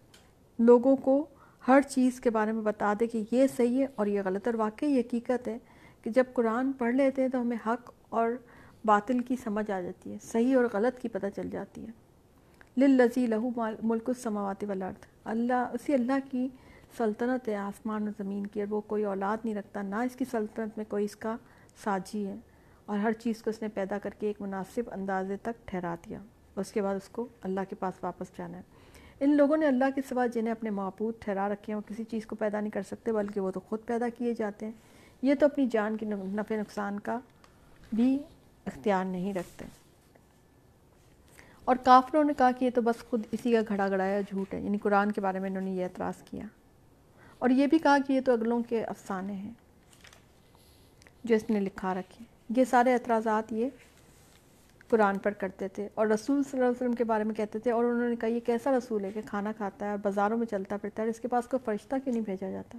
لوگوں کو ہر چیز کے بارے میں بتا دے کہ یہ صحیح ہے اور یہ غلط اور واقعی حقیقت ہے۔ کہ جب قرآن پڑھ لیتے ہیں تو ہمیں حق اور باطل کی سمجھ آ جاتی ہے، صحیح اور غلط کی پتہ چل جاتی ہے۔ للذی لہو ملک السماوات والارض۔ اللہ، اسی اللہ کی سلطنت ہے، آسمان و زمین کی، اور وہ کوئی اولاد نہیں رکھتا، نہ اس کی سلطنت میں کوئی اس کا ساجی ہے۔ اور ہر چیز کو اس نے پیدا کر کے ایک مناسب اندازے تک ٹھہرا دیا۔ اس کے بعد اس کو اللہ کے پاس واپس جانا ہے۔ ان لوگوں نے اللہ کے سوا جنہیں اپنے معبود ٹھہرا رکھے ہیں، وہ کسی چیز کو پیدا نہیں کر سکتے، بلکہ وہ تو خود پیدا کیے جاتے ہیں۔ یہ تو اپنی جان کی نفع نقصان کا بھی اختیار نہیں رکھتے۔ اور کافروں نے کہا کہ یہ تو بس خود اسی کا گھڑا گھڑایا جھوٹ ہے۔ یعنی قرآن کے بارے میں انہوں نے یہ اعتراض کیا۔ اور یہ بھی کہا کہ یہ تو اگلوں کے افسانے ہیں جو اس نے لکھا رکھے۔ یہ سارے اعتراضات یہ قرآن پر کرتے تھے۔ اور رسول صلی اللہ علیہ وسلم کے بارے میں کہتے تھے اور انہوں نے کہا، یہ کیسا رسول ہے کہ کھانا کھاتا ہے اور بازاروں میں چلتا پھرتا ہے اور اس کے پاس کوئی فرشتہ کیوں نہیں بھیجا جاتا؟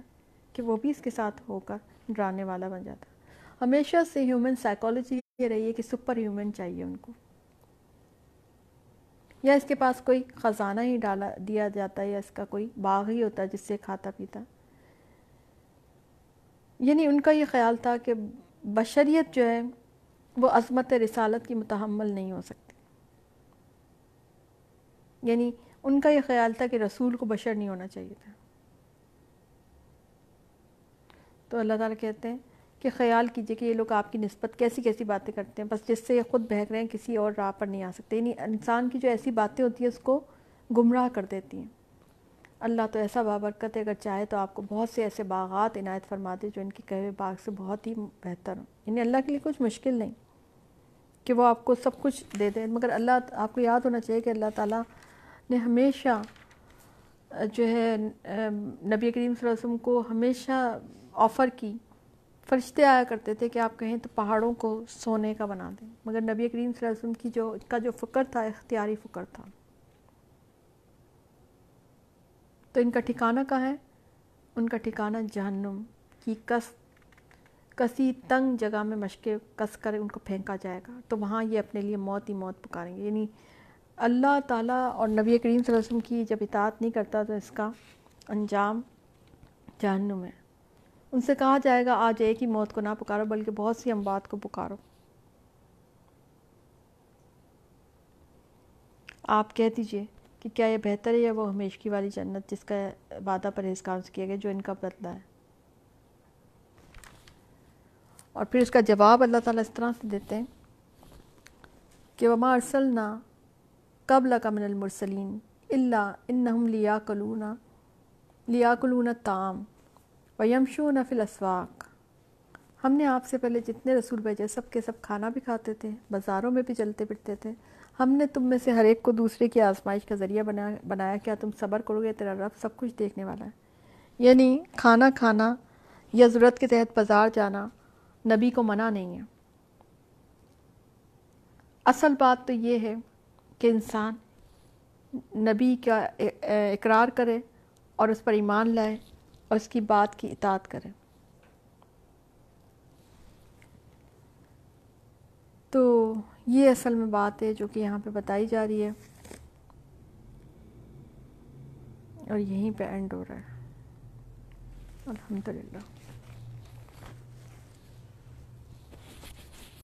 کہ وہ بھی اس کے ساتھ ہو کر ڈرانے والا بن جاتا۔ ہمیشہ سے ہیومن سائیکالوجی یہ رہی ہے کہ سپر ہیومن چاہیے ان کو۔ یا اس کے پاس کوئی خزانہ ہی ڈالا، دیا جاتا ہے یا اس کا کوئی باغ ہی ہوتا ہے جس سے کھاتا پیتا۔ یعنی ان کا یہ خیال تھا کہ بشریت جو ہے، وہ عظمت رسالت کی متحمل نہیں ہو سکتی۔ یعنی ان کا یہ خیال تھا کہ رسول کو بشر نہیں ہونا چاہیے تھا۔ تو اللہ تعالیٰ کہتے ہیں کہ خیال کیجیے کہ یہ لوگ آپ کی نسبت کیسی کیسی باتیں کرتے ہیں، بس جس سے یہ خود بہک رہے ہیں، کسی اور راہ پر نہیں آ سکتے۔ یعنی انسان کی جو ایسی باتیں ہوتی ہیں، اس کو گمراہ کر دیتی ہیں۔ اللہ تو ایسا بابرکت ہے، اگر چاہے تو آپ کو بہت سے ایسے باغات عنایت فرماتے جو ان کے کہے باغ سے بہت ہی بہتر ہوں۔ یعنی اللہ کے لیے کچھ مشکل نہیں کہ وہ آپ کو سب کچھ دے دیں، مگر اللہ آپ کو یاد ہونا چاہیے کہ اللہ تعالیٰ نے ہمیشہ جو ہے، نبی کریم صلی اللہ علیہ وسلم کو ہمیشہ آفر کی۔ فرشتے آیا کرتے تھے کہ آپ کہیں تو پہاڑوں کو سونے کا بنا دیں۔ مگر نبی کریم صلی اللہ علیہ وسلم کی جو کا جو فکر تھا، اختیاری فکر تھا۔ تو ان کا ٹھکانہ کہاں ہے؟ ان کا ٹھکانہ جہنم کی کس، کسی تنگ جگہ میں مشقیں کس کر ان کو پھینکا جائے گا۔ تو وہاں یہ اپنے لیے موت ہی موت پکاریں گے۔ یعنی اللہ تعالیٰ اور نبی کریم صلی اللہ علیہ وسلم کی جب اطاعت نہیں کرتا تو اس کا انجام جہنم ہے۔ ان سے کہا جائے گا، آج ایک ہی موت کو نہ پکارو، بلکہ بہت سی اموات کو پکارو۔ آپ کہہ دیجیے کہ کیا یہ بہتر ہے یا وہ ہمیشگی والی جنت جس کا وعدہ پرہیزگاروں سے کیا گیا، جو ان کا بدلہ ہے؟ اور پھر اس کا جواب اللہ تعالیٰ اس طرح سے دیتے ہیں کہ وما ارسلنا قبل کا من المرسلین اللہ انہم لیا کلونا لیا کلون تام و یمشون فی الاسواق ہم نے آپ سے پہلے جتنے رسول بھیجے، سب کے سب کھانا بھی کھاتے تھے، بازاروں میں بھی چلتے پھرتے تھے۔ ہم نے تم میں سے ہر ایک کو دوسرے کی آزمائش کا ذریعہ بنایا بنایا کیا تم صبر کرو گے، تیرا رب سب کچھ دیکھنے والا ہے۔ یعنی کھانا کھانا یا ضرورت کے تحت بازار جانا نبی کو منع نہیں ہے۔ اصل بات تو یہ ہے کہ انسان نبی کا اقرار کرے اور اس پر ایمان لائے۔ اور اس کی بات کی اطاعت کریں تو یہ اصل میں بات ہے جو کہ یہاں پہ بتائی جا رہی ہے۔ اور یہیں پہ اینڈ ہو رہا ہے۔ الحمدللہ۔